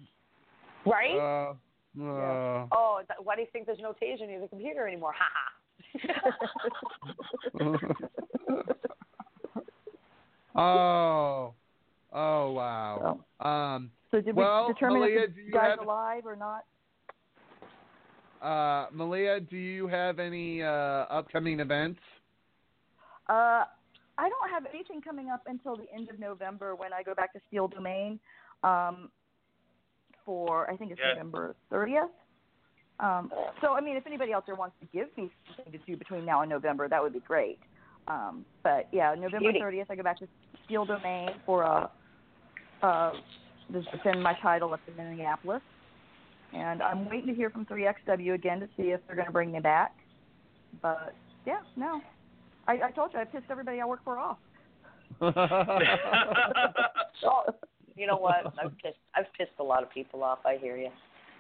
C: Right?
J: Uh, uh,
C: oh, th- why do you think there's no taser near the computer anymore? Ha
J: oh, oh wow. Um,
D: So did
J: well,
D: we determine
J: Malia,
D: if
J: do
D: the
J: you
D: guy's
J: have
D: alive or not?
J: Uh, Malia, do you have any uh, upcoming events?
D: Uh, I don't have anything coming up until the end of November when I go back to Steel Domain. Um, for I think it's
H: Yeah.
D: November 30th. Um, so I mean, if anybody out there wants to give me something to do between now and November, that would be great. Um, but yeah, November 30th, I go back to Steel Domain for a uh, to defend my title up in Minneapolis, and I'm waiting to hear from 3XW again to see if they're going to bring me back. But Yeah, no. I, I told you I pissed everybody I work for off.
C: Oh, you know what? I've pissed. I've pissed a lot of people off. I hear you.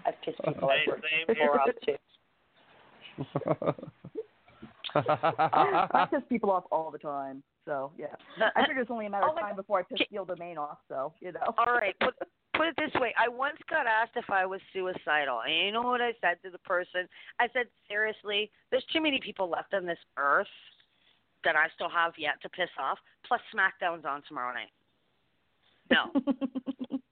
C: I've pissed people I've
H: Same-
C: worked for off too.
D: I piss people off all the time. So yeah, I figure it's only a matter of
C: my
D: time before I piss Steel Domain off. So you know.
I: All right, put put it this way. I once got asked if I was suicidal, and you know what I said to the person? I said, seriously, there's too many people left on this earth that I still have yet to piss off. Plus, SmackDown's on tomorrow night. No.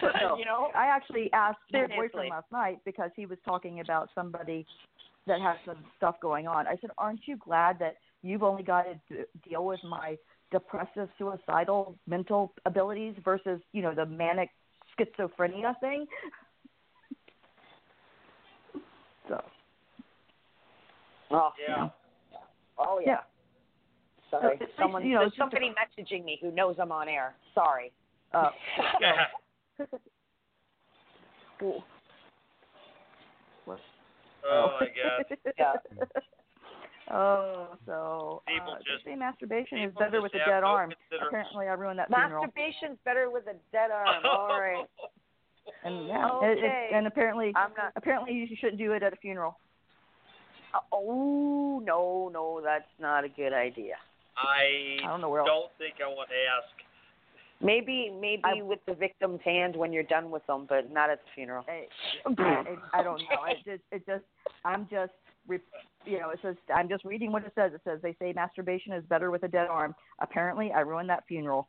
D: So,
I: you know,
D: I actually asked my boyfriend last night because he was talking about somebody that has some stuff going on. I said, "Aren't you glad that you've only got to deal with my depressive, suicidal, mental abilities versus you know the manic schizophrenia thing?" So
C: Oh
H: yeah.
C: Oh yeah.
D: Yeah.
C: Sorry.
D: At least,
C: Someone,
D: you know,
C: there's
D: it's a-
C: somebody messaging me who knows I'm on air. Sorry.
D: uh,
H: Oh my god.
C: Yeah.
D: Oh, so
H: People
D: uh, they
H: just-
D: say masturbation is better with a dead
H: no
D: arm. Apparently, I ruined that funeral.
C: Masturbation's better with a dead arm. All right.
D: And yeah,
C: Okay.
D: it, and apparently,
C: I'm not.
D: apparently you shouldn't do it at a funeral.
C: Uh, oh no, no, that's not a good idea.
H: I,
D: I don't know where
H: don't think I want to ask.
C: Maybe, maybe with the victim's hand when you're done with them, but not at the funeral.
D: I, I, I don't know. It just, it just, I'm just, re- you know, it says I'm just reading what it says. It says they say masturbation is better with a dead arm. Apparently, I ruined that funeral.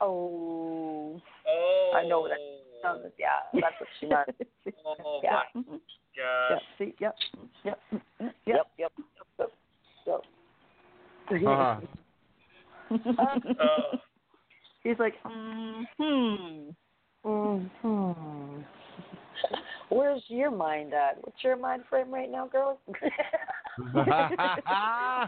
C: Oh,
H: Oh.
C: I know what that sounds. Yeah, that's what she meant.
H: Oh
C: Yeah.
H: my
D: Mhm.
H: god.
D: Yep. See. Yep. Yep. mm, mm,
C: Yep, yep, yep, yep.
J: Uh-huh.
H: Oh.
D: He's like, mm, hmm.
C: hmm Where's your mind at? What's your mind frame right now, girl?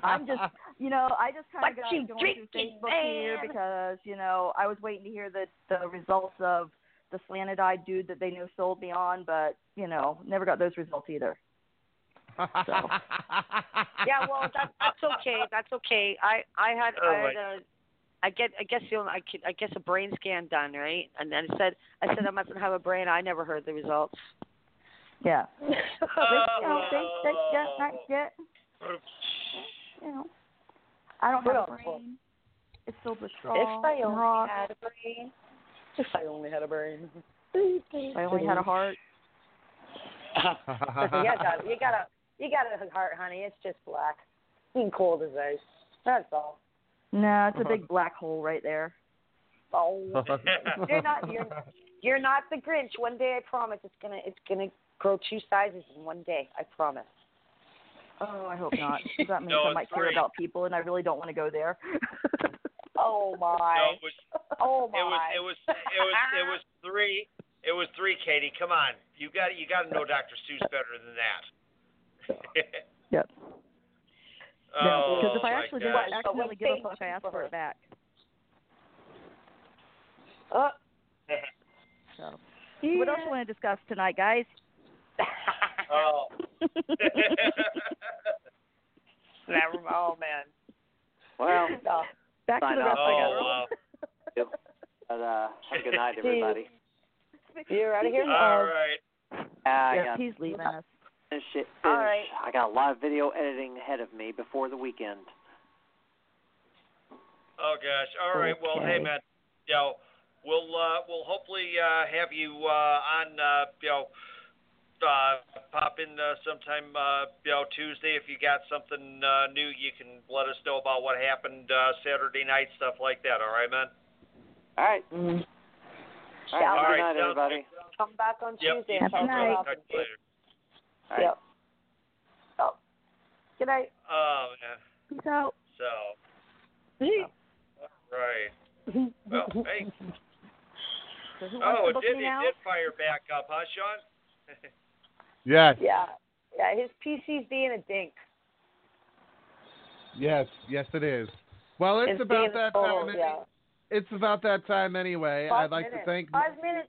D: I'm just, you know, I just kind
C: What
D: of got
C: you
D: going through
C: drinking,
D: Facebook here because, you know, I was waiting to hear the the results of the slanted eyed dude that they knew sold me on, but you know, never got those results either. So
I: yeah, well, that, that's okay. That's okay. I I had
H: Oh,
I: I had a I get I guess you know, I could, I guess a brain scan done right, and then I said I said I mustn't have a brain. I never heard the results.
D: Yeah,
H: Oh.
D: you know, they they get not get, you know, I don't have a brain. It's filled with straw
C: if I only
D: rock.
C: had a brain. If I only had a brain.
D: If I only had a heart.
C: Listen, you got you got a you got a heart, honey. It's just black, and cold as ice. That's all.
D: No, it's a big black hole right there.
C: Oh, you're not you're you're not the Grinch. One day, I promise, it's gonna it's gonna grow two sizes in one day. I promise.
D: Oh, I hope not. That means
H: No,
D: I might
H: it's
D: care about people, and I really don't want to go there.
C: Oh my.
H: No, it was
C: Oh my.
H: it was it was it was it was three it was three, Katie. Come on. You got you gotta know Dr. Seuss better than that.
D: Yep.
H: oh,
D: because if I
H: my
D: actually did
H: gosh.
D: accidentally give a fuck, I asked for it back.
C: Uh,
D: So, what else you want to discuss tonight, guys?
H: Oh.
C: Never. Oh man.
E: Well,
C: No.
D: Back to the
E: off,
D: wrestling.
E: I
H: Oh wow.
E: Yep. But, uh, have a good night, everybody.
C: You're out of here.
H: All right.
E: Uh, I
D: Yep,
E: got
D: he's leaving us.
E: finish it. Finish.
C: right.
E: I got a lot of video editing ahead of me before the weekend.
H: Oh gosh. All right. Well, hey
D: Okay.
H: man. You know, we'll uh, we'll hopefully uh, have you uh, on. Uh, you know, uh, pop in uh, sometime. Uh, you know, Tuesday if you got something uh, new, you can let us know about what happened uh, Saturday night, stuff like that. All right, man.
E: All right.
C: Mm.
E: All right. Have
H: All
E: a good night,
H: sounds
E: everybody.
C: Come back on
H: Yep.
C: Tuesday.
H: you
C: and
H: too.
C: talk
D: night.
H: Talk to you later.
E: All right.
C: Yep. Oh. Good night.
H: Oh man.
D: Peace out.
H: So. Right. Well, hey.
D: So
H: Oh, it did. It did fire back up, huh, Shawn?
J: Yes.
C: Yeah. Yeah. His PC's being a dink.
J: Yes. Yes, it is. Well, it's,
C: It's
J: about that
C: total,
J: time.
C: yeah.
J: It's about that time anyway.
C: Five
J: I'd like
C: minutes.
J: to thank.
C: Five minutes.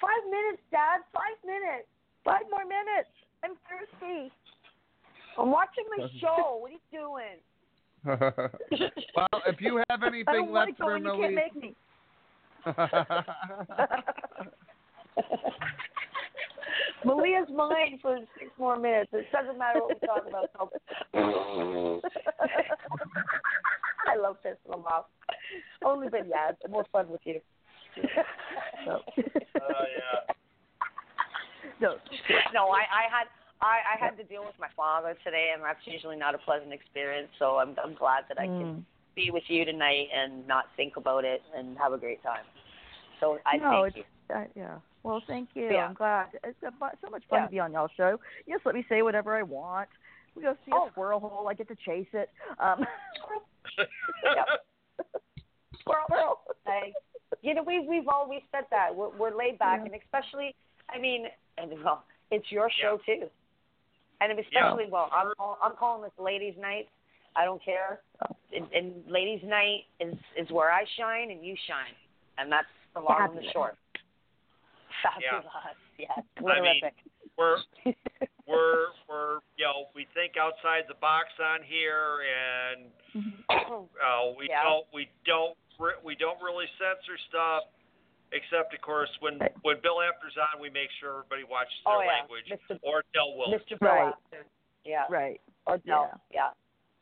C: Five minutes, Dad. Five minutes. Five more minutes. I'm thirsty. I'm watching my show. What are you doing?
J: well, if you have
D: I
J: anything left for
D: and you can't make me.
C: Malia's mine for six more minutes. It doesn't matter what we talk about. I love pissing them off. Only but yeah, it's more fun with you. so.
H: Oh yeah.
C: No, no, I, I had I, I had to deal with my father today, and that's usually not a pleasant experience. So I'm I'm glad that I can be with you tonight and not think about it and have a great time. So I
D: no,
C: thank
D: it's,
C: you.
D: Uh, yeah. Well, thank you.
C: Yeah.
D: I'm glad. It's a, so much fun
C: Yeah.
D: to be on y'all's show. You just let me say whatever I want. We go see
C: Oh.
D: a squirrel hole. I get to chase it. Um,
C: Squirrel, squirrel. Like, you know, we've we've always said that we're, we're laid back,
D: Yeah.
C: and especially, I mean, and well, it's your show too, and especially, well, I'm call, I'm calling this ladies' night. I don't care, and, and ladies' night is is where I shine and you shine, and that's the long and the
D: Fabulous.
H: Yeah.
C: Fabulous, yes,
H: I mean, we're we're we're you know we think outside the box on here, and uh, we
C: Yeah.
H: don't we don't re- we don't really censor stuff, except of course when when Bill Apter's on, we make sure everybody watches their
C: Oh, yeah.
H: language,
C: Mr.
H: or Del will.
C: Mr. Bill
D: Right.
C: Apter. Yeah.
D: right.
C: Or Del. Yeah.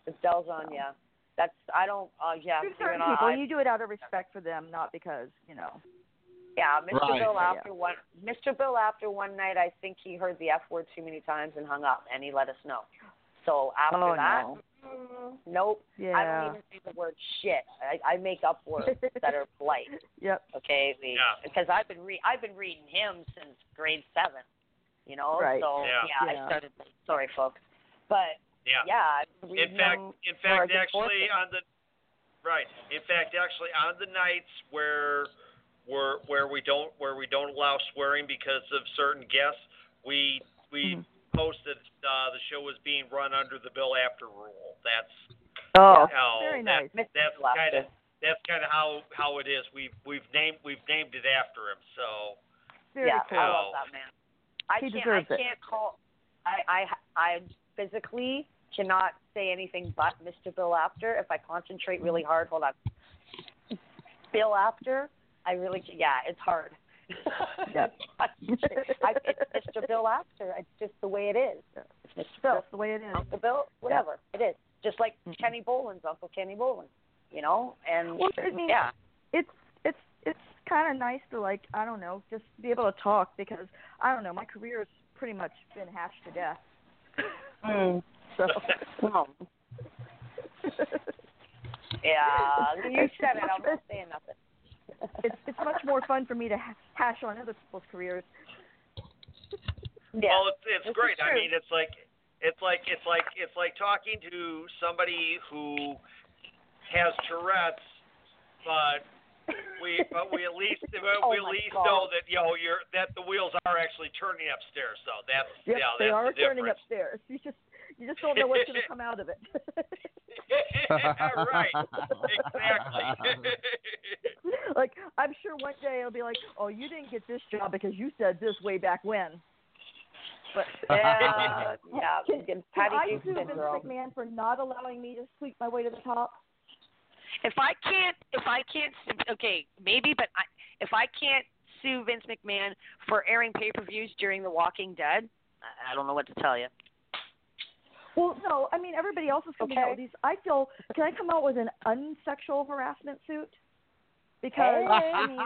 C: If Del's on, yeah. That's I don't. Uh, yeah.
D: There's
C: you
D: certain
C: know,
D: people,
C: I-
D: you do it out of respect for them, not because you know.
C: Yeah, Mr.
J: Right.
C: Bill
D: Yeah.
C: after one Mr. Bill Apter one night I think he heard the F word too many times and hung up and he let us know. So after
D: Oh,
C: that
D: no.
C: mm, nope. I don't even say the word shit. I, I make up words that are polite.
D: Yep.
C: Okay, we,
H: Yeah.
C: because I've been re- I've been reading him since grade seven. You know,
D: Right.
C: so
H: Yeah.
C: I
D: Yeah.
C: started. Sorry, folks, but
H: Yeah.
C: yeah,
H: In fact, in fact, actually on the right. In fact, actually on the nights where where where we don't where we don't allow swearing because of certain guests, we we
C: Mm-hmm.
H: posted uh, the show was being run under the Bill Apter rule. That's
D: Oh,
H: how
D: very
H: that,
D: nice.
H: that's kind of that's kind of how how it is. We've we've named we've named it after him. So
D: Very
C: yeah,
D: cool.
C: I love that man. I
D: He
C: can't. I
D: it.
C: can't call. I, I I physically cannot say anything but Mr. Bill Apter. If I concentrate really hard, hold on. Bill Apter. I really. Yeah, it's hard.
D: Yep.
C: I, it's Mr. Bill Apter. It's just the way it is. It's Mr. Bill.
D: That's the way it is.
C: Uncle Bill. Whatever it is. Just like Kenny Bolin's Uncle Kenny Bolin. You know. And
D: Well, I mean,
C: yeah.
D: it's it's it's kind of nice to like I don't know just be able to talk because I don't know my career has pretty much been hashed to death.
C: Mm.
D: So
C: Oh. Yeah, you said it. I'm not saying nothing.
D: It's it's much more fun for me to hash on other people's careers.
C: Yeah.
H: well, it's it's
C: This
H: great. I mean, it's like it's like it's like it's like talking to somebody who has Tourette's, but we but we at least but
C: Oh
H: we at least
C: God.
H: know that you know you're that the wheels are actually turning upstairs. So that's
D: Yep,
H: yeah,
D: they
H: that's
D: are
H: the
D: turning upstairs. You just you just don't know what's going to come out of it.
H: right, exactly.
D: like I'm sure one day it'll be like, oh, you didn't get this job because you said this way back when. But uh,
C: Yeah, yeah.
D: Can,
C: Can
D: can I sue Vince
C: syndrome.
D: McMahon for not allowing me to sweep my way to the top?
I: If I can't, if I can't, okay, maybe, but I, if I can't sue Vince McMahon for airing pay-per-views during The Walking Dead, I I don't know what to tell you.
D: Well, no, I mean everybody else is coming out with these. I feel can I come out with an unsexual harassment suit? Because I mean,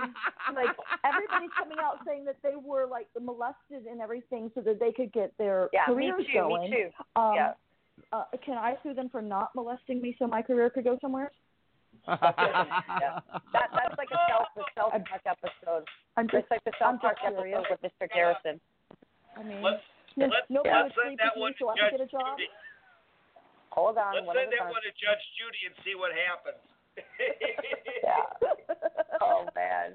D: like everybody's coming out saying that they were like molested and everything, so that they could get their
C: Yeah, me
D: careers
C: too.
D: going.
C: Me too.
D: Um,
C: Yeah.
D: uh, can I sue them for not molesting me so my career could go somewhere?
C: yeah. That that's like a self the South Park episode.
D: I'm just,
C: It's like the
D: I'm
C: South Park
D: just
C: episode with Mr. Garrison.
D: I mean,
H: let's
D: no,
H: let's,
D: nobody
H: let's
D: would
H: send
D: sleep
H: that
D: with
H: one
D: me so I
H: to
D: could
H: Judge
D: get a job.
H: Judy.
C: Hold on,
H: Let's
C: one
H: send that
C: time.
H: one to Judge Judy and see what happens.
C: Yeah. Oh man.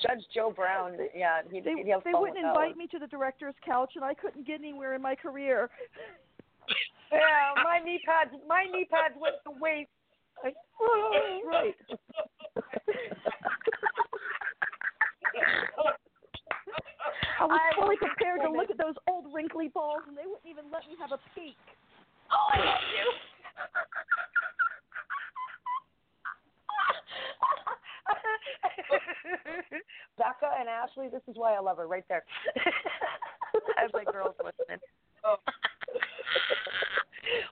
C: Judge Joe Brown, yeah, he'd,
D: They,
C: he'd have
D: they wouldn't invite
C: one.
D: me to the director's couch, and I couldn't get anywhere in my career.
C: Yeah, my knee pads, my knee pads went to waste. Like, oh,
D: right. I was
C: I
D: fully
C: love
D: prepared to look at those old wrinkly balls, and they wouldn't even let me have a peek.
C: Oh, I love you. Becca and Ashley, this is why I love her right there. As my girls listening. Oh.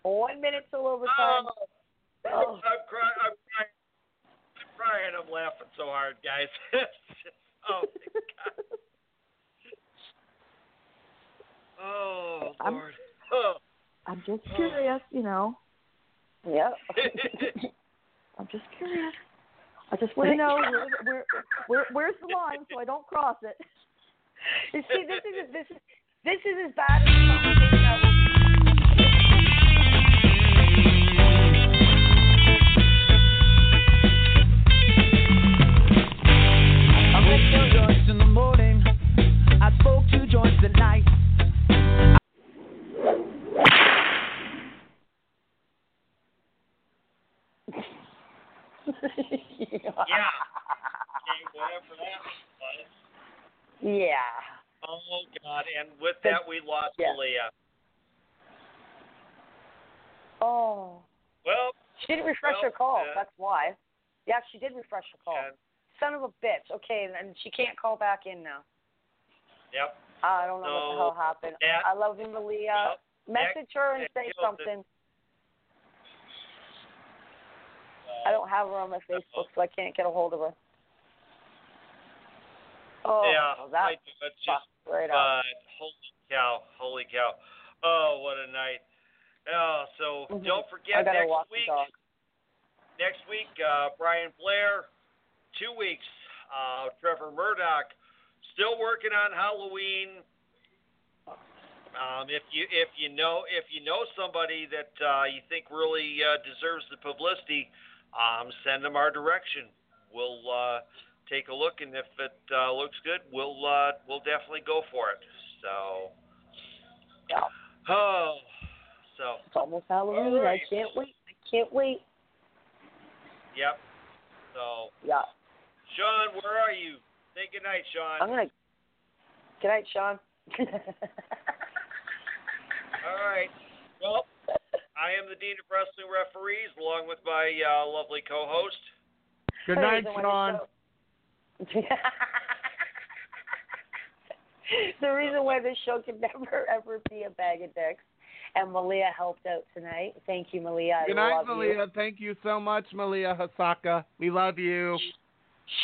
C: One minute till overtime.
H: Oh, oh. I'm crying. I'm crying. I'm crying. I'm laughing so hard, guys. oh my god. Oh
D: I'm-
H: Lord. Oh.
D: I'm just oh. curious, you know.
C: Yep.
D: I'm just curious. I just want to know where, where, where, where's the line so I don't cross it.
C: You see, this is this is this is as bad as the conversation I
H: And with that, we lost
C: Yeah.
H: Malia.
C: Oh.
H: Well,
C: She didn't refresh
H: well,
C: her call.
H: uh,
C: That's why. Yeah, she did refresh her call. Son of a bitch. Okay, and she can't call back in now.
H: Yep.
C: I don't know what the hell happened.
H: that-
C: I love you, Malia. Message her and say something. I don't have her on my Facebook, so I can't get a hold of her. Oh,
H: yeah,
C: that
H: I do. It's just
C: right
H: but
C: out.
H: holy cow, holy cow. Oh, what a night. Oh, so
C: Mhm.
H: don't forget next week. Next week, uh, Brian Blair. Two weeks, uh, Trevor Murdoch. Still working on Halloween. Um, if you if you know if you know somebody that uh, you think really uh, deserves the publicity, um, send them our direction. We'll uh, take a look, and if it uh, looks good, we'll uh, we'll definitely go for it. So.
C: Yeah.
H: Oh. So.
C: It's almost Halloween.
H: All right.
C: I can't wait. I can't wait.
H: Yep. So.
C: Yeah.
H: Shawn, where are you? Say good night, Shawn.
C: I'm gonna. Good night, Shawn.
H: All right. Well, I am the Dean of Wrestling Referees, along with my uh, lovely co-host.
J: Good night, Shawn.
C: Show- the reason why this show can never ever be a bag of dicks. And Malia helped out tonight. Thank you, Malia.
J: Good night,
C: love
J: Malia.
C: you.
J: Thank you so much, Malia Hosaka. We love you.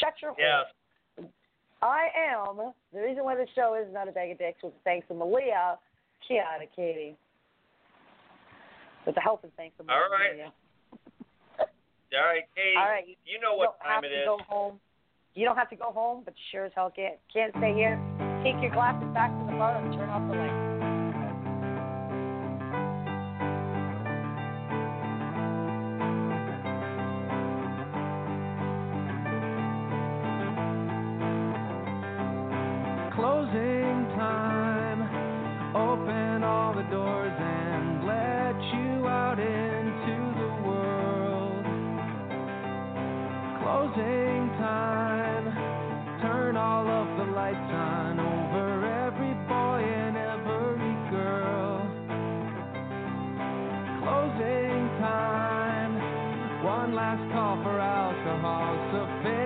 C: Shut your hole.
H: Yes.
C: I am. The reason why the show is not a bag of dicks was thanks to Malia, Kiana, Katie. With the help and thanks to Malia.
H: All right. All right, Katie.
C: All right.
H: You know what
C: don't have
H: time it
C: to
H: is.
C: go home. You don't have to go home, but sure as hell can't can't stay here. Take your glasses back to the bar and turn off the lights.
N: Closing time. One last call for alcohol, so